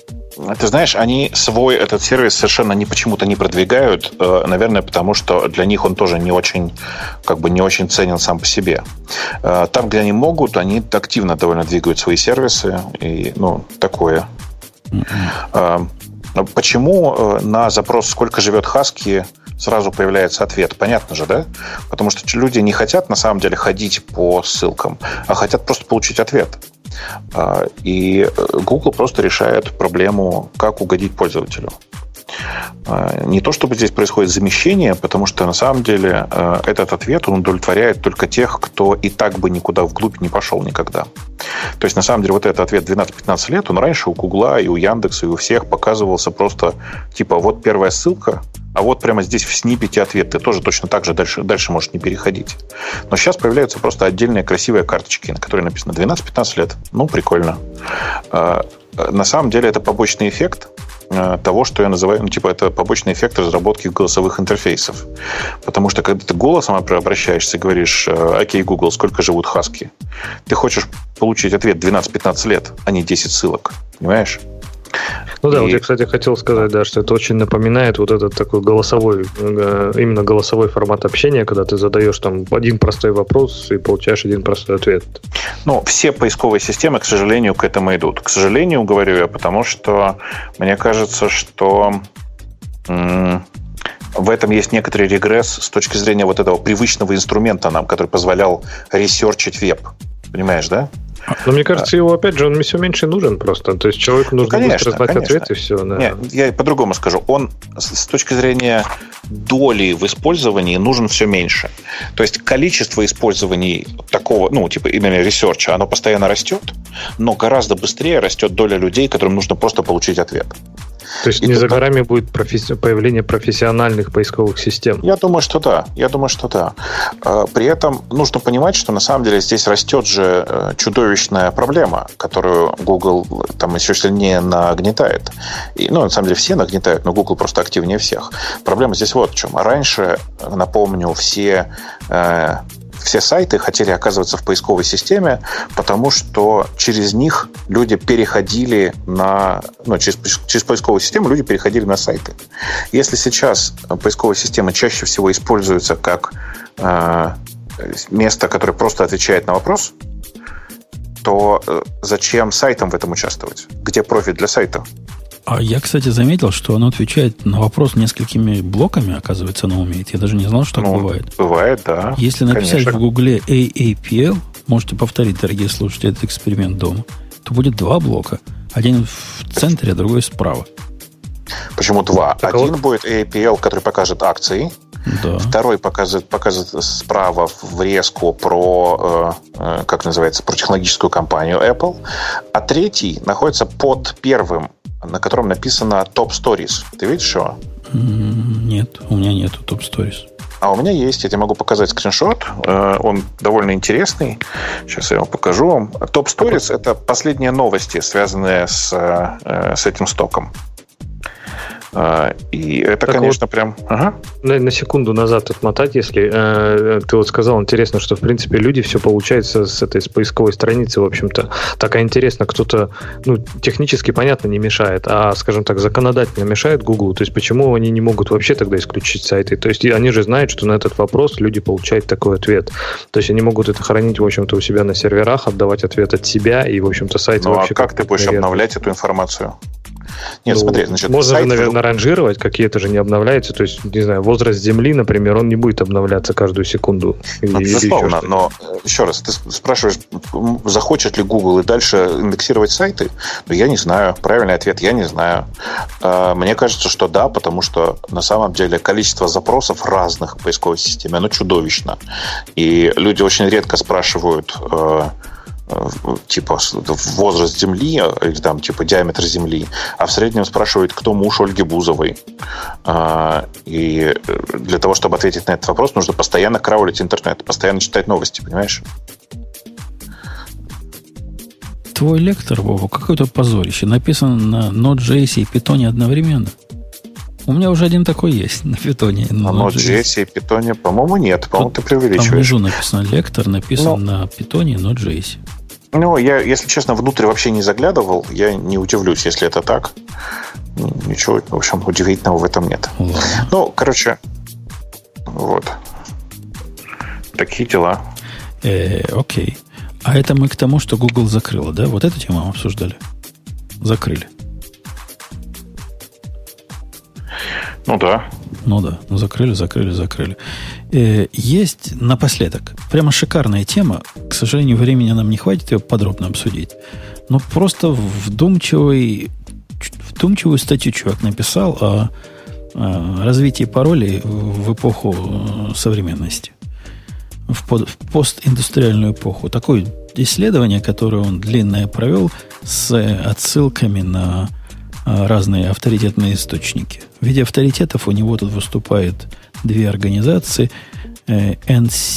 Ты знаешь, они свой этот сервис совершенно не почему-то не продвигают, э, наверное, потому что для них он тоже не очень, как бы не очень ценен сам по себе. Э, там, где они могут, они активно довольно двигают свои сервисы и, ну, такое. Mm-hmm. Почему на запрос «Сколько живет Хаски» сразу появляется ответ. Понятно же, да? Потому что люди не хотят на самом деле ходить по ссылкам, а хотят просто получить ответ. А, и э, Google просто решает проблему, как угодить пользователю. А, не то чтобы здесь происходит замещение, потому что на самом деле э, этот ответ он удовлетворяет только тех, кто и так бы никуда вглубь не пошел никогда. То есть на самом деле вот этот ответ 12-15 лет, он раньше у Гугла и у Яндекса и у всех показывался просто типа вот первая ссылка, а вот прямо здесь в снипете ответ ты тоже точно так же дальше, дальше можешь не переходить. Но сейчас появляются просто отдельные красивые карточки, на которой написано 12-15 лет. Ну, прикольно. А, на самом деле это побочный эффект а, того, что я называю, ну, типа, это побочный эффект разработки голосовых интерфейсов. Потому что, когда ты голосом обращаешься и говоришь, окей, Google, сколько живут хаски, ты хочешь получить ответ 12-15 лет, а не 10 ссылок. Понимаешь? Ну да, и... вот я, кстати, хотел сказать, да, что это очень напоминает вот этот такой голосовой, э, именно голосовой формат общения, когда ты задаешь там один простой вопрос и получаешь один простой ответ. Ну, все поисковые системы, к сожалению, к этому идут. К сожалению, говорю я, потому что мне кажется, что в этом есть некоторый регресс с точки зрения вот этого привычного инструмента нам, который позволял ресерчить веб. Понимаешь, да? Но мне кажется, его, опять же, он все меньше нужен просто. То есть человеку нужно ну, конечно, быстро знать ответ и все. Да. Нет, я по-другому скажу. Он с точки зрения доли в использовании нужен все меньше. То есть количество использований такого, ну, типа именно ресерча, оно постоянно растет, но гораздо быстрее растет доля людей, которым нужно просто получить ответ. То есть и не за горами будет професси... появление профессиональных поисковых систем? Я думаю, что да. Я думаю, что да. А, при этом нужно понимать, что на самом деле здесь растет же э, чудовищная проблема, которую Google там еще сильнее нагнетает. И, ну, на самом деле все нагнетают, но Google просто активнее всех. Проблема здесь вот в чем. Раньше, напомню, все э, все сайты хотели оказываться в поисковой системе, потому что через них люди переходили на... Ну, через, через поисковую систему люди переходили на сайты. Если сейчас поисковая система чаще всего используется как э, место, которое просто отвечает на вопрос, то э, зачем сайтам в этом участвовать? Где профит для сайта? А я, кстати, заметил, что оно отвечает на вопрос несколькими блоками, оказывается, оно умеет. Я даже не знал, что ну, так бывает. Бывает, да. Если написать Конечно. в Гугле AAPL, можете повторить, дорогие слушатели, этот эксперимент дома, то будет два блока. Один в центре, а другой справа. Почему два? Так Один вот... будет AAPL, который покажет акции. Да. Второй показывает, показывает справа врезку про, э, э, как называется, про технологическую компанию Apple. А третий находится под первым на котором написано Top Stories. Ты видишь его? Нет, у меня нету Top Stories. А у меня есть, я тебе могу показать скриншот. Э, он довольно интересный. Сейчас я вам покажу вам. Top Stories – это последние новости, связанные с, э, с этим стоком. А, и это, так конечно, вот, прям... Ага. На, на секунду назад отмотать, если э, ты вот сказал, интересно, что, в принципе, люди все получается с этой с поисковой страницы, в общем-то. Так, а интересно, кто-то, ну, технически, понятно, не мешает, а, скажем так, законодательно мешает Google. То есть, почему они не могут вообще тогда исключить сайты? То есть, они же знают, что на этот вопрос люди получают такой ответ. То есть, они могут это хранить, в общем-то, у себя на серверах, отдавать ответ от себя, и, в общем-то, сайт ну, а вообще... а как, как ты будешь наверное. обновлять эту информацию? Нет, ну, смотри, значит, можно сайт... наверное, ранжировать, какие-то же не обновляются. То есть, не знаю, возраст Земли, например, он не будет обновляться каждую секунду. Ну, безусловно, но еще раз, ты спрашиваешь, захочет ли Google и дальше индексировать сайты? Ну, я не знаю. Правильный ответ, я не знаю. А, мне кажется, что да, потому что на самом деле количество запросов разных в поисковой системе, оно чудовищно. И люди очень редко спрашивают, э, типа возраст Земли или там типа диаметр Земли, а в среднем спрашивает, кто муж Ольги Бузовой. И для того, чтобы ответить на этот вопрос, нужно постоянно краулить интернет, постоянно читать новости, понимаешь? Твой лектор, Вова, какое-то позорище. Написан на Node.js и Python одновременно. У меня уже один такой есть на питоне. На Node.js и питоне, по-моему, нет. По-моему, ты преувеличиваешь. Там внизу написано лектор, написан ну, на питоне и Node.js. Ну, я, если честно, внутрь вообще не заглядывал. Я не удивлюсь, если это так. Ничего, в общем, удивительного в этом нет. Ладно. Ну, короче, вот. Такие дела. Э, окей. А это мы к тому, что Google закрыла, да? Вот эту тему обсуждали. Закрыли. Ну да. Ну да, ну закрыли, закрыли, закрыли. Э, есть напоследок, прямо шикарная тема. К сожалению, времени нам не хватит ее подробно обсудить. Но просто вдумчивый, вдумчивую статью чувак написал о, о развитии паролей в эпоху э, современности. В, под, в постиндустриальную эпоху. Такое исследование, которое он длинное провел с отсылками на разные авторитетные источники. В виде авторитетов у него тут выступают две организации. NCSC,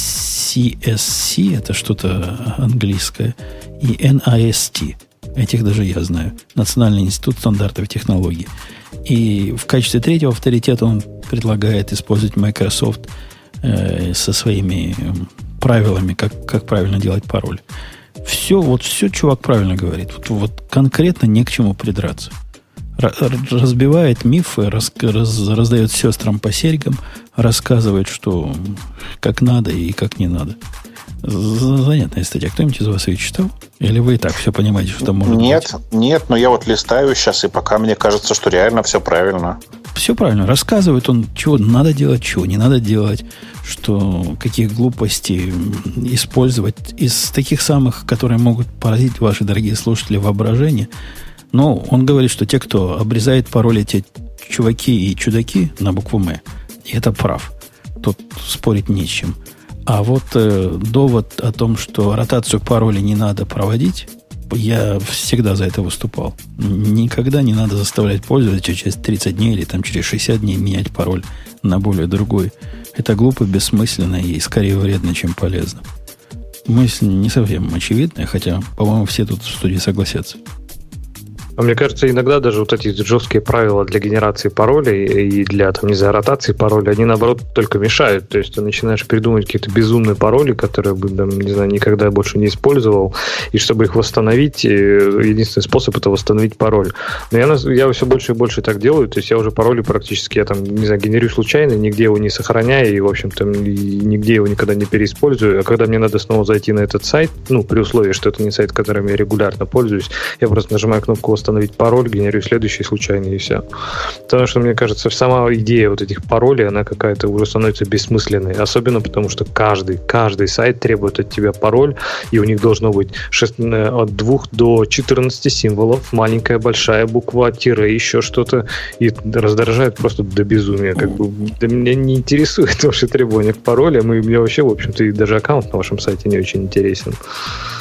э, это что-то английское, и NIST. Этих даже я знаю. Национальный институт стандартов и технологий. И в качестве третьего авторитета он предлагает использовать Microsoft э, со своими правилами, как, как правильно делать пароль. Все, вот все чувак правильно говорит. Вот, вот конкретно не к чему придраться разбивает мифы, раз, раз, раздает сестрам по серьгам, рассказывает, что как надо и как не надо. Занятная статья. Кто-нибудь из вас ее читал? Или вы и так все понимаете, что может Нет, быть? нет, но я вот листаю сейчас, и пока мне кажется, что реально все правильно. Все правильно. Рассказывает он, чего надо делать, чего не надо делать, что каких глупостей использовать из таких самых, которые могут поразить ваши дорогие слушатели воображение – но он говорит, что те, кто обрезает пароли, те чуваки и чудаки на букву «М», и это прав. Тут спорить не с чем. А вот э, довод о том, что ротацию пароля не надо проводить, я всегда за это выступал. Никогда не надо заставлять пользователя через 30 дней или там через 60 дней менять пароль на более другой. Это глупо, бессмысленно и скорее вредно, чем полезно. Мысль не совсем очевидная, хотя, по-моему, все тут в студии согласятся. А мне кажется, иногда даже вот эти жесткие правила для генерации паролей и для, там, не знаю, ротации паролей, они, наоборот, только мешают. То есть ты начинаешь придумывать какие-то безумные пароли, которые бы, там, не знаю, никогда больше не использовал, и чтобы их восстановить, э, единственный способ это восстановить пароль. Но я, я все больше и больше так делаю, то есть я уже пароли практически, я там, не знаю, генерю случайно, нигде его не сохраняю, и, в общем-то, нигде его никогда не переиспользую. А когда мне надо снова зайти на этот сайт, ну, при условии, что это не сайт, которым я регулярно пользуюсь, я просто нажимаю кнопку восстановить пароль, генерирую следующий случайный и все. Потому что, мне кажется, сама идея вот этих паролей, она какая-то уже становится бессмысленной. Особенно потому, что каждый, каждый сайт требует от тебя пароль, и у них должно быть 6, э, от 2 до 14 символов, маленькая, большая буква, тире, еще что-то, и раздражает просто до безумия. Как бы, да меня не интересует ваши требования к паролям, и мне вообще, в общем-то, и даже аккаунт на вашем сайте не очень интересен.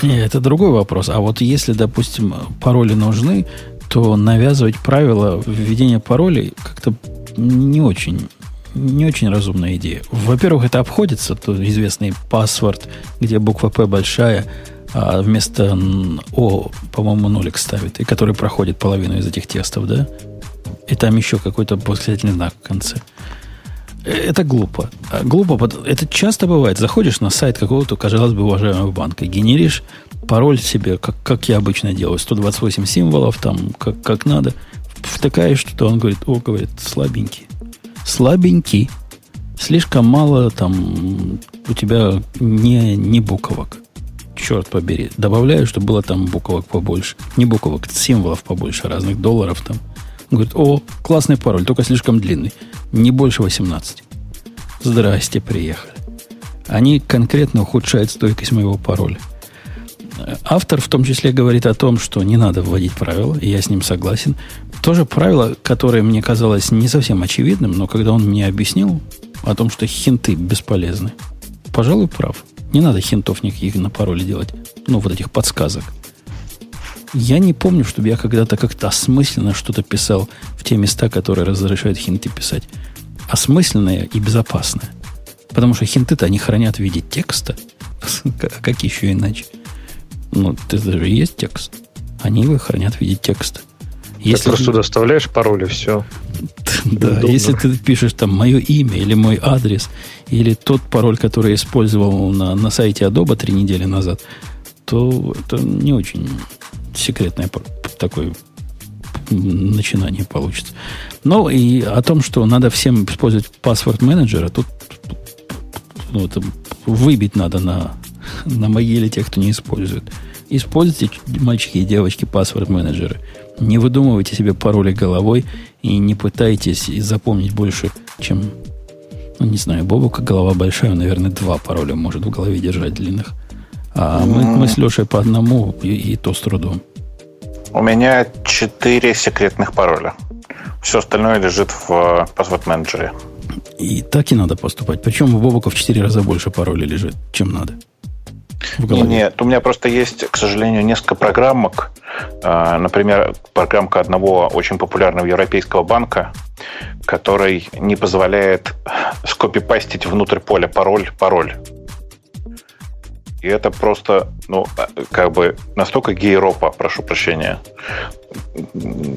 Не, это другой вопрос. А вот если, допустим, пароли нужны, то навязывать правила введения паролей как-то не очень, не очень разумная идея. Во-первых, это обходится, то известный паспорт, где буква П большая, а вместо О, по-моему, нолик ставит, и который проходит половину из этих тестов, да? И там еще какой-то восклицательный знак в конце. Это глупо. А глупо, это часто бывает. Заходишь на сайт какого-то, казалось бы, уважаемого банка, генеришь пароль себе, как, как я обычно делаю, 128 символов, там, как, как надо, втыкаешь что-то, он говорит, о, говорит, слабенький. Слабенький. Слишком мало там у тебя не, не буквок. Черт побери. Добавляю, чтобы было там буквок побольше. Не буквок, символов побольше, разных долларов там. Он говорит, о, классный пароль, только слишком длинный. Не больше 18. Здрасте, приехали. Они конкретно ухудшают стойкость моего пароля. Автор в том числе говорит о том, что не надо вводить правила, и я с ним согласен. Тоже правило, которое мне казалось не совсем очевидным, но когда он мне объяснил о том, что хинты бесполезны, пожалуй, прав. Не надо хинтов никаких на пароле делать. Ну, вот этих подсказок. Я не помню, чтобы я когда-то как-то осмысленно что-то писал в те места, которые разрешают хинты писать. Осмысленное и безопасное. Потому что хинты-то они хранят в виде текста. Как еще иначе? Ну, ты даже есть текст. Они его хранят в виде текста. Если ты просто туда вставляешь пароль и все. Да, если ты пишешь там мое имя или мой адрес, или тот пароль, который я использовал на, на сайте Adobe три недели назад, то это не очень секретное такое начинание получится. Ну и о том, что надо всем использовать паспорт менеджера, тут ну, это выбить надо на, на могиле тех, кто не использует. Используйте, мальчики и девочки, паспорт менеджеры. Не выдумывайте себе пароли головой и не пытайтесь запомнить больше, чем, ну, не знаю, Бобука голова большая, он, наверное, два пароля может в голове держать длинных. А мы, мы с Лешей по одному, и, и то с трудом. У меня четыре секретных пароля. Все остальное лежит в паспорт менеджере. И так и надо поступать. Причем у Бобука в четыре раза больше паролей лежит, чем надо. Нет, у меня просто есть, к сожалению, несколько программок. А, например, программка одного очень популярного европейского банка, который не позволяет скопипастить внутрь поля пароль, пароль. И это просто, ну, а, как бы настолько гейропа, прошу прощения,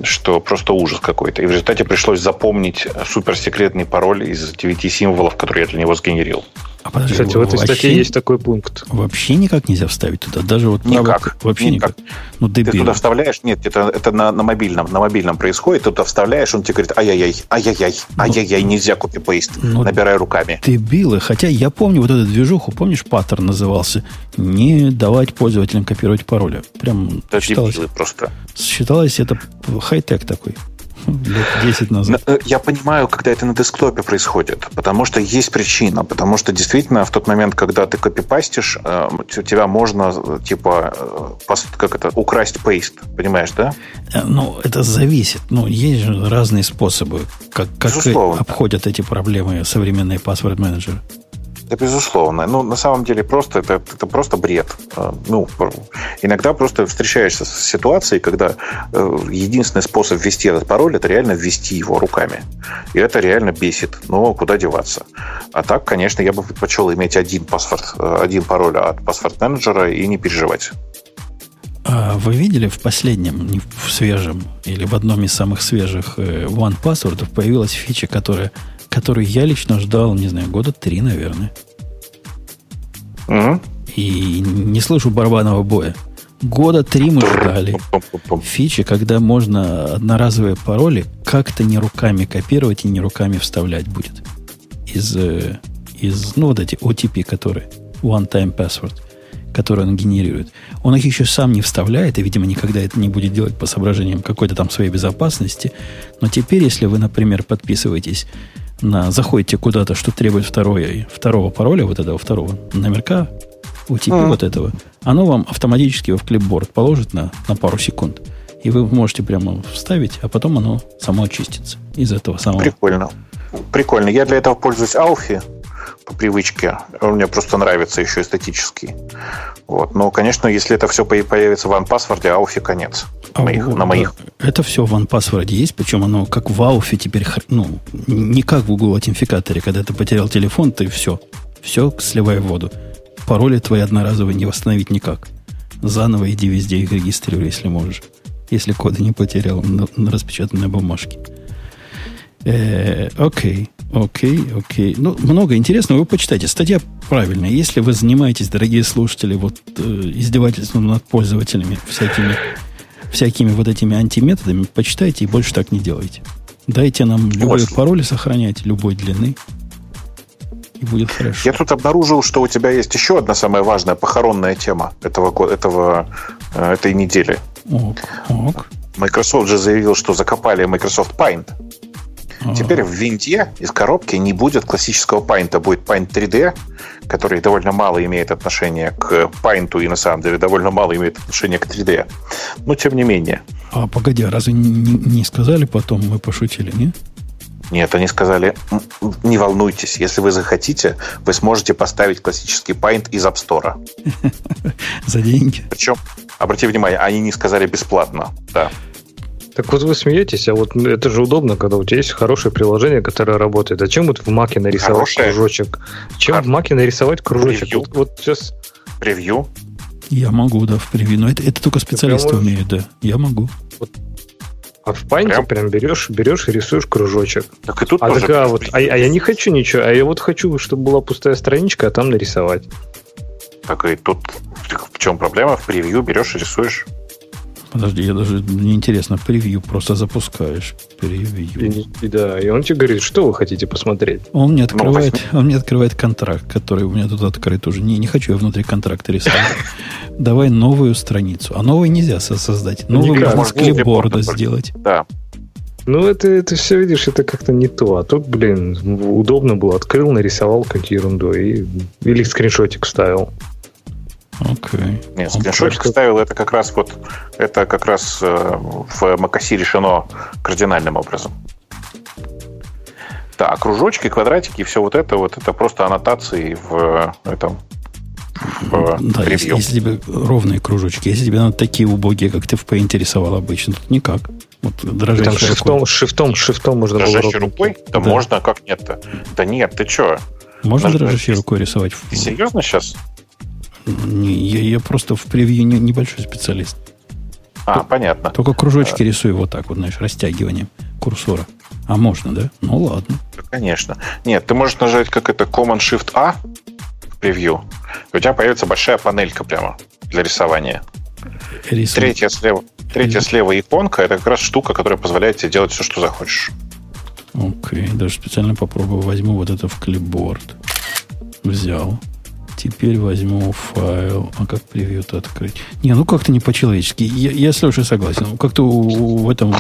что просто ужас какой-то. И в результате пришлось запомнить суперсекретный пароль из 9 символов, которые я для него сгенерил. А подожди, Кстати, в этой вообще, статье есть такой пункт. Вообще никак нельзя вставить туда, даже вот никак, вообще никак. никак. Ну дебил. Ты туда вставляешь, нет, это это на, на мобильном, на мобильном происходит, ты туда вставляешь, он тебе говорит, ай-яй-яй, ай-яй-яй, ну, ай-яй-яй, нельзя копипейст, ну, набирай руками. Дебилы, хотя я помню вот эту движуху, помнишь, паттерн назывался, не давать пользователям копировать пароли. Прям это считалось, дебилы просто. Считалось это хай-тек такой лет 10 назад. Э, я понимаю, когда это на десктопе происходит, потому что есть причина, потому что действительно в тот момент, когда ты копипастишь, э, у тебя можно типа э, как это украсть пейст, понимаешь, да? Ну, это зависит. Ну, есть же разные способы, как, как обходят эти проблемы современные паспорт-менеджеры. Да, безусловно. Ну, на самом деле, просто это, это просто бред. А, ну, иногда просто встречаешься с ситуацией, когда э, единственный способ ввести этот пароль это реально ввести его руками. И это реально бесит. Но куда деваться? А так, конечно, я бы предпочел иметь один паспорт, э, один пароль от паспорт-менеджера и не переживать. А вы видели в последнем, не в свежем, или в одном из самых свежих э, One Password появилась фича, которая который я лично ждал, не знаю, года три, наверное. Угу. И не слышу барабанного боя. Года три мы ждали фичи, когда можно одноразовые пароли как-то не руками копировать и не руками вставлять будет. Из, э, из ну, вот эти OTP, которые one-time password, которые он генерирует. Он их еще сам не вставляет, и, видимо, никогда это не будет делать по соображениям какой-то там своей безопасности. Но теперь, если вы, например, подписываетесь на, заходите куда-то, что требует второе, второго пароля, вот этого второго номерка, UTP mm. вот этого, оно вам автоматически в клипборд положит на, на пару секунд. И вы можете прямо вставить, а потом оно само очистится из этого самого. Прикольно. Прикольно. Я для этого пользуюсь Алфи по привычке. Он мне просто нравится еще эстетически. Вот. Но, конечно, если это все появится в OnePassword, Ауфи конец. А моих, на моих. Это все в OnePassword есть, причем оно как в Ауфе теперь, ну, не как в Google аутентификаторе, когда ты потерял телефон, ты все, все сливай в воду. Пароли твои одноразовые не восстановить никак. Заново иди везде их регистрируй, если можешь. Если коды не потерял на, на распечатанной бумажке. Э, окей, окей, окей. Ну, много интересного. Вы почитайте. Статья правильная. Если вы занимаетесь, дорогие слушатели, вот э, издевательством над пользователями всякими, всякими вот этими антиметодами, почитайте и больше так не делайте. Дайте нам любой Может. пароль сохранять, любой длины. И будет хорошо. Я тут обнаружил, что у тебя есть еще одна самая важная похоронная тема этого, этого, э, этой недели. Ок, ок. Microsoft же заявил, что закопали Microsoft Paint. Теперь в винте из коробки не будет классического Paint, а будет Paint 3D, который довольно мало имеет отношение к Paint и на самом деле довольно мало имеет отношение к 3D. Но тем не менее. А погоди, а разве не, сказали потом, мы пошутили, не? Нет, они сказали, «М, не волнуйтесь, если вы захотите, вы сможете поставить классический Paint из App Store. За деньги. Причем, обрати внимание, они не сказали бесплатно. Да. Так вот вы смеетесь, а вот это же удобно, когда у тебя есть хорошее приложение, которое работает. А чем вот в маке нарисовать Хорошее? кружочек? Чем Хар- в маке нарисовать кружочек? Превью? Вот, вот сейчас Превью. Я могу, да, в превью. Но это, это только специалисты прям умеют, да. Я могу. а в панте Прям? прям, берешь, берешь и рисуешь кружочек. Так и тут А, тоже так, а, вот, а, а я не хочу ничего, а я вот хочу, чтобы была пустая страничка, а там нарисовать. Так и тут в чем проблема? В превью берешь и рисуешь. Подожди, я даже мне интересно, превью просто запускаешь. Превью. И, и да, и он тебе говорит, что вы хотите посмотреть. Он мне открывает, возьми. он мне открывает контракт, который у меня тут открыт уже. Не, не хочу я внутри контракта рисовать. Давай новую страницу. А новую нельзя со- создать. Новую можно с клипборда сделать. Да. Ну, это, это все, видишь, это как-то не то. А тут, блин, удобно было. Открыл, нарисовал какую ерунду. И, или скриншотик вставил. Окей. Нет, скриншотик просто- ставил, это как раз вот, это как раз э, в macOS решено кардинальным образом. Да, кружочки, квадратики и все вот это, вот это просто аннотации в э, этом в Да, если, превью. если тебе ровные кружочки, если тебе надо такие убогие, как ты в Paint рисовал обычно, тут никак. Вот Там дрожащей рукой. шифтом, шифтом, шифтом можно было Дрожащей ровно- рукой? Да, Да. можно, как нет-то? Да нет, ты что? Можно Нажать. дрожащей рукой рисовать? Ты серьезно сейчас? Я, я просто в превью не- небольшой специалист. А, понятно. Только кружочки рисую вот так вот, знаешь, растягиванием курсора. А можно, да? Ну ладно. Конечно. Нет, ты можешь нажать как это Command-Shift-A в превью, и у тебя появится большая панелька прямо для рисования. Рисую. Третья слева, третья слева иконка это как раз штука, которая позволяет тебе делать все, что захочешь. Окей, даже специально попробую. Возьму вот это в клипборд. Взял. Теперь возьму файл. А как превью-то открыть? Не, ну как-то не по-человечески. Я, я с Лешей согласен. Ну, Как-то в этом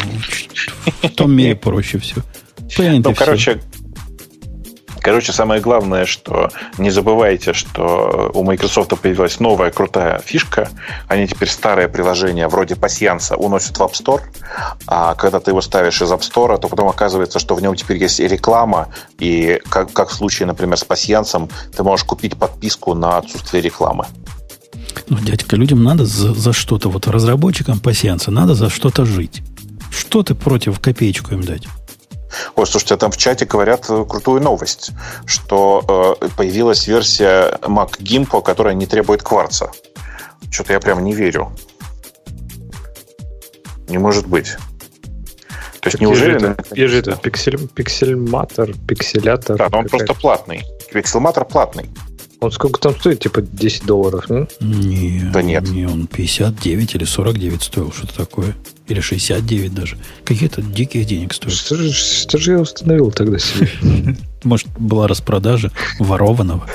в том мире проще все. Ну, короче, короче, самое главное, что не забывайте, что у Microsoft появилась новая крутая фишка. Они теперь старое приложение вроде пассианса уносят в App Store, а когда ты его ставишь из App Store, то потом оказывается, что в нем теперь есть и реклама, и как, как в случае, например, с пассиансом, ты можешь купить подписку на отсутствие рекламы. Ну, дядька, людям надо за, за что-то, вот разработчикам пассианса, надо за что-то жить. Что ты против копеечку им дать? Ой, слушайте, там в чате говорят э, крутую новость, что э, появилась версия Mac Gimpo, которая не требует кварца. Что-то я прям не верю. Не может быть. То есть Так же неужели... это, где же это? Пиксель, пиксельматор, пикселятор. Да, но он просто платный. Pixelmator платный. Он сколько там стоит? Типа 10 долларов, не? Не, Да нет. не, он 59 или 49 стоил, что-то такое. Или 69 даже. Какие-то диких денег стоят. Что же, что же я установил тогда себе? Может, была распродажа ворованного.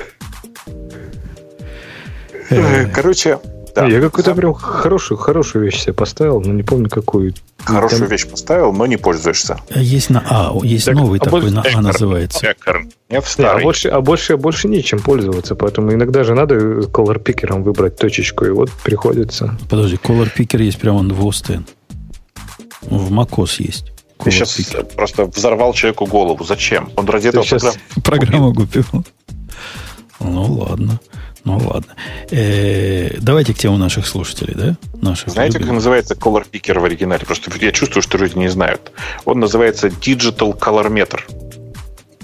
Э, Короче, да. Я какую-то прям хорошую, хорошую вещь себе поставил, но не помню какую. Хорошую Там- вещь поставил, но не пользуешься. А Есть на А, есть Так, новый а такой, больше- на А называется. Не, а больше, а больше, больше нечем пользоваться, поэтому иногда же надо color пикером выбрать точечку, и вот приходится. Подожди, Color Picker есть прямо он в Остен. В macOS есть. Ты сейчас просто взорвал человеку голову. Зачем? Он ради этого программ- Программу купил. Ну ладно. Ну ладно. Э, давайте к тему наших слушателей, да? Наших Знаете, как любимых. называется Color Picker в оригинале? Просто я чувствую, что люди не знают. Он называется Digital Color Meter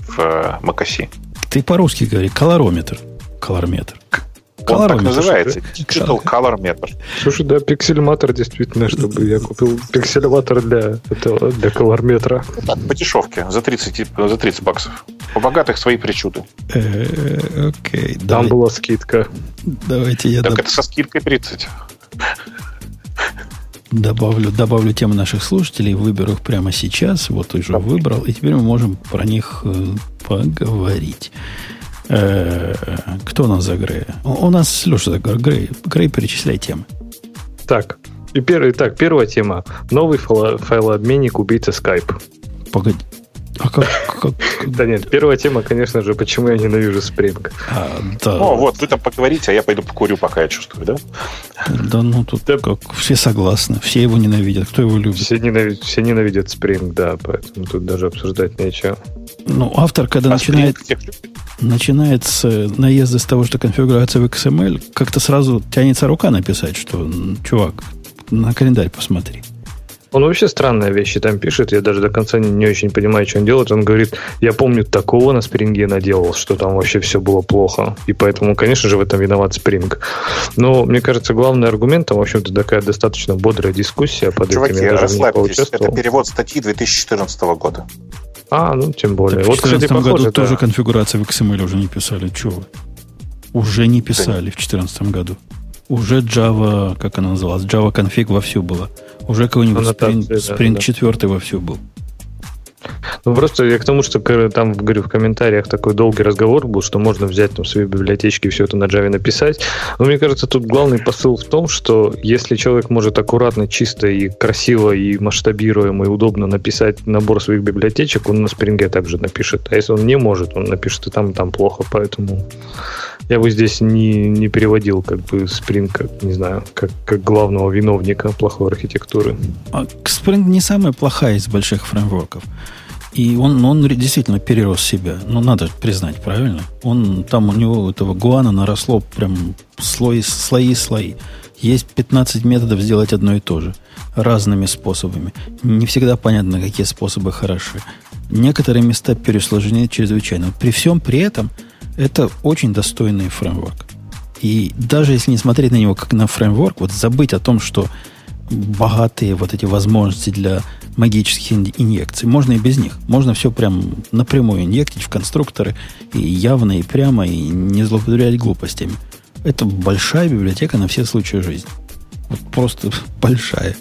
в э, macOS. Ты по-русски говори. Колорометр. Колорометр. Он так называется. Digital Color Meter. Слушай, да, пиксельматор действительно, чтобы я купил пиксельматор для этого, для колорметра. Так, по дешевке, за 30, за 30 баксов. У богатых свои причуды. Э, Окей. Там была скидка. Давайте я Так это со скидкой 30. добавлю, добавлю темы наших слушателей, выберу их прямо сейчас. Вот уже выбрал. И теперь мы можем про них э, поговорить. Э, Кто у нас за Грея? У нас Леша за Грей. Грей, перечисляй темы. Так, и первый, так, первая тема. Новый файло- файлообменник убийца Skype. Погоди. А как, как... Да нет, первая тема, конечно же, почему я ненавижу Spring. А, да. О, вот, вы там поговорите, а я пойду покурю, пока я чувствую, да? Да, ну тут да. как все согласны, все его ненавидят, кто его любит? Все ненавидят, все ненавидят Spring, да, поэтому тут даже обсуждать нечего. Ну, автор, когда а начинает, начинает с наезда с того, что конфигурация в XML, как-то сразу тянется рука написать, что, чувак, на календарь посмотри. Он вообще странные вещи там пишет, я даже до конца не, не очень понимаю, что он делает. Он говорит, я помню, такого на спринге наделал, что там вообще все было плохо. И поэтому, конечно же, в этом виноват спринг. Но, мне кажется, главный аргумент, там, в общем-то, такая достаточно бодрая дискуссия под Чуваки, этим. Я расслабьтесь, это перевод статьи 2014 года. А, ну, тем более. Так вот, в 2014 кстати, году да. тоже конфигурация в XML уже не писали. Чего Уже не писали да. в 2014 году. Уже Java, как она называлась, Java конфиг вовсю была. Уже какой-нибудь Spring, да, Spring да. 4 вовсю был. Ну, просто я к тому, что там, говорю, в комментариях такой долгий разговор был, что можно взять там свои библиотечки и все это на Java написать. Но мне кажется, тут главный посыл в том, что если человек может аккуратно, чисто и красиво, и масштабируемо, и удобно написать набор своих библиотечек, он на Spring также напишет. А если он не может, он напишет и там, и там плохо. Поэтому я бы здесь не, не переводил как бы Spring, как, не знаю, как, как главного виновника плохой архитектуры. А Spring не самая плохая из больших фреймворков. И он, он действительно перерос себя. Ну, надо признать, правильно? Он, там у него этого гуана наросло прям слои, слои, слои. Есть 15 методов сделать одно и то же. Разными способами. Не всегда понятно, какие способы хороши. Некоторые места пересложены чрезвычайно. При всем при этом это очень достойный фреймворк. И даже если не смотреть на него как на фреймворк, вот забыть о том, что богатые вот эти возможности для магических инъекций. Можно и без них. Можно все прям напрямую инъектить в конструкторы и явно, и прямо, и не злоупотреблять глупостями. Это большая библиотека на все случаи жизни. Вот просто большая.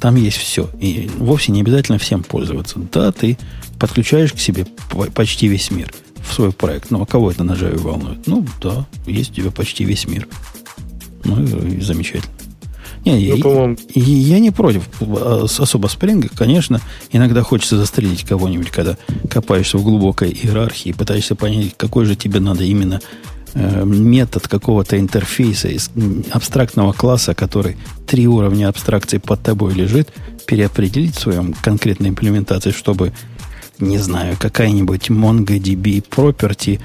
Там есть все. И вовсе не обязательно всем пользоваться. Да, ты подключаешь к себе почти весь мир – в свой проект. Ну, а кого это на Java волнует? Ну, да, есть у тебя почти весь мир. Ну, и, замечательно. Не, ну, я, я не против а, особо спринга. Конечно, иногда хочется застрелить кого-нибудь, когда копаешься в глубокой иерархии, пытаешься понять, какой же тебе надо именно э, метод какого-то интерфейса из абстрактного класса, который три уровня абстракции под тобой лежит, переопределить в своем конкретной имплементации, чтобы не знаю, какая-нибудь MongoDB property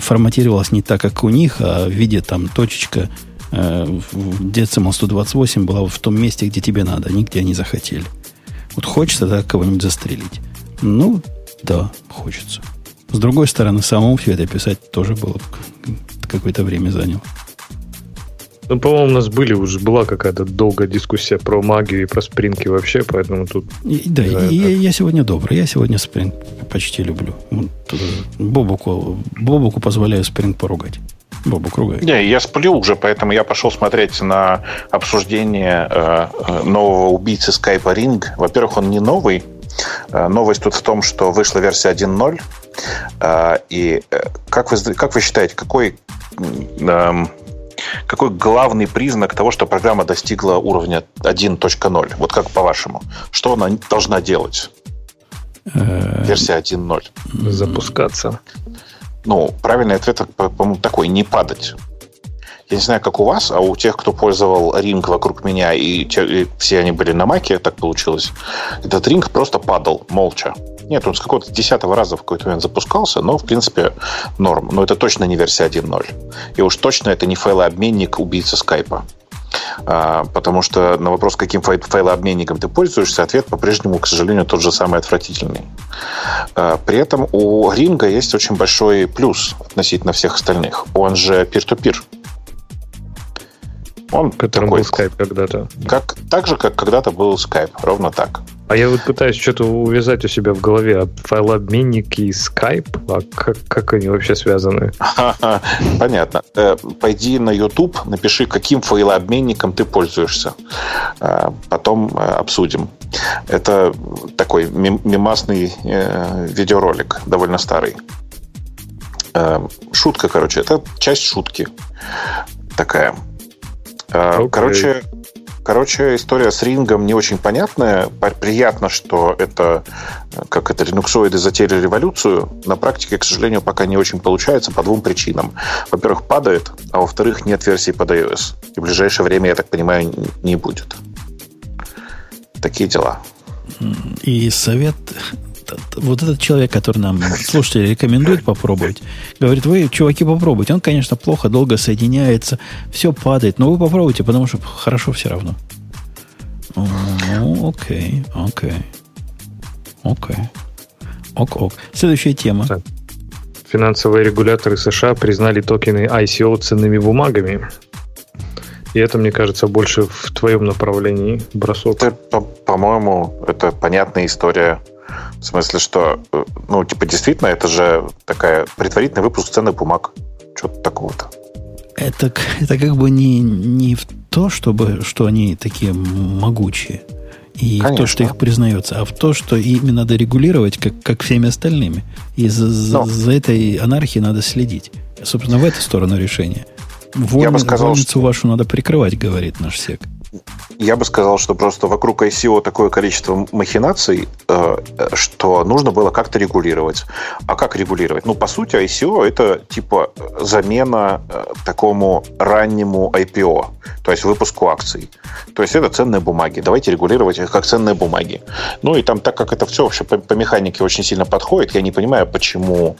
форматировалась не так, как у них, а в виде там точечка э, decimal 128 была в том месте, где тебе надо, нигде не захотели. Вот хочется да, кого-нибудь застрелить. Ну, да, хочется. С другой стороны, самому все это писать тоже было какое-то время заняло. Ну, по-моему, у нас были уже была какая-то долгая дискуссия про магию и про спринги вообще, поэтому тут. И, да, и я, я сегодня добрый. Я сегодня спринг почти люблю. Бобуку, Бобуку позволяю спринг поругать. Бобук ругает. Не, я сплю уже, поэтому я пошел смотреть на обсуждение э, э нового убийцы Skype Ring. Во-первых, он не новый. Э, новость тут в том, что вышла версия 1.0. Э, и э, как вы, как вы считаете, какой эм, какой главный признак того, что программа достигла уровня 1.0? Вот как по-вашему? Что она должна делать? Э, Версия 1.0. Запускаться. Ну, правильный ответ, по-моему, такой, не падать. Я не знаю, как у вас, а у тех, кто пользовал ринг вокруг меня, и, те, и все они были на маке, так получилось, этот ринг просто падал молча. Нет, он с какого-то десятого раза в какой-то момент запускался, но, в принципе, норм. Но это точно не версия 1.0. И уж точно это не файлообменник убийцы скайпа. А, потому что на вопрос, каким файлообменником ты пользуешься, ответ по-прежнему, к сожалению, тот же самый отвратительный. А, при этом у Ринга есть очень большой плюс относительно всех остальных. Он же peer-to-peer. Он Которым такой, был Skype когда-то. Как, так же, как когда-то был Skype. Ровно так. А я вот пытаюсь что-то увязать у себя в голове. А файлообменник и Skype, а как, как они вообще связаны? Понятно. Э, пойди на YouTube, напиши, каким файлообменником ты пользуешься. Э, потом э, обсудим. Это такой мемасный видеоролик, довольно старый. Шутка, короче, это часть шутки такая. Okay. Короче, Короче, история с рингом не очень понятная. Приятно, что это, как это, линуксоиды затеяли революцию. На практике, к сожалению, пока не очень получается по двум причинам. Во-первых, падает, а во-вторых, нет версии под iOS. И в ближайшее время, я так понимаю, не будет. Такие дела. И совет вот этот человек, который нам слушатели рекомендует попробовать, говорит, вы, чуваки, попробуйте. Он, конечно, плохо, долго соединяется, все падает, но вы попробуйте, потому что хорошо все равно. Ну, окей, окей. Окей. Ок-ок. Следующая тема. Финансовые регуляторы США признали токены ICO ценными бумагами. И это, мне кажется, больше в твоем направлении бросок. Это, по-моему, это понятная история. В смысле, что, э, ну, типа, действительно, это же такая предварительный выпуск ценных бумаг. Что-то такого-то. Это, это как бы не, не в то, чтобы, что они такие могучие, и Конечно. в то, что их признается, а в то, что ими надо регулировать, как, как всеми остальными. И за, за, за этой анархией надо следить. Собственно, в эту сторону решения. Вольницу вашу надо прикрывать, говорит наш сек. Я бы сказал, что просто вокруг ICO такое количество махинаций, э, что нужно было как-то регулировать. А как регулировать? Ну, по сути, ICO это типа замена э, такому раннему IPO, то есть выпуску акций. То есть это ценные бумаги. Давайте регулировать их как ценные бумаги. Ну и там, так как это все вообще по, по механике очень сильно подходит, я не понимаю, почему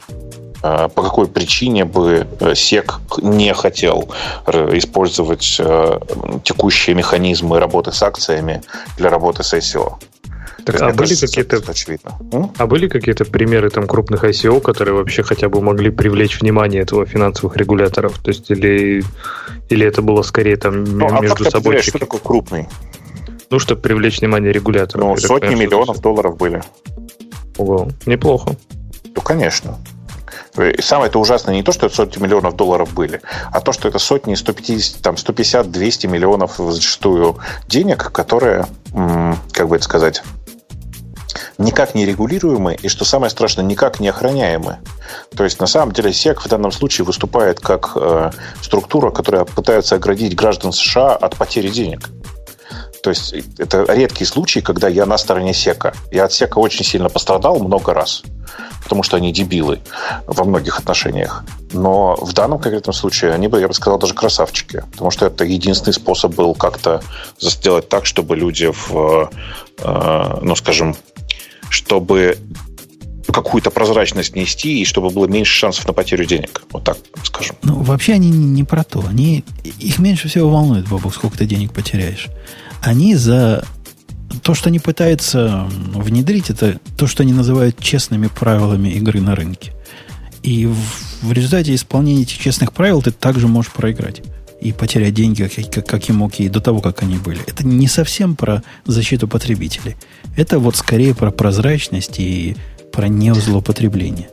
по какой причине бы э, СЕК не хотел использовать э, текущие механизмы работы с акциями для работы с ICO. Так, а были какие-то очевидно. А были какие-то примеры там крупных ICO, которые вообще хотя бы могли привлечь внимание этого финансовых регуляторов? То есть или или это было скорее там ну, а между собой? Что такое крупный? Ну, чтобы привлечь внимание регуляторов. Ну, сотни миллионов долларов были. Ого, неплохо. Ну, конечно. И самое это ужасное не то, что это сотни миллионов долларов были, а то, что это сотни, 150, там, 150, 200 миллионов зачастую денег, которые, как бы это сказать, никак не регулируемы и, что самое страшное, никак не охраняемы. То есть, на самом деле, СЕК в данном случае выступает как э, структура, которая пытается оградить граждан США от потери денег. То есть, это редкий случай, когда я на стороне СЕКа. Я от СЕКа очень сильно пострадал много раз потому что они дебилы во многих отношениях. Но в данном конкретном случае они бы, я бы сказал, даже красавчики, потому что это единственный способ был как-то сделать так, чтобы люди в, э, ну, скажем, чтобы какую-то прозрачность нести и чтобы было меньше шансов на потерю денег. Вот так скажем. Ну, вообще они не про то. Они, их меньше всего волнует, Бабок, сколько ты денег потеряешь. Они за то, что они пытаются внедрить, это то, что они называют честными правилами игры на рынке. И в, в результате исполнения этих честных правил ты также можешь проиграть и потерять деньги, как, как, как и мог и до того, как они были. Это не совсем про защиту потребителей. Это вот скорее про прозрачность и про неузлоупотребление.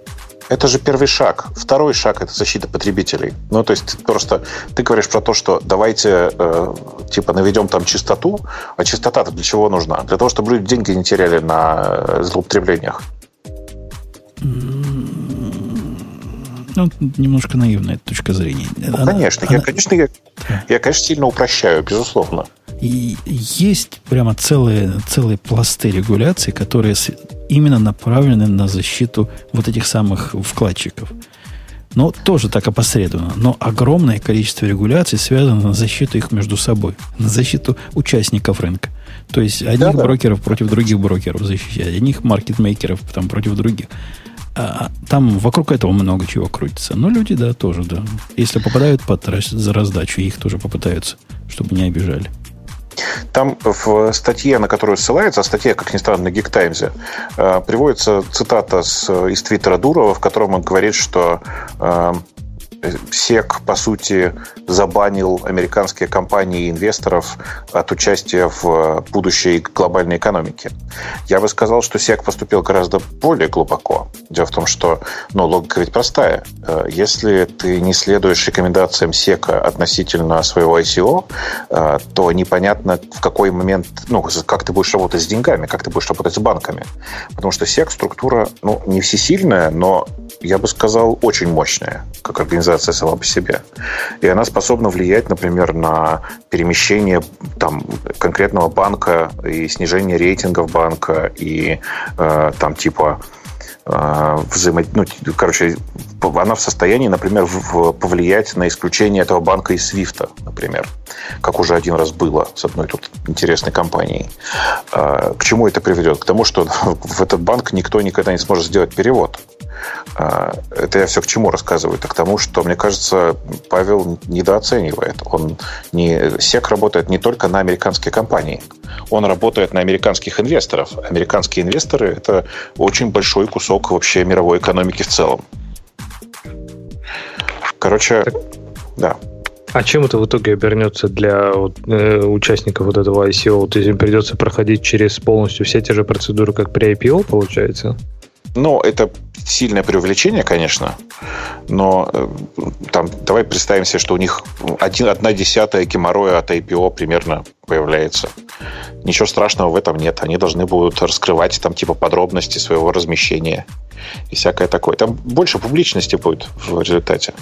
Это же первый шаг. Второй шаг – это защита потребителей. Ну, то есть просто ты говоришь про то, что давайте э, типа наведем там чистоту, а чистота-то для чего нужна? Для того, чтобы люди деньги не теряли на э, злоупотреблениях. Ну, немножко наивная точка зрения. Ну, она, конечно. Она... Я, конечно, я, я, конечно, сильно упрощаю, безусловно. И есть прямо целые, целые пласты регуляций, которые именно направлены на защиту вот этих самых вкладчиков. Но тоже так опосредованно. Но огромное количество регуляций связано на защиту их между собой, на защиту участников рынка. То есть одних да, да. брокеров против других брокеров защищать, одних маркетмейкеров там, против других. А, там вокруг этого много чего крутится. Но люди, да, тоже, да. Если попадают под за раздачу, их тоже попытаются, чтобы не обижали. Там в статье, на которую ссылается, а статья, как ни странно, на Geek Times, э, приводится цитата с, из твиттера Дурова, в котором он говорит, что э, СЕК, по сути, забанил американские компании и инвесторов от участия в будущей глобальной экономике. Я бы сказал, что СЕК поступил гораздо более глубоко. Дело в том, что ну, логика ведь простая. Э, если ты не следуешь рекомендациям СЕКа относительно своего ICO, э, то непонятно, в какой момент, ну, как ты будешь работать с деньгами, как ты будешь работать с банками. Потому что СЕК структура, ну, не всесильная, но, я бы сказал, очень мощная, как организация организация сама по себе. И она способна влиять, например, на перемещение там, конкретного банка и снижение рейтингов банка и э, там типа э, взаимо... ну, короче, она в состоянии, например, в, повлиять на исключение этого банка из Свифта, например, как уже один раз было с одной тут интересной компанией. Э, к чему это приведет? К тому, что в этот банк никто никогда не сможет сделать перевод. А, это я все к чему рассказываю? Это к тому, что, мне кажется, Павел недооценивает. Он не... СЕК работает не только на американские компании. Он работает на американских инвесторов. Американские инвесторы – это очень большой кусок вообще мировой экономики в целом. Короче, так, да. А чем это в итоге обернется для э, участников вот этого ICO? То есть им придется проходить через полностью все те же процедуры, как при IPO, получается? Ну, это сильное преувеличение, конечно, но э, там, давай представим себе, что у них один, одна десятая геморроя от IPO примерно появляется. Ничего страшного в этом нет. Они должны будут раскрывать там типа подробности своего размещения и всякое такое. Там больше публичности будет в результате.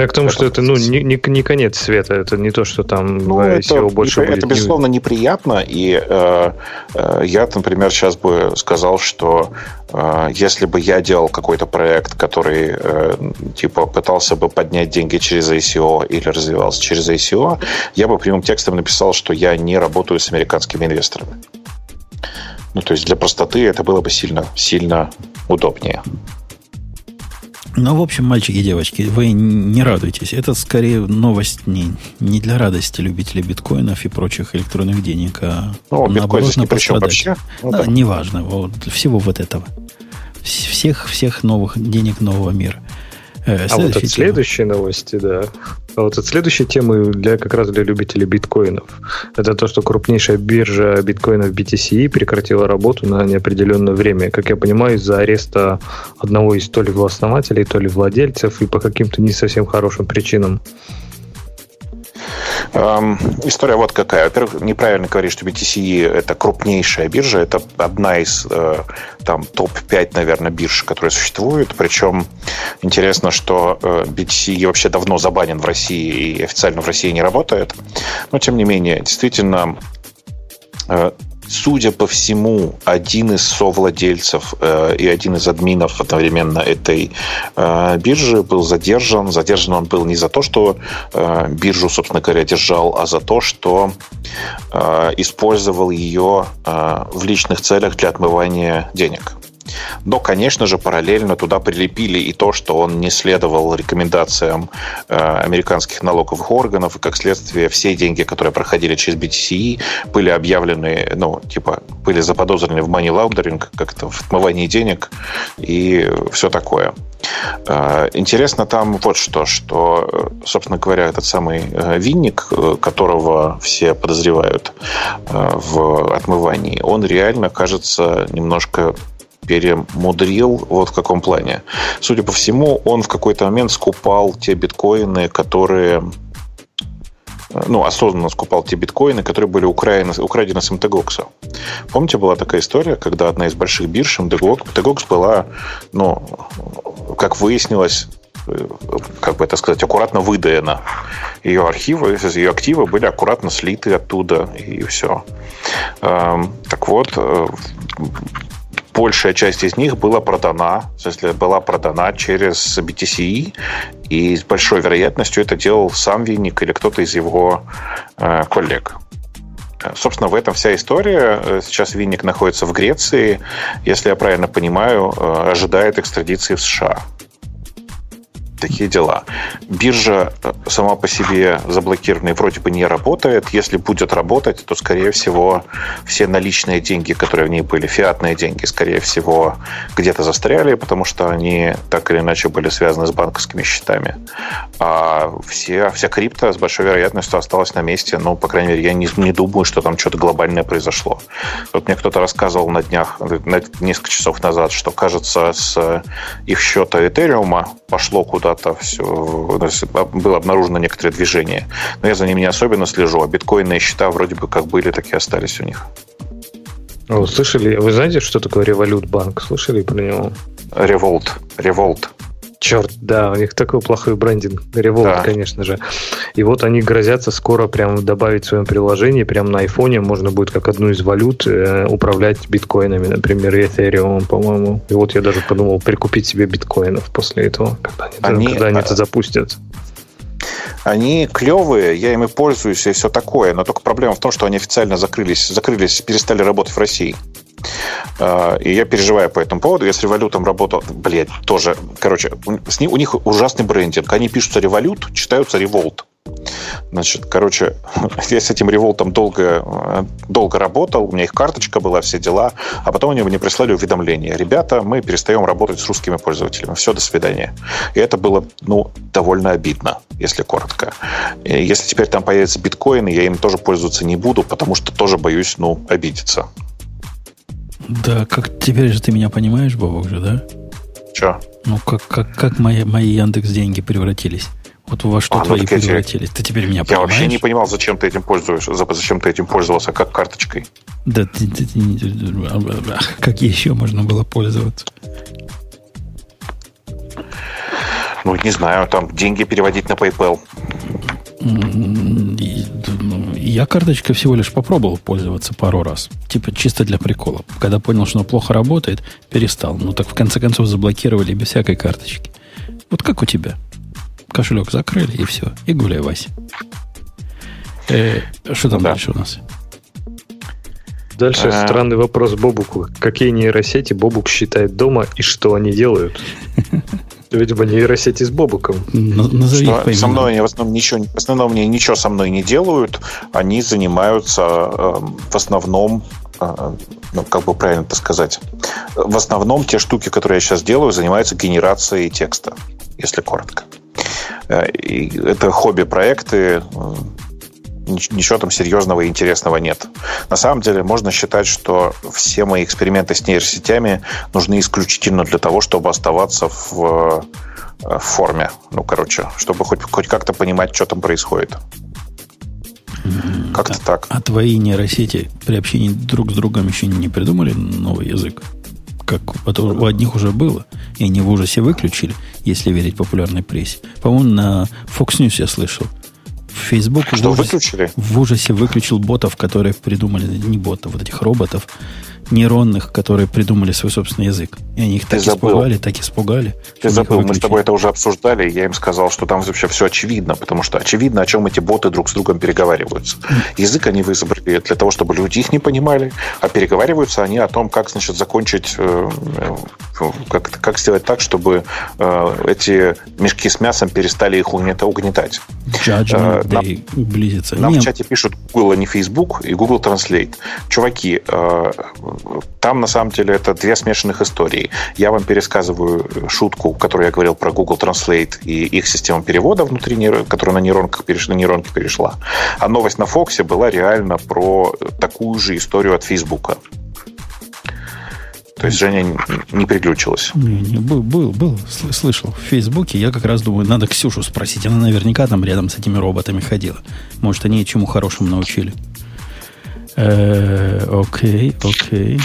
Я к тому, это что это ну, не, не, не конец света, это не то, что там ну, это, больше это, будет. Это, безусловно, неприятно, и э, э, я, например, сейчас бы сказал, что э, если бы я делал какой-то проект, который э, типа пытался бы поднять деньги через ICO или развивался через ICO, я бы прямым текстом написал, что я не работаю с американскими инвесторами. Ну, то есть для простоты это было бы сильно, сильно удобнее. Ну, в общем, мальчики и девочки, вы не радуйтесь. Это скорее новость не, не для радости любителей биткоинов и прочих электронных денег, а ну, наоборот, здесь чем вообще. Ну, да, да, неважно. Вот, всего вот этого. Всех, всех новых денег нового мира. Э, а вот от следующей новости, да. А вот от следующей темы для как раз для любителей биткоинов. Это то, что крупнейшая биржа биткоинов BTC прекратила работу на неопределенное время. Как я понимаю, из-за ареста одного из то ли основателей, то ли владельцев и по каким-то не совсем хорошим причинам. Эм, история вот какая. Во-первых, неправильно говорить, что BTC это крупнейшая биржа. Это одна из э, там топ-5, наверное, бирж, которые существуют. Причем интересно, что э, BTC вообще давно забанен в России и официально в России не работает. Но, тем не менее, действительно, э, судя по всему, один из совладельцев э, и один из админов одновременно этой э, биржи был задержан. Задержан он был не за то, что э, биржу, собственно говоря, держал, а за то, что э, использовал ее э, в личных целях для отмывания денег. Но, конечно же, параллельно туда прилепили и то, что он не следовал рекомендациям э, американских налоговых органов, и как следствие все деньги, которые проходили через BTC, были объявлены, ну, типа, были заподозрены в money laundering, как-то в отмывании денег и все такое. Э, интересно там вот что, что, собственно говоря, этот самый э, винник, которого все подозревают в отмывании, он реально кажется немножко перемудрил вот в каком плане. Судя по всему, он в какой-то момент скупал те биткоины, которые ну, осознанно скупал те биткоины, которые были украдены, украдены с МТГОКСа. Помните, была такая история, когда одна из больших бирж МТГОКС, МТГОКС была, ну, как выяснилось, как бы это сказать, аккуратно выдаена. Ее архивы, ее активы были аккуратно слиты оттуда, и все. Эм, так вот, э, большая часть из них была продана, в смысле, была продана через BTC, и с большой вероятностью это делал сам Винник или кто-то из его э, коллег. Собственно, в этом вся история. Э, сейчас Винник находится в Греции, если я правильно понимаю, э, ожидает экстрадиции в США такие дела. Биржа э, сама по себе заблокированная вроде бы не работает. Если будет работать, то, скорее всего, все наличные деньги, которые в ней были, фиатные деньги, скорее всего, где-то застряли, потому что они так или иначе были связаны с банковскими счетами. А все, вся крипта с большой вероятностью осталась на месте. Ну, по крайней мере, я не, не думаю, что там что-то глобальное произошло. Вот мне кто-то рассказывал на днях, на несколько часов назад, что, кажется, с их счета Этериума пошло куда куда-то все, было обнаружено некоторое движение. Но я за ними не особенно слежу, а биткоинные счета вроде бы как были, так и остались у них. Вы слышали, вы знаете, что такое Revolut банк? Слышали про него? Revolt. Revolt. Черт, да, у них такой плохой брендинг. Revolt, да. конечно же. И вот они грозятся скоро прям добавить в своем приложении, прям на айфоне можно будет как одну из валют э, управлять биткоинами, например, Ethereum, по-моему. И вот я даже подумал прикупить себе биткоинов после этого, когда они, они, когда они это запустят. Они клевые, я ими пользуюсь и все такое, но только проблема в том, что они официально закрылись, закрылись, перестали работать в России. А, и я переживаю по этому поводу. Если револютом работал, блядь, тоже, короче, с ним, у них ужасный брендинг. Они пишутся револют, читаются револт. Значит, короче, я с этим револтом долго, долго работал, у меня их карточка была, все дела, а потом они мне прислали уведомление. Ребята, мы перестаем работать с русскими пользователями. Все, до свидания. И это было, ну, довольно обидно, если коротко. Если теперь там появятся биткоины, я им тоже пользоваться не буду, потому что тоже боюсь, ну, обидеться. Да, как теперь же ты меня понимаешь, Бобок же, да? Че? Ну, как, как, как мои, мои Яндекс деньги превратились? Вот во что а, ну твои ну, превратились? Ты теперь меня я понимаешь? Я вообще не понимал, зачем ты этим пользуешься, зачем ты этим пользовался, как карточкой. Да, ты, ты, ты, как еще можно было пользоваться? Ну, не знаю, там деньги переводить на PayPal. Я карточкой всего лишь попробовал пользоваться пару раз. Типа чисто для прикола. Когда понял, что она плохо работает, перестал. Ну так в конце концов заблокировали без всякой карточки. Вот как у тебя? Кошелек закрыли и все. И гуляй, Вася. Э, что там да. дальше у нас? Дальше а... странный вопрос Бобуку. Какие нейросети Бобук считает дома и что они делают? Видимо, нейросети с Бобуком. Назови что со мной они в основном ничего, в основном они ничего со мной не делают. Они занимаются э, в основном э, ну, как бы правильно это сказать. В основном те штуки, которые я сейчас делаю, занимаются генерацией текста, если коротко. Э, и это хобби-проекты, ничего там серьезного и интересного нет. На самом деле можно считать, что все мои эксперименты с нейросетями нужны исключительно для того, чтобы оставаться в, э, в форме. Ну, короче, чтобы хоть, хоть как-то понимать, что там происходит. Как-то а, так. А твои нейросети при общении друг с другом еще не придумали новый язык? Как у одних уже было, и они в ужасе выключили, если верить популярной прессе. По-моему, на Fox News я слышал – Facebook Что, в ужасе, выключили? в ужасе выключил ботов, которые придумали, не ботов, вот этих роботов, нейронных, которые придумали свой собственный язык. И они их Ты так забыл. испугали, так испугали. Ты забыл, мы с тобой это уже обсуждали, и я им сказал, что там вообще все очевидно, потому что очевидно, о чем эти боты друг с другом переговариваются. Язык они выбрали для того, чтобы люди их не понимали, а переговариваются они о том, как, значит, закончить, э, как, как сделать так, чтобы э, эти мешки с мясом перестали их угнетать. Judgment нам, близится. Нам Нет. в чате пишут Google, а не Facebook, и Google Translate. Чуваки, э, там на самом деле это две смешанных истории. Я вам пересказываю шутку, которую я говорил про Google Translate и их систему перевода внутри, которая на нейронках перешла, на нейронки перешла. А новость на Фоксе была реально про такую же историю от Фейсбука. То есть Женя не переключилась. Не, не, был, был, был, слышал. В Фейсбуке я как раз думаю, надо Ксюшу спросить. Она наверняка там рядом с этими роботами ходила. Может, они чему хорошему научили. Э, окей, окей.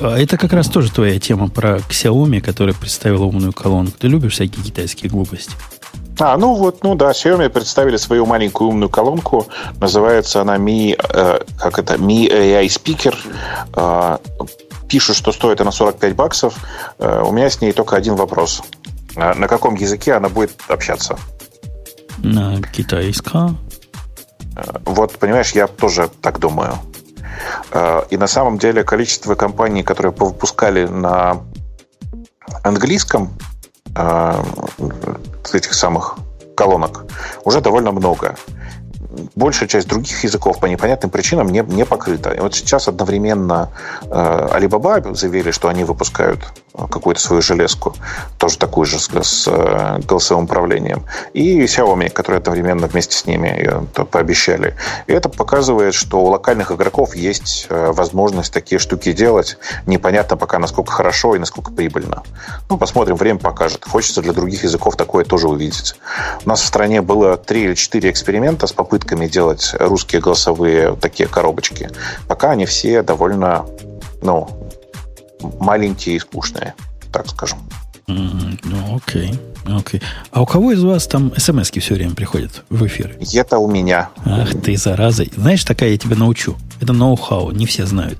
А это как раз тоже твоя тема про Xiaomi, которая представила умную колонку. Ты любишь всякие китайские глупости? А, ну вот, ну да, Xiaomi представили свою маленькую умную колонку. Называется она Mi, э, как это, Mi AI Speaker. Э, пишут, что стоит она 45 баксов. Э, у меня с ней только один вопрос. Э, на каком языке она будет общаться? На китайском. Вот, понимаешь, я тоже так думаю. Э, и на самом деле количество компаний, которые выпускали на английском э, этих самых колонок, уже довольно много большая часть других языков по непонятным причинам не, не покрыта. И вот сейчас одновременно э, Alibaba заявили, что они выпускают какую-то свою железку, тоже такую же с, с э, голосовым управлением, и Xiaomi, которые одновременно вместе с ними э, пообещали. И это показывает, что у локальных игроков есть э, возможность такие штуки делать. Непонятно пока, насколько хорошо и насколько прибыльно. Ну, посмотрим, время покажет. Хочется для других языков такое тоже увидеть. У нас в стране было три или четыре эксперимента с попытками делать русские голосовые такие коробочки. Пока они все довольно ну, маленькие и скучные, так скажем. М, Ну, окей. Окей. А у кого из вас там смс все время приходят в эфир? Это у меня. Ах ты, зараза. Знаешь, такая я тебя научу. Это ноу-хау, не все знают.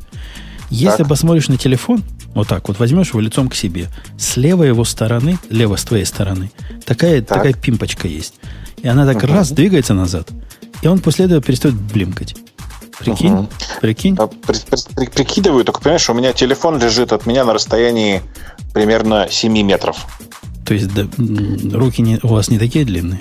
Если Так. посмотришь на телефон, вот так вот, возьмешь его лицом к себе, с левой его стороны, лево с твоей стороны, такая, Так. такая пимпочка есть. И она так раз двигается назад, и он после этого перестает блимкать. Прикинь? Мгм. Прикинь? А, при- при- при- Прикидываю, только понимаешь, у меня телефон лежит от меня на расстоянии примерно 7 метров. То есть да, руки не- у вас не такие длинные?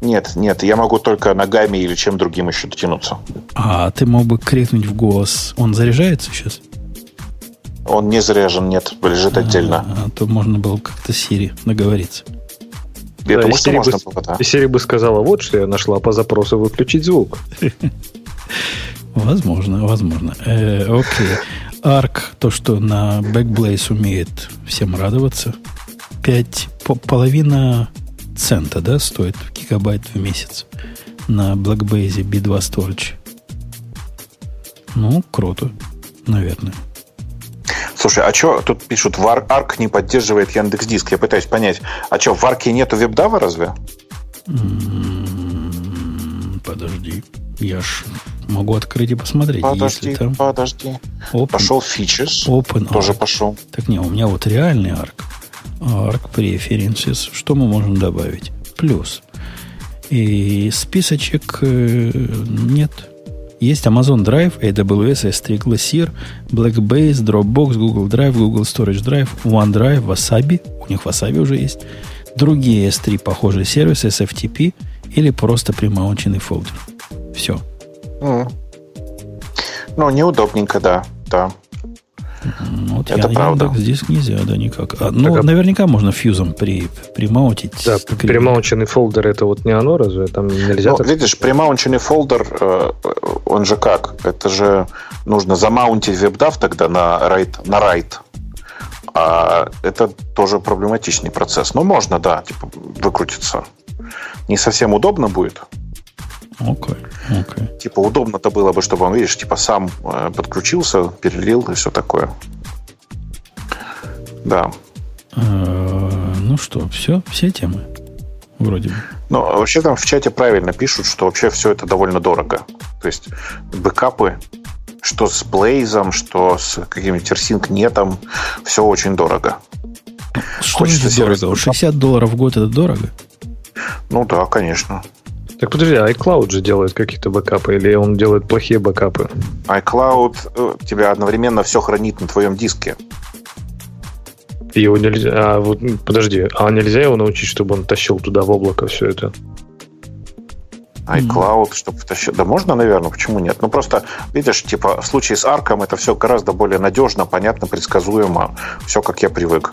Нет, нет, я могу только ногами или чем другим еще дотянуться. А ты мог бы крикнуть в голос. Он заряжается сейчас? Он не заряжен, нет, лежит отдельно. А, а то можно было как-то Сири договориться. Я Да, серии можно бы- было, да. И Сири бы сказала, вот что я нашла по запросу выключить звук. Возможно, возможно. Э, окей. Arc, то, что на Backblaze умеет всем радоваться. 5, половина цента, да, стоит гигабайт в месяц на Blackbase B2 Storage. Ну, круто, наверное. Слушай, а что тут пишут, Вар Арк не поддерживает Яндекс Диск? Я пытаюсь понять, а что, в Арке нету веб-дава разве? М, Подожди. Я ж могу открыть и посмотреть. Подожди, если там подожди. open, Пошел Features, open тоже Arc. пошел. Так не, у меня вот реальный ARC. ARC Preferences. Что мы можем добавить? Плюс. И списочек э, нет. Есть Amazon Drive, AWS, S3 Glacier, Blackbase, Dropbox, Google Drive, Google Storage Drive, OneDrive, Wasabi. У них Wasabi уже есть. Другие S3 похожие сервисы, SFTP или просто примаунченный фолдер. Все. М. Ну, неудобненько, да. да. Ну, Вот Это я, правда. Яндекс здесь нельзя, да, никак. А, ну, Так, а- наверняка можно фьюзом при, примаунтить. Да, скрипт. примаунченный folder это вот не оно, разве? Там нельзя Ну, так? видишь, примаунченный фолдер, э, он же как? Это же нужно замаунтить WebDAV тогда на write, на write. А это тоже проблематичный процесс. Но можно, да, типа, выкрутиться. Не совсем удобно будет. Окей, окей. Типа, удобно-то было бы, чтобы он, видишь, типа, сам э, подключился, перелил и все такое. Да. Э, Ну что, все, все темы. Вроде бы. Ну, а вообще там в чате правильно пишут, что вообще все это довольно дорого. То есть бэкапы, что с Blaze ом, что с каким-нибудь Tarsnap ом, все очень дорого. Что Хочется сервис дорого? бэкап. 60 долларов в год это дорого? Ну да, конечно. Так подожди, iCloud же делает какие-то бэкапы, или он делает плохие бэкапы? iCloud э, тебя одновременно все хранит на твоем диске. И его нельзя. А вот подожди, а нельзя его научить, чтобы он тащил туда в облако все это? iCloud, чтобы втащить. Да можно, наверное, почему нет? Ну просто, видишь, типа в случае с Арком это все гораздо более надежно, понятно, предсказуемо. Все как я привык.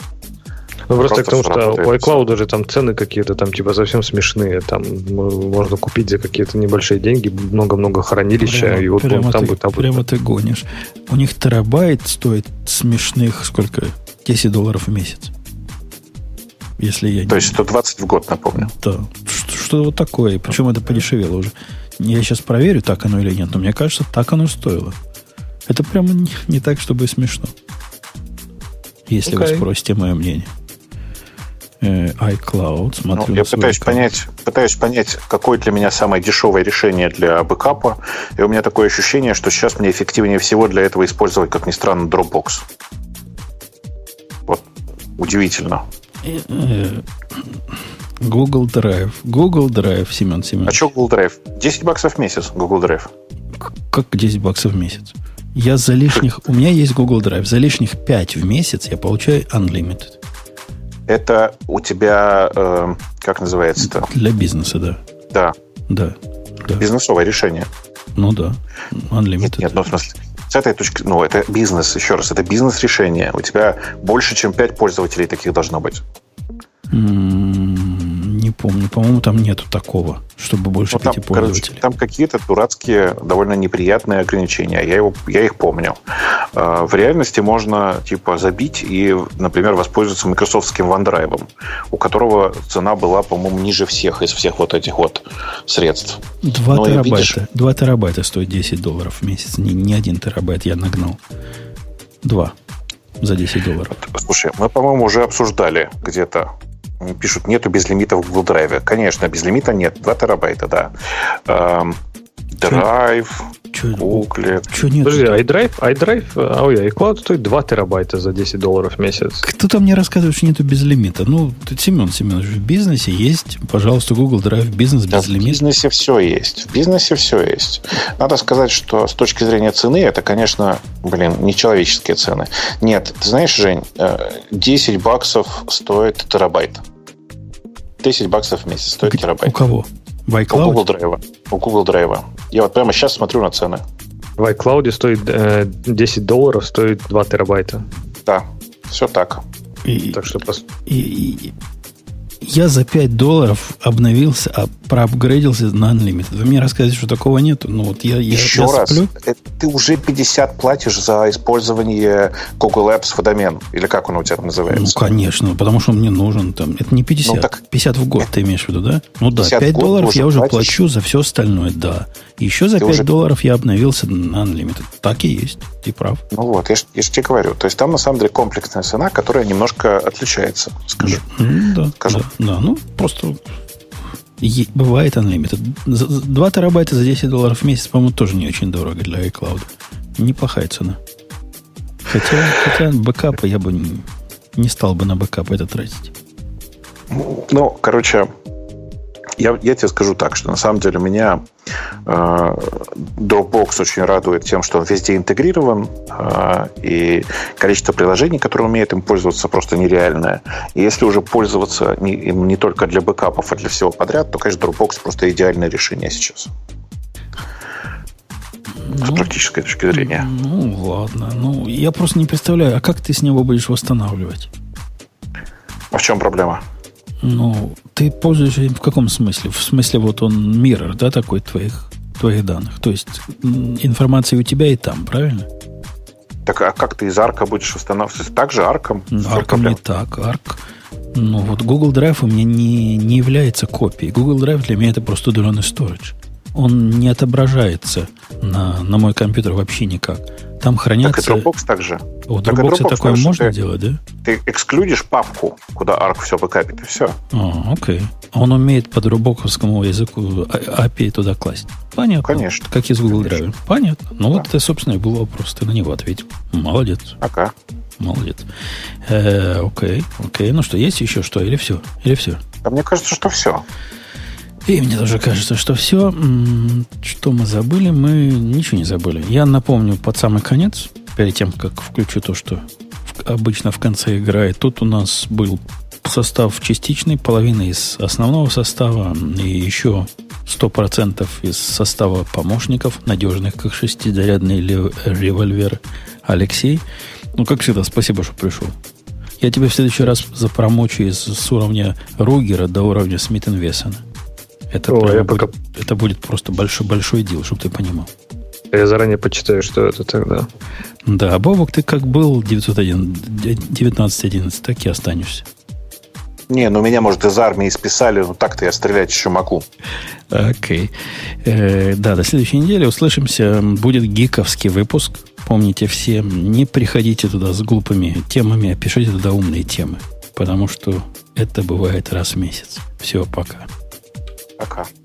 Ну просто, Просто к тому, что у iCloud же там цены какие-то там типа совсем смешные. Там м, можно купить за какие-то небольшие деньги много-много хранилища, Прямо, и вот прямо он там ты, будет, там будет. прямо ты гонишь. У них терабайт стоит смешных сколько? 10 долларов в месяц. Если я То не... есть 120 в год, напомню. Да. Что, что вот такое? Причем это подешевело уже. Я сейчас проверю, так оно или нет, но мне кажется, так оно стоило. Это прямо не, не так, чтобы смешно. Если вы Окей. спросите мое мнение. Э, iCloud, Ну, смотрю я на свой пытаюсь аккаунт. понять, пытаюсь понять, какое для меня самое дешевое решение для бэкапа. И у меня такое ощущение, что сейчас мне эффективнее всего для этого использовать, как ни странно, Dropbox. Вот удивительно. Э, э, Google Drive. Google Drive, Семен А Семенович. что Google Drive? 10 баксов в месяц Google Drive. Как 10 баксов в месяц? Я за лишних... У меня есть Google Drive. За лишних 5 в месяц я получаю Unlimited. Это у тебя, э, как называется-то? Для бизнеса, да. Да, Да. Да. бизнесовое решение. Ну да. Unlimited. Нет, нет, ну в смысле, с этой точки, ну это бизнес, еще раз, это бизнес-решение. У тебя больше, чем 5 пользователей таких должно быть. Не помню. По-моему, там нету такого, чтобы больше Ну, там, пяти короче, пользователей. там какие-то дурацкие, довольно неприятные ограничения. Я, его, я их помню. А, В реальности можно типа забить и, например, воспользоваться микрософтским OneDrive, у которого цена была, по-моему, ниже всех из всех вот этих вот средств. 2 и терабайта. видишь- 2 терабайта стоит 10 долларов в месяц. Не, не один терабайт я нагнал. Два. за 10 долларов. Слушай, мы, по-моему, уже обсуждали где-то. Пишут, нету безлимита в Google Drive. Конечно, безлимита нет. 2 терабайта, да. Эм, драйв, Google. Что нет? Подожди, iDrive, iDrive, а, ой, iCloud стоит 2 терабайта за 10 долларов в месяц. Кто-то мне рассказывает, что нету безлимита. Ну, тут Семен Семенович, в бизнесе есть, пожалуйста, Google Drive, бизнес без лимита. В бизнесе все есть. В бизнесе все есть. Надо сказать, что с точки зрения цены, это, конечно, блин, нечеловеческие цены. Нет, ты знаешь, Жень, 10 э, баксов стоит терабайт. 10 баксов в месяц стоит терабайт. У кого? В iCloud? У Google Drive. У Google Drive. Я вот прямо сейчас смотрю на цены. В iCloud стоит э, 10 долларов, стоит 2 терабайта. Да, все так. И, так что пос... и, и, я за 5 долларов обновился, а проапгрейдился на Unlimited. Вы мне рассказываете, что такого нет? Ну, вот я, Еще я раз, сплю. Э, ты уже 50 платишь за использование Google Apps в домен. Или как он у тебя называется? Ну, конечно, потому что он мне нужен. Там. Это не 50, ну, так 50 в год ты имеешь в виду, да? Ну да, 5 долларов я уже платишь. плачу за все остальное, да. Еще за ты 5 уже... долларов я обновился на Unlimited. Так и есть, ты прав. Ну вот, я же, я же тебе говорю. То есть там на самом деле комплексная цена, которая немножко отличается, скажу. Да, скажу. да, да. Ну, просто бывает Unlimited. 2 терабайта за 10 долларов в месяц, по-моему, тоже не очень дорого для iCloud. Неплохая цена. Хотя, хотя бэкапы я бы не, не стал бы на бэкап это тратить. Ну, короче, я, я тебе скажу так, что на самом деле меня э, Dropbox очень радует тем, что он везде интегрирован, э, и количество приложений, которые умеют им пользоваться, просто нереальное. И если уже пользоваться не, им не только для бэкапов, а для всего подряд, то, конечно, Dropbox просто идеальное решение сейчас. Ну, с практической точки зрения. Ну, ладно. Ну, я просто не представляю, а как ты с него будешь восстанавливать? А в чем проблема? Ну, ты пользуешься им в каком смысле? В смысле, вот он миррор, да, такой твоих, твоих данных. То есть информация у тебя и там, правильно? Так а как ты из арка будешь восстанавливать? Так же арком? Арком не так. Арк. Ну, вот Google Drive у меня не, не является копией. Google Drive для меня это просто удаленный storage. Он не отображается на, на мой компьютер вообще никак. Там хранятся... Так и Dropbox также. У Dropbox, Dropbox такое можно ты, делать, да? Ты эксклюдишь папку, куда ARC все бэкапит, и все. А, окей. Он умеет по дробоковскому языку API туда класть. Понятно. Конечно. Как из Google Drive. Понятно. Ну, да. вот это, собственно, и был вопрос. Ты на него ответил. Молодец. Ага. Молодец. Э, окей, окей. Ну что, есть еще что? Или все? Или все? А мне кажется, что все. И мне тоже кажется, что все, что мы забыли, мы ничего не забыли. Я напомню под самый конец, перед тем, как включу то, что обычно в конце играет. Тут у нас был состав частичный, половина из основного состава и еще 100% из состава помощников, надежных, как шестизарядный револьвер Алексей. Ну, как всегда, спасибо, что пришел. Я тебе в следующий раз запромочу из, с уровня Ругера до уровня Смит Вессона. Это, О, будет, пока... это будет просто большой-большой дел, чтобы ты понимал. Я заранее почитаю, что это тогда. Да, Бобок, ты как был 1911, так и останешься. Не, ну меня, может, из армии списали, но так-то я стрелять еще могу. Окей. Э, да, до следующей недели услышимся. Будет гиковский выпуск. Помните все, не приходите туда с глупыми темами, а пишите туда умные темы. Потому что это бывает раз в месяц. Все, пока. Пока.